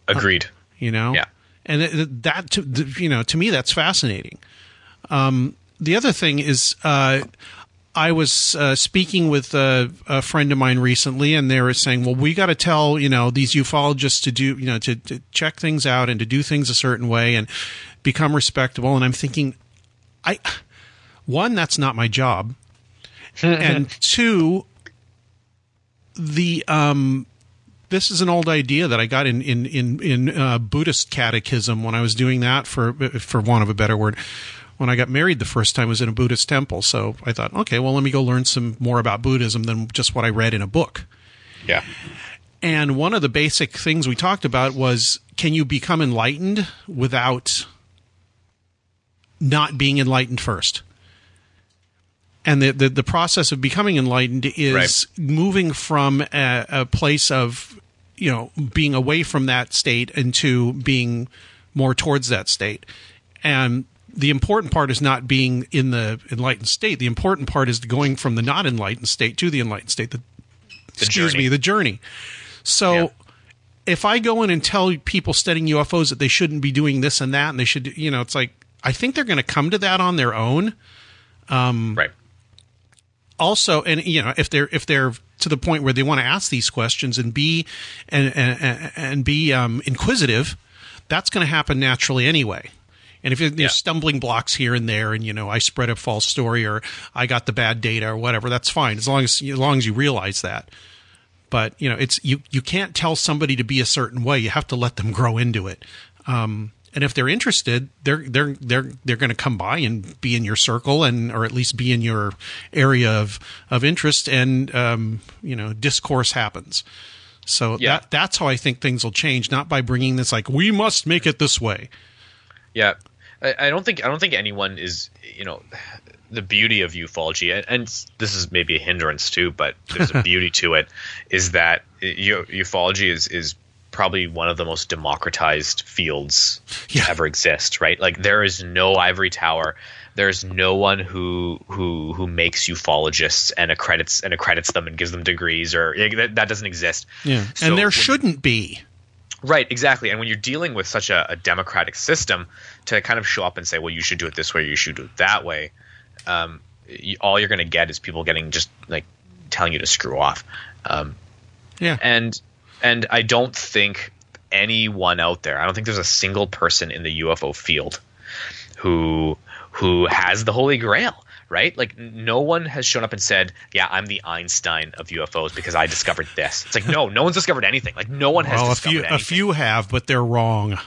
Agreed. you know Yeah. And it- that to, you know to me that's fascinating um, the other thing is uh, I was uh, speaking with a, a friend of mine recently, and they were saying, "Well, we got to tell you know these ufologists to do you know to, to check things out and to do things a certain way and become respectable." And I'm thinking, I one that's not my job, *laughs* and two, the um, this is an old idea that I got in in in in uh, Buddhist catechism when I was doing that for for want of a better word. When I got married the first time was in a Buddhist temple, so I thought, okay, well, let me go learn some more about Buddhism than just what I read in a book. Yeah. And one of the basic things we talked about was can you become enlightened without not being enlightened first? And the, the, the process of becoming enlightened is moving from a, a place of, you know, being away from that state into being more towards that state. And the important part is not being in the enlightened state. The important part is going from the not enlightened state to the enlightened state. The, excuse journey. me, the journey. So Yeah. if I go in and tell people studying UFOs that they shouldn't be doing this and that, and they should, you know, it's like I think they're going to come to that on their own. Um, right. Also, and you know, if they're if they're to the point where they want to ask these questions and be and and, and be um, inquisitive, that's going to happen naturally anyway. And if there's Yeah. stumbling blocks here and there, and you know, I spread a false story or I got the bad data or whatever, that's fine as long as as long as you realize that. But you know, it's you you can't tell somebody to be a certain way. You have to let them grow into it. Um, and if they're interested, they're they're they're they're going to come by and be in your circle and or at least be in your area of of interest, and um, you know, discourse happens. So Yeah. that that's how I think things will change, not by bringing this like we must make it this way. Yeah, I, I don't think I don't think anyone is you know the beauty of ufology, and, and this is maybe a hindrance too, but there's a *laughs* beauty to it, is that u- ufology is is probably one of the most democratized fields Yeah. to ever exist. Right, like there is no ivory tower. There's no one who who who makes ufologists and accredits and accredits them and gives them degrees or that, that doesn't exist. Yeah, So and there when- shouldn't be. Right, exactly. And when you're dealing with such a, a, democratic system, to kind of show up and say, "Well, you should do it this way, you should do it that way," um, you, all you're going to get is people getting just like telling you to screw off. Um, yeah, and and I don't think anyone out there. I don't think there's a single person in the UFO field who who has the holy grail right? Like no one has shown up and said, "Yeah, I'm the Einstein of UFOs because I discovered this." It's like no, no one's discovered anything. Like no one has. Well, a few anything. a few have, but they're wrong.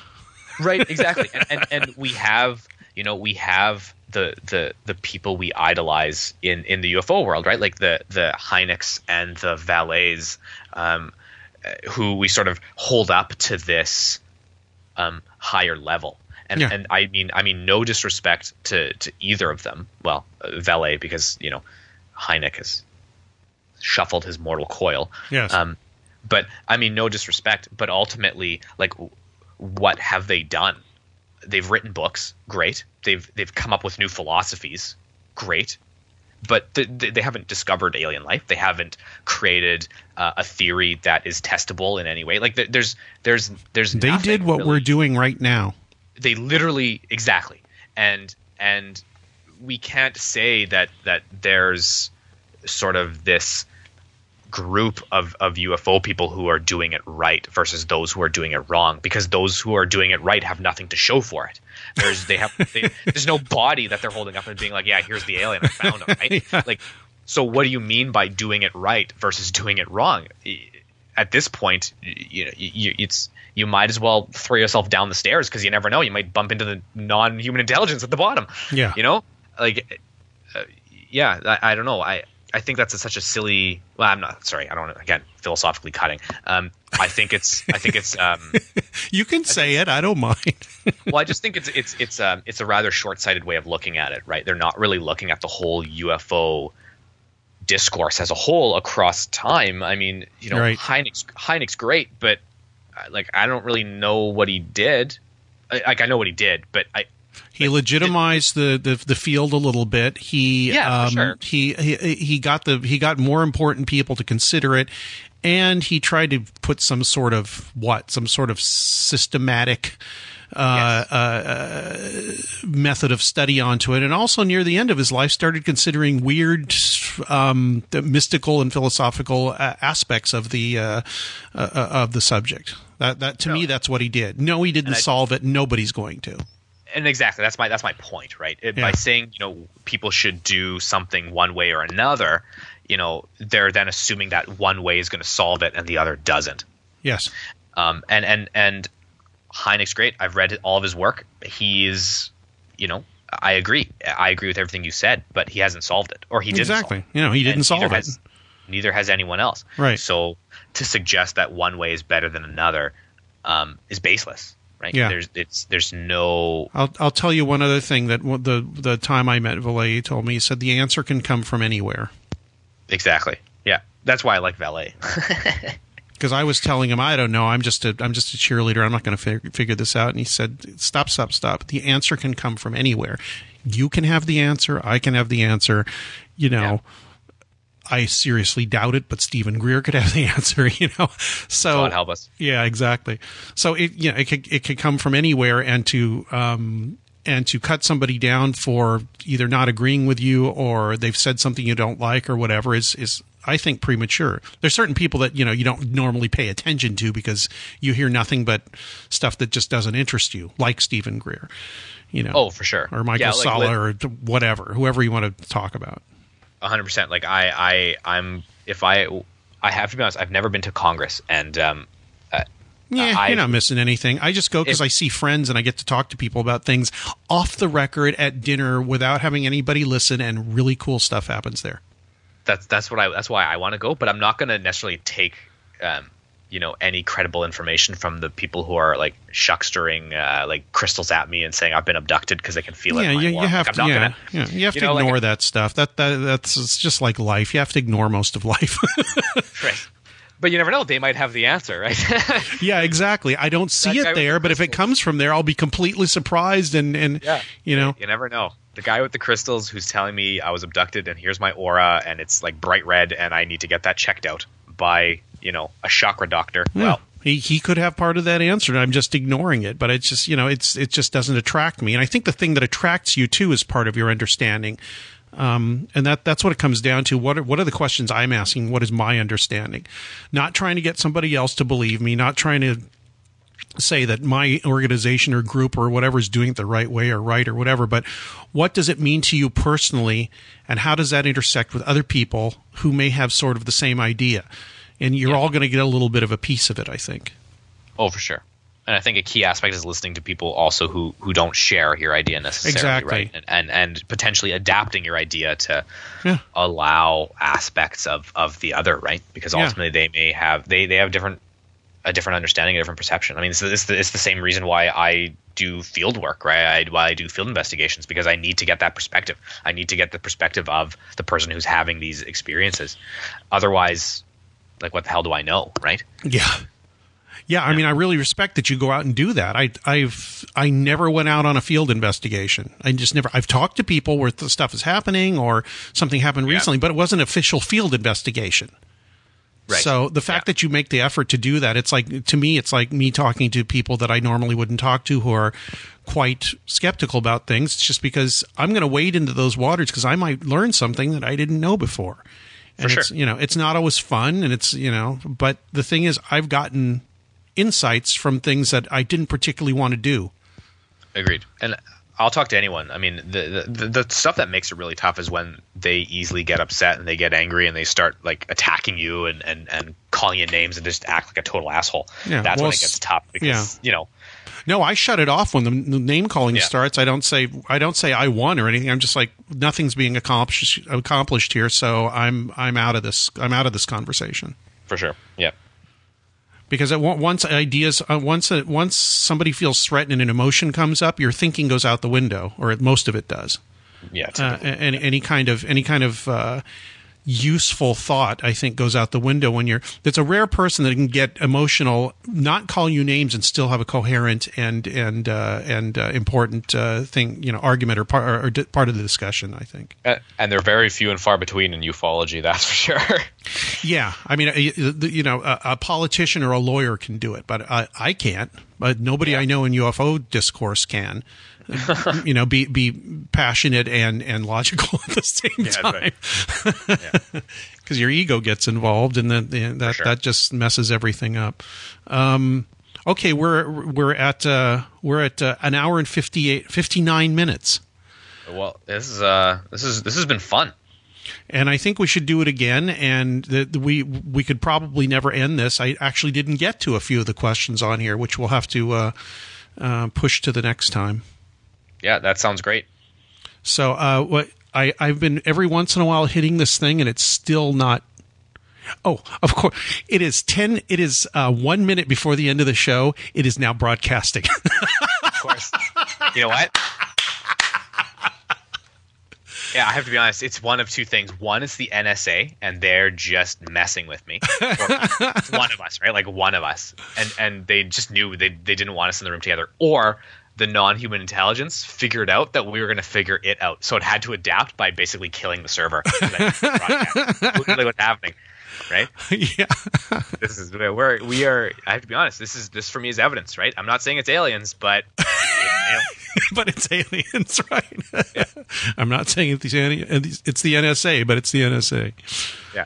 Right, *laughs* exactly, and, and and we have you know we have the the the people we idolize in in the UFO world, right? Like the the Hyneks and the Vallées, um, who we sort of hold up to this um, higher level and yeah. and I mean I mean no disrespect to to either of them. Well, uh, Vallée because you know Hynek has shuffled his mortal coil. Yes. Um, but I mean no disrespect, but ultimately like what have they done? They've written books, great. They've they've come up with new philosophies, great. But th- they haven't discovered alien life. They haven't created uh, a theory that is testable in any way. Like th- there's there's there's they did what really. we're doing right now they literally exactly and and we can't say that that there's sort of this group of, of UFO people who are doing it right versus those who are doing it wrong because those who are doing it right have nothing to show for it. There's they have they, there's no body that they're holding up and being like, yeah, here's the alien, I found him, right? *laughs* yeah. Like, so what do you mean by doing it right versus doing it wrong? At this point, you know, you, it's you might as well throw yourself down the stairs because you never know. You might bump into the non-human intelligence at the bottom. Yeah, you know, like, uh, yeah, I, I, don't know. I I think that's a, such a silly. Well, I'm not sorry. I don't again philosophically cutting. Um, I think it's. I think it's. Um, *laughs* you can say it. I don't mind. *laughs* well, I just think it's it's it's um it's a rather short-sighted way of looking at it. Right? They're not really looking at the whole UFO discourse as a whole across time. I mean, you know, right. Hynek's Hynek's great, but like I don't really know what he did. Like I know what he did, but I he legitimized the, the, the field a little bit. He yeah, um, sure. he, he he got the he got more important people to consider it, and he tried to put some sort of what some sort of systematic uh, yes. uh, method of study onto it. And also near the end of his life, started considering weird, um, mystical and philosophical uh, aspects of the uh, uh, of the subject. That that to no. me, that's what he did. No, he didn't I, solve it. Nobody's going to. And exactly, that's my that's my point, right? Yeah. By saying you know people should do something one way or another, you know they're then assuming that one way is going to solve it and the other doesn't. Yes. Um, and and and Hynek's great. I've read all of his work. He's, you know, I agree. I agree with everything you said, but he hasn't solved it, or he didn't. Exactly. You know, he didn't solve it. Has, neither has anyone else. Right. So to suggest that one way is better than another um, is baseless. Right. Yeah. There's it's there's no. I'll I'll tell you one other thing that the the time I met Vallée he told me he said the answer can come from anywhere. Exactly. Yeah. That's why I like Vallée. *laughs* because I was telling him I don't know I'm just a I'm just a cheerleader I'm not going to fig- figure this out and he said stop stop stop the answer can come from anywhere you can have the answer I can have the answer you know yeah. I seriously doubt it but Steven Greer could have the *laughs* answer you know so God help us yeah exactly so it you know it could it could come from anywhere and to um and to cut somebody down for either not agreeing with you or they've said something you don't like or whatever is is I think premature. There's certain people that you know you don't normally pay attention to because you hear nothing but stuff that just doesn't interest you, like Steven Greer, you know. Oh, for sure. Or Michael yeah, like, Salla or whatever, whoever you want to talk about. Hundred percent. Like I, I, I'm if I, I have to be honest. I've never been to Congress, and um, uh, yeah, I, you're not missing anything. I just go because I see friends and I get to talk to people about things off the record at dinner without having anybody listen, and really cool stuff happens there that's that's what I that's why I want to go. But I'm not going to necessarily take um, you know any credible information from the people who are like shuckstering uh, like crystals at me and saying I've been abducted because they can feel yeah, it. Yeah, you have like, to. Yeah, gonna, yeah, you have you to know, ignore like, that stuff. That that that's it's just like life. You have to ignore most of life. *laughs* right. But you never know; they might have the answer, right? *laughs* yeah, exactly. I don't see that it there, but if it comes from there, I'll be completely surprised. And and yeah. you know, you never know the guy with the crystals who's telling me I was abducted and here's my aura and it's like bright red and I need to get that checked out by you know a chakra doctor. Yeah. Well, He he could have part of that answer, and I'm just ignoring it. But it's just you know it's it just doesn't attract me. And I think the thing that attracts you too is part of your understanding. Um, and that that's what it comes down to. What are, what are the questions I'm asking? What is my understanding? Not trying to get somebody else to believe me. Not trying to say that my organization or group or whatever is doing it the right way or right or whatever, but what does it mean to you personally and how does that intersect with other people who may have sort of the same idea? And you're all going to get a little bit of a piece of it, I think. Oh, for sure. And I think a key aspect is listening to people also who who don't share your idea necessarily, Exactly. right? And, and and potentially adapting your idea to Yeah. allow aspects of of the other, right? Because Yeah. ultimately they may have they they have different a different understanding, a different perception. I mean, it's, it's, the, it's the same reason why I do field work, right? I, why I do field investigations because I need to get that perspective. I need to get the perspective of the person who's having these experiences. Otherwise, like, what the hell do I know, right? Yeah. Yeah, I mean, I really respect that you go out and do that. I, I've, I never went out on a field investigation. I just never. I've talked to people where the stuff is happening or something happened Yeah. recently, but it wasn't official field investigation. Right. So the fact Yeah. that you make the effort to do that, it's like to me, it's like me talking to people that I normally wouldn't talk to who are quite skeptical about things. It's just because I'm going to wade into those waters because I might learn something that I didn't know before. And sure. it's you know it's not always fun, and it's you know, but the thing is, I've gotten insights from things that I didn't particularly want to do. Agreed. And I'll talk to anyone. I mean, the, the the stuff that makes it really tough is when they easily get upset and they get angry and they start like attacking you and and, and calling you names and just act like a total asshole. Yeah, That's well, when it gets tough because yeah. you know No, I shut it off when the, name calling Yeah. starts. I don't say I don't say I won or anything. I'm just like nothing's being accomplished accomplished here, so I'm I'm out of this. I'm out of this conversation for sure. Yeah. because it, once ideas uh, once uh, once somebody feels threatened and an emotion comes up, your thinking goes out the window, or most of it does. Yeah. Uh, any, any kind of any kind of uh, useful thought, I think, goes out the window when you're. It's a rare person that can get emotional, not call you names, and still have a coherent and and uh, and uh, important uh, thing, you know, argument or part or, part of the discussion. I think. Uh, and they're very few and far between in ufology. That's for sure. *laughs* Yeah, I mean, uh, you know, a, a politician or a lawyer can do it, but I, I can't. But nobody I know in UFO discourse can. *laughs* you know, be be passionate and and logical *laughs* at the same Yeah, time. *laughs* right. because your ego gets involved, and then the, that sure. that just messes everything up. Um, okay, we're we're at uh, we're at uh, an hour and 58, 59 minutes, well, this is uh this is this has been fun. and I think we should do it again. And the, the- we we could probably never end this. I actually didn't get to a few of the questions on here, which we'll have to uh, uh, push to the next time. Yeah, that sounds great. So uh, what I I've been every once in a while hitting this thing, and it's still not. Oh, of course, it is ten. It is uh, one minute before the end of the show. It is now broadcasting. *laughs* Of course. you know what? Yeah, I have to be honest. It's one of two things. One is the NSA, and they're just messing with me. Or it's one of us, right? Like one of us, and and they just knew they they didn't want us in the room together. Or the non-human intelligence figured out that we were going to figure it out, so it had to adapt by basically killing the server. *laughs* Literally what's happening, right? yeah, This is where we are. I have to be honest. This is this for me is evidence, right? I'm not saying it's aliens, but *laughs* but it's aliens, *laughs* right? I'm not saying it's the it's the NSA, but it's the NSA. yeah.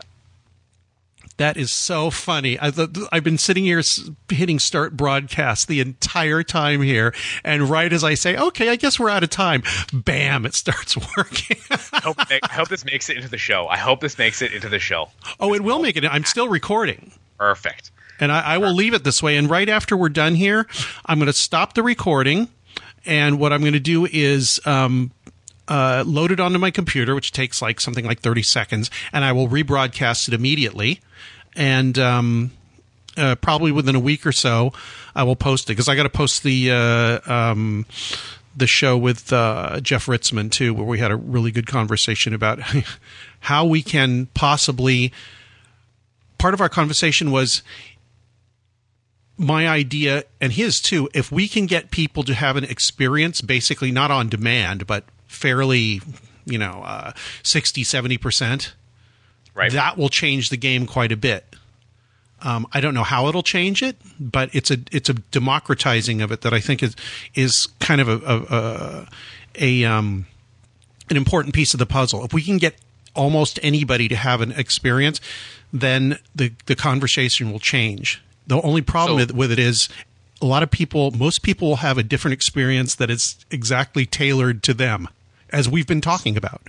That is so funny. I, I've been sitting here hitting start broadcast the entire time here, and right as I say, "Okay, I guess we're out of time," bam, it starts *laughs* working. I hope, I hope this makes it into the show. I hope this makes it into the show. oh, it will make it. I'm still recording. Perfect. And I, I will leave it this way. And right after we're done here, I'm going to stop the recording. And what I'm going to do is um, uh, load it onto my computer, which takes like something like 30 seconds, and I will rebroadcast it immediately. And um, uh, probably within a week or so, I will post it because I got to post the uh, um, the show with uh, Jeff Ritzmann too, where we had a really good conversation about *laughs* how we can possibly. Part of our conversation was my idea and his too if we can get people to have an experience basically not on demand but fairly you know uh, 60 70% Right. that will change the game quite a bit Um, I don't know how it'll change it, but it's a it's a democratizing of it that I think is is kind of a a, a, a um, an important piece of the puzzle. If we can get almost anybody to have an experience, then the the conversation will change. The only problem So- with, with it is a lot of people, most people will have a different experience that is exactly tailored to them, as we've been talking about.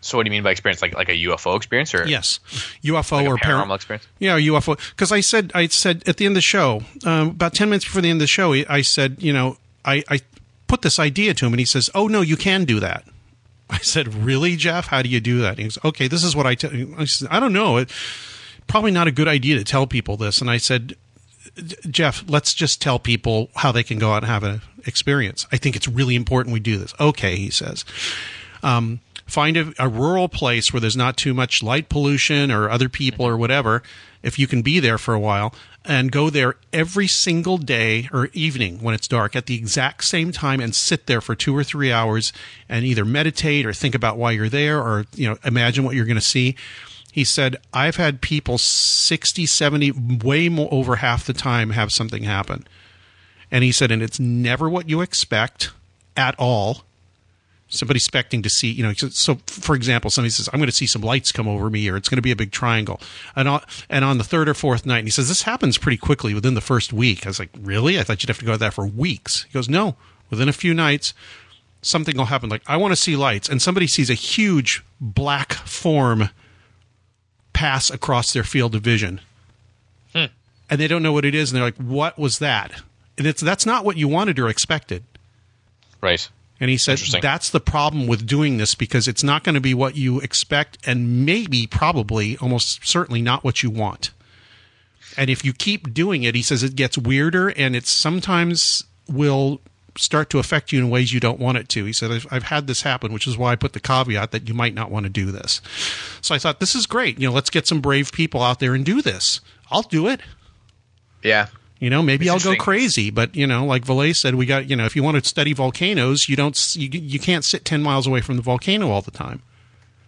So what do you mean by experience? Like like a UFO experience or Yes, UFO like or paranormal par- experience? Yeah, UFO. Because I said, I said at the end of the show, um, about ten minutes before the end of the show, I said, you know, I, I put this idea to him, and he says, "Oh no, you can do that." *laughs* I said, "Really, Jeff? How do you do that?" He goes, "Okay, this is what I tell." I said, "I don't know. It probably not a good idea to tell people this." And I said, Jeff, let's just tell people how they can go out and have an experience. I think it's really important we do this. Okay, he says. Um, find a, a rural place where there's not too much light pollution or other people or whatever, if you can be there for a while, and go there every single day or evening when it's dark at the exact same time and sit there for two or three hours and either meditate or think about why you're there or, you know, imagine what you're going to see. He said, I've had people 60, 70, way more over half the time have something happen. And he said, and it's never what you expect at all. Somebody expecting to see, you know, so, for example, somebody says, I'm going to see some lights come over me or it's going to be a big triangle. And on, and on the third or fourth night, he says, this happens pretty quickly within the first week. I was like, really? I thought you'd have to go there for weeks. He goes, no, within a few nights, something will happen. Like, I want to see lights. And somebody sees a huge black form pass across their field of vision. Hmm. And they don't know what it is. And they're like, what was that? And it's, that's not what you wanted or expected. right? And he said that's the problem with doing this because it's not going to be what you expect and maybe, probably, almost certainly not what you want. And if you keep doing it, he says it gets weirder and it sometimes will start to affect you in ways you don't want it to. He said, I've, I've had this happen, which is why I put the caveat that you might not want to do this. So I thought, this is great. You know, let's get some brave people out there and do this. I'll do it. Yeah. You know, maybe It's I'll go crazy, but you know, like Vallée said, we got you know, if you want to study volcanoes, you don't you, you can't sit ten miles away from the volcano all the time.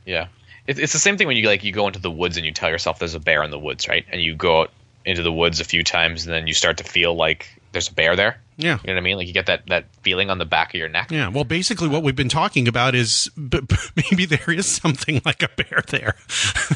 Yeah, it, it's the same thing when you like you go into the woods and you tell yourself there's a bear in the woods, right? And you go out into the woods a few times, and then you start to feel like there's a bear there. Yeah. you know what I mean? Like you get that that feeling on the back of your neck. Yeah, well, basically, what we've been talking about is b- b- *laughs* maybe there is something like a bear there. *laughs*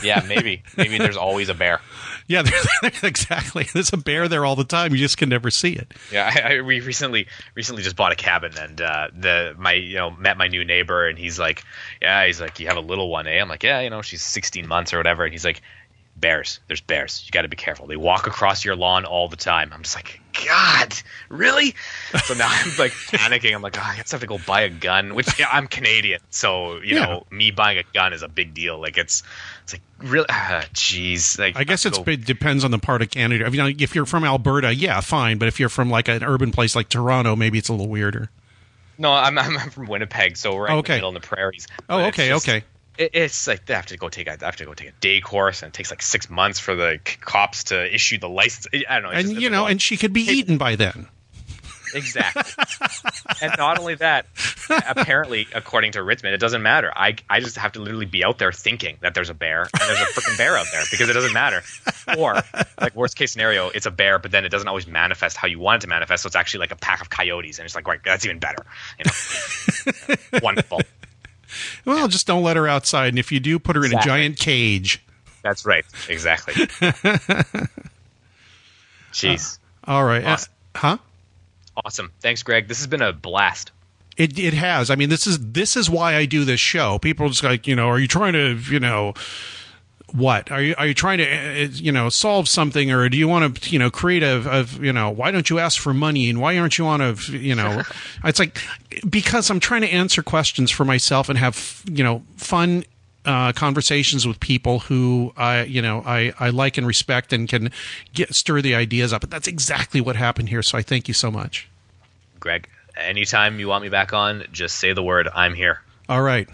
Yeah, maybe maybe there's always a bear. yeah, *laughs* there, exactly. There's a bear there all the time. You just can never see it. Yeah, I, I we recently recently just bought a cabin and uh, the my you know met my new neighbor and he's like, yeah, he's like, you have a little one, eh? I'm like, yeah, you know, she's 16 months or whatever. And he's like, bears, there's bears. You got to be careful. They walk across your lawn all the time. I'm just like, God, really? So now I'm like *laughs* panicking. I'm like, oh, I have to go buy a gun. Which yeah, I'm Canadian, so you Yeah. know, me buying a gun is a big deal. Like it's it's like really, ah, jeez. like I guess it's, go- it depends on the part of Canada. I mean, if you're from Alberta, yeah, fine. But if you're from like an urban place like Toronto, maybe it's a little weirder. No, I'm, I'm from Winnipeg, so we're right in Okay. the middle in the prairies. Oh, okay, just- okay. It, it's like they have to go take a, I have to go take a day course, and it takes like six months for the cops to issue the license. I don't know. And just- you know, and she could be eaten by then. exactly. *laughs* and not only that, apparently, according to Richmond, it doesn't matter. I I just have to literally be out there thinking that there's a bear and there's a freaking bear out there because it doesn't matter. Or like worst case scenario, it's a bear, but then it doesn't always manifest how you want it to manifest. So it's actually like a pack of coyotes, and it's like right, that's even better. You know, *laughs* wonderful. Well, just don't let her outside, and if you do, put her in a giant cage. That's right. Exactly. *laughs* Jeez. All right, Uh, huh? Awesome. Thanks, Greg. This has been a blast. It it has. I mean, this is this is why I do this show. People are just like, you know, are you trying to, you know, what are you are you trying to, uh, you know, solve something, or do you want to, you know, create a, a, you know, why don't you ask for money and why aren't you on a, you know, *laughs* it's like because I'm trying to answer questions for myself and have, you know, fun. Uh, conversations with people who I, you know, I, I like and respect and can get stir the ideas up. But that's exactly what happened here. So I thank you so much. Greg, anytime you want me back on, just say the word. I'm here. All right,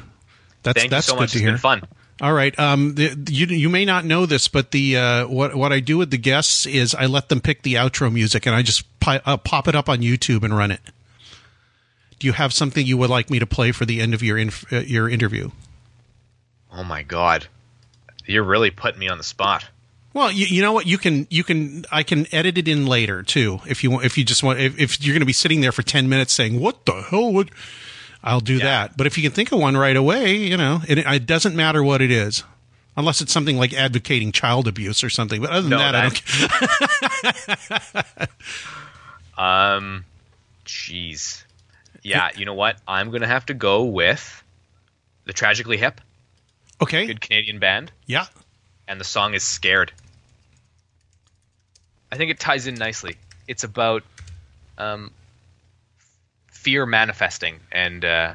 that's Thank that's you so good much. to It's hear. been fun. All right. Um, the, you you may not know this, but the uh, what what I do with the guests is I let them pick the outro music, and I just pi- uh, pop it up on YouTube and run it. Do you have something you would like me to play for the end of your inf- uh, your interview? Oh my God. You're really putting me on the spot. Well, you, you know what? You can you can I can edit it in later too if you want. If you just want, if, if you're going to be sitting there for ten minutes saying what the hell would, I'll do Yeah. that. But if you can think of one right away, you know, it, it doesn't matter what it is, unless it's something like advocating child abuse or something. But other than No, that, I don't. care. *laughs* Um, jeez. Yeah, you know what? I'm gonna have to go with the Tragically Hip, Okay. good Canadian band, Yeah. and the song is "Scared." I think it ties in nicely. It's about um, fear manifesting, and uh,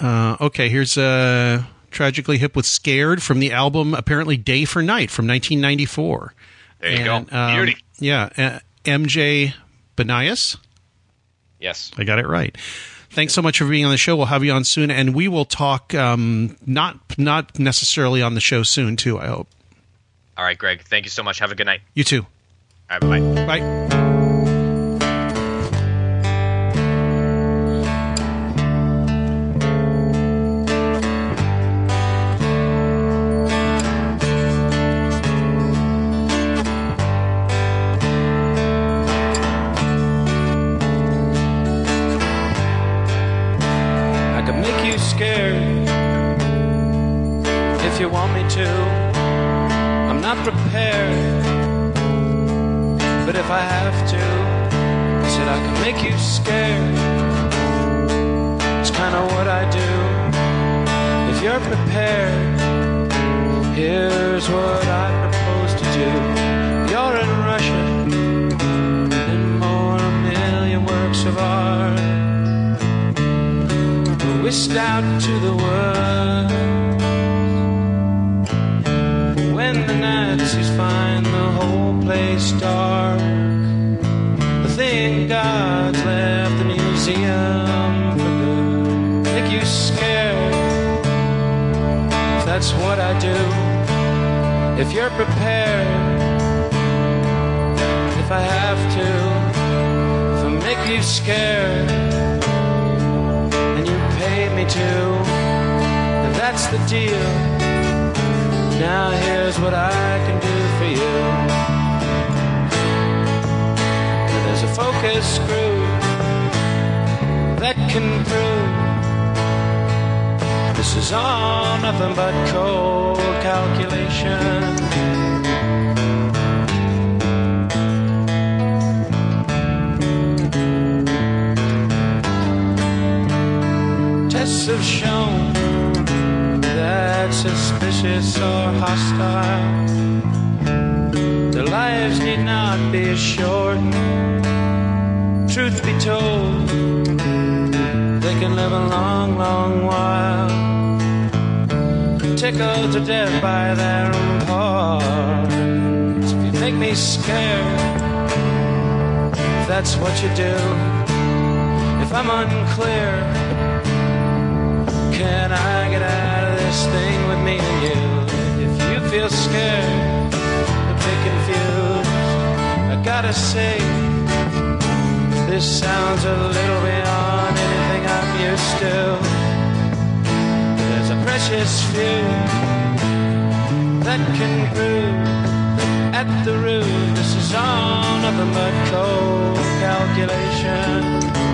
Uh, okay. Here's uh, tragically hip with "Scared" from the album apparently "Day for Night" from 1994. there you And, go. um, Beauty. yeah. Uh, MJ Banias. Yes. I got it right. Thanks so much for being on the show. We'll have you on soon, and we will talk. Um, not not necessarily on the show soon, too. I hope. All right, Greg. Thank you so much. Have a good night. You too. All right, bye. Bye. That's what I do. If you're prepared, if I have to, if I make you scared and you pay me to. That's the deal. Now here's what I can do for you. There's a focus group that can prove this is all nothing but cold calculation. Tests have shown that suspicious or hostile, their lives need not be short. Truth be told, they can live a long, long while, tickled to death by their own parts. If you make me scared, if that's what you do, if I'm unclear. Can I get out of this thing with me and you? If you feel scared or bit confused, I gotta say, this sounds a little beyond anything I'm used to. Precious few that can prove at the root this is but cold calculation.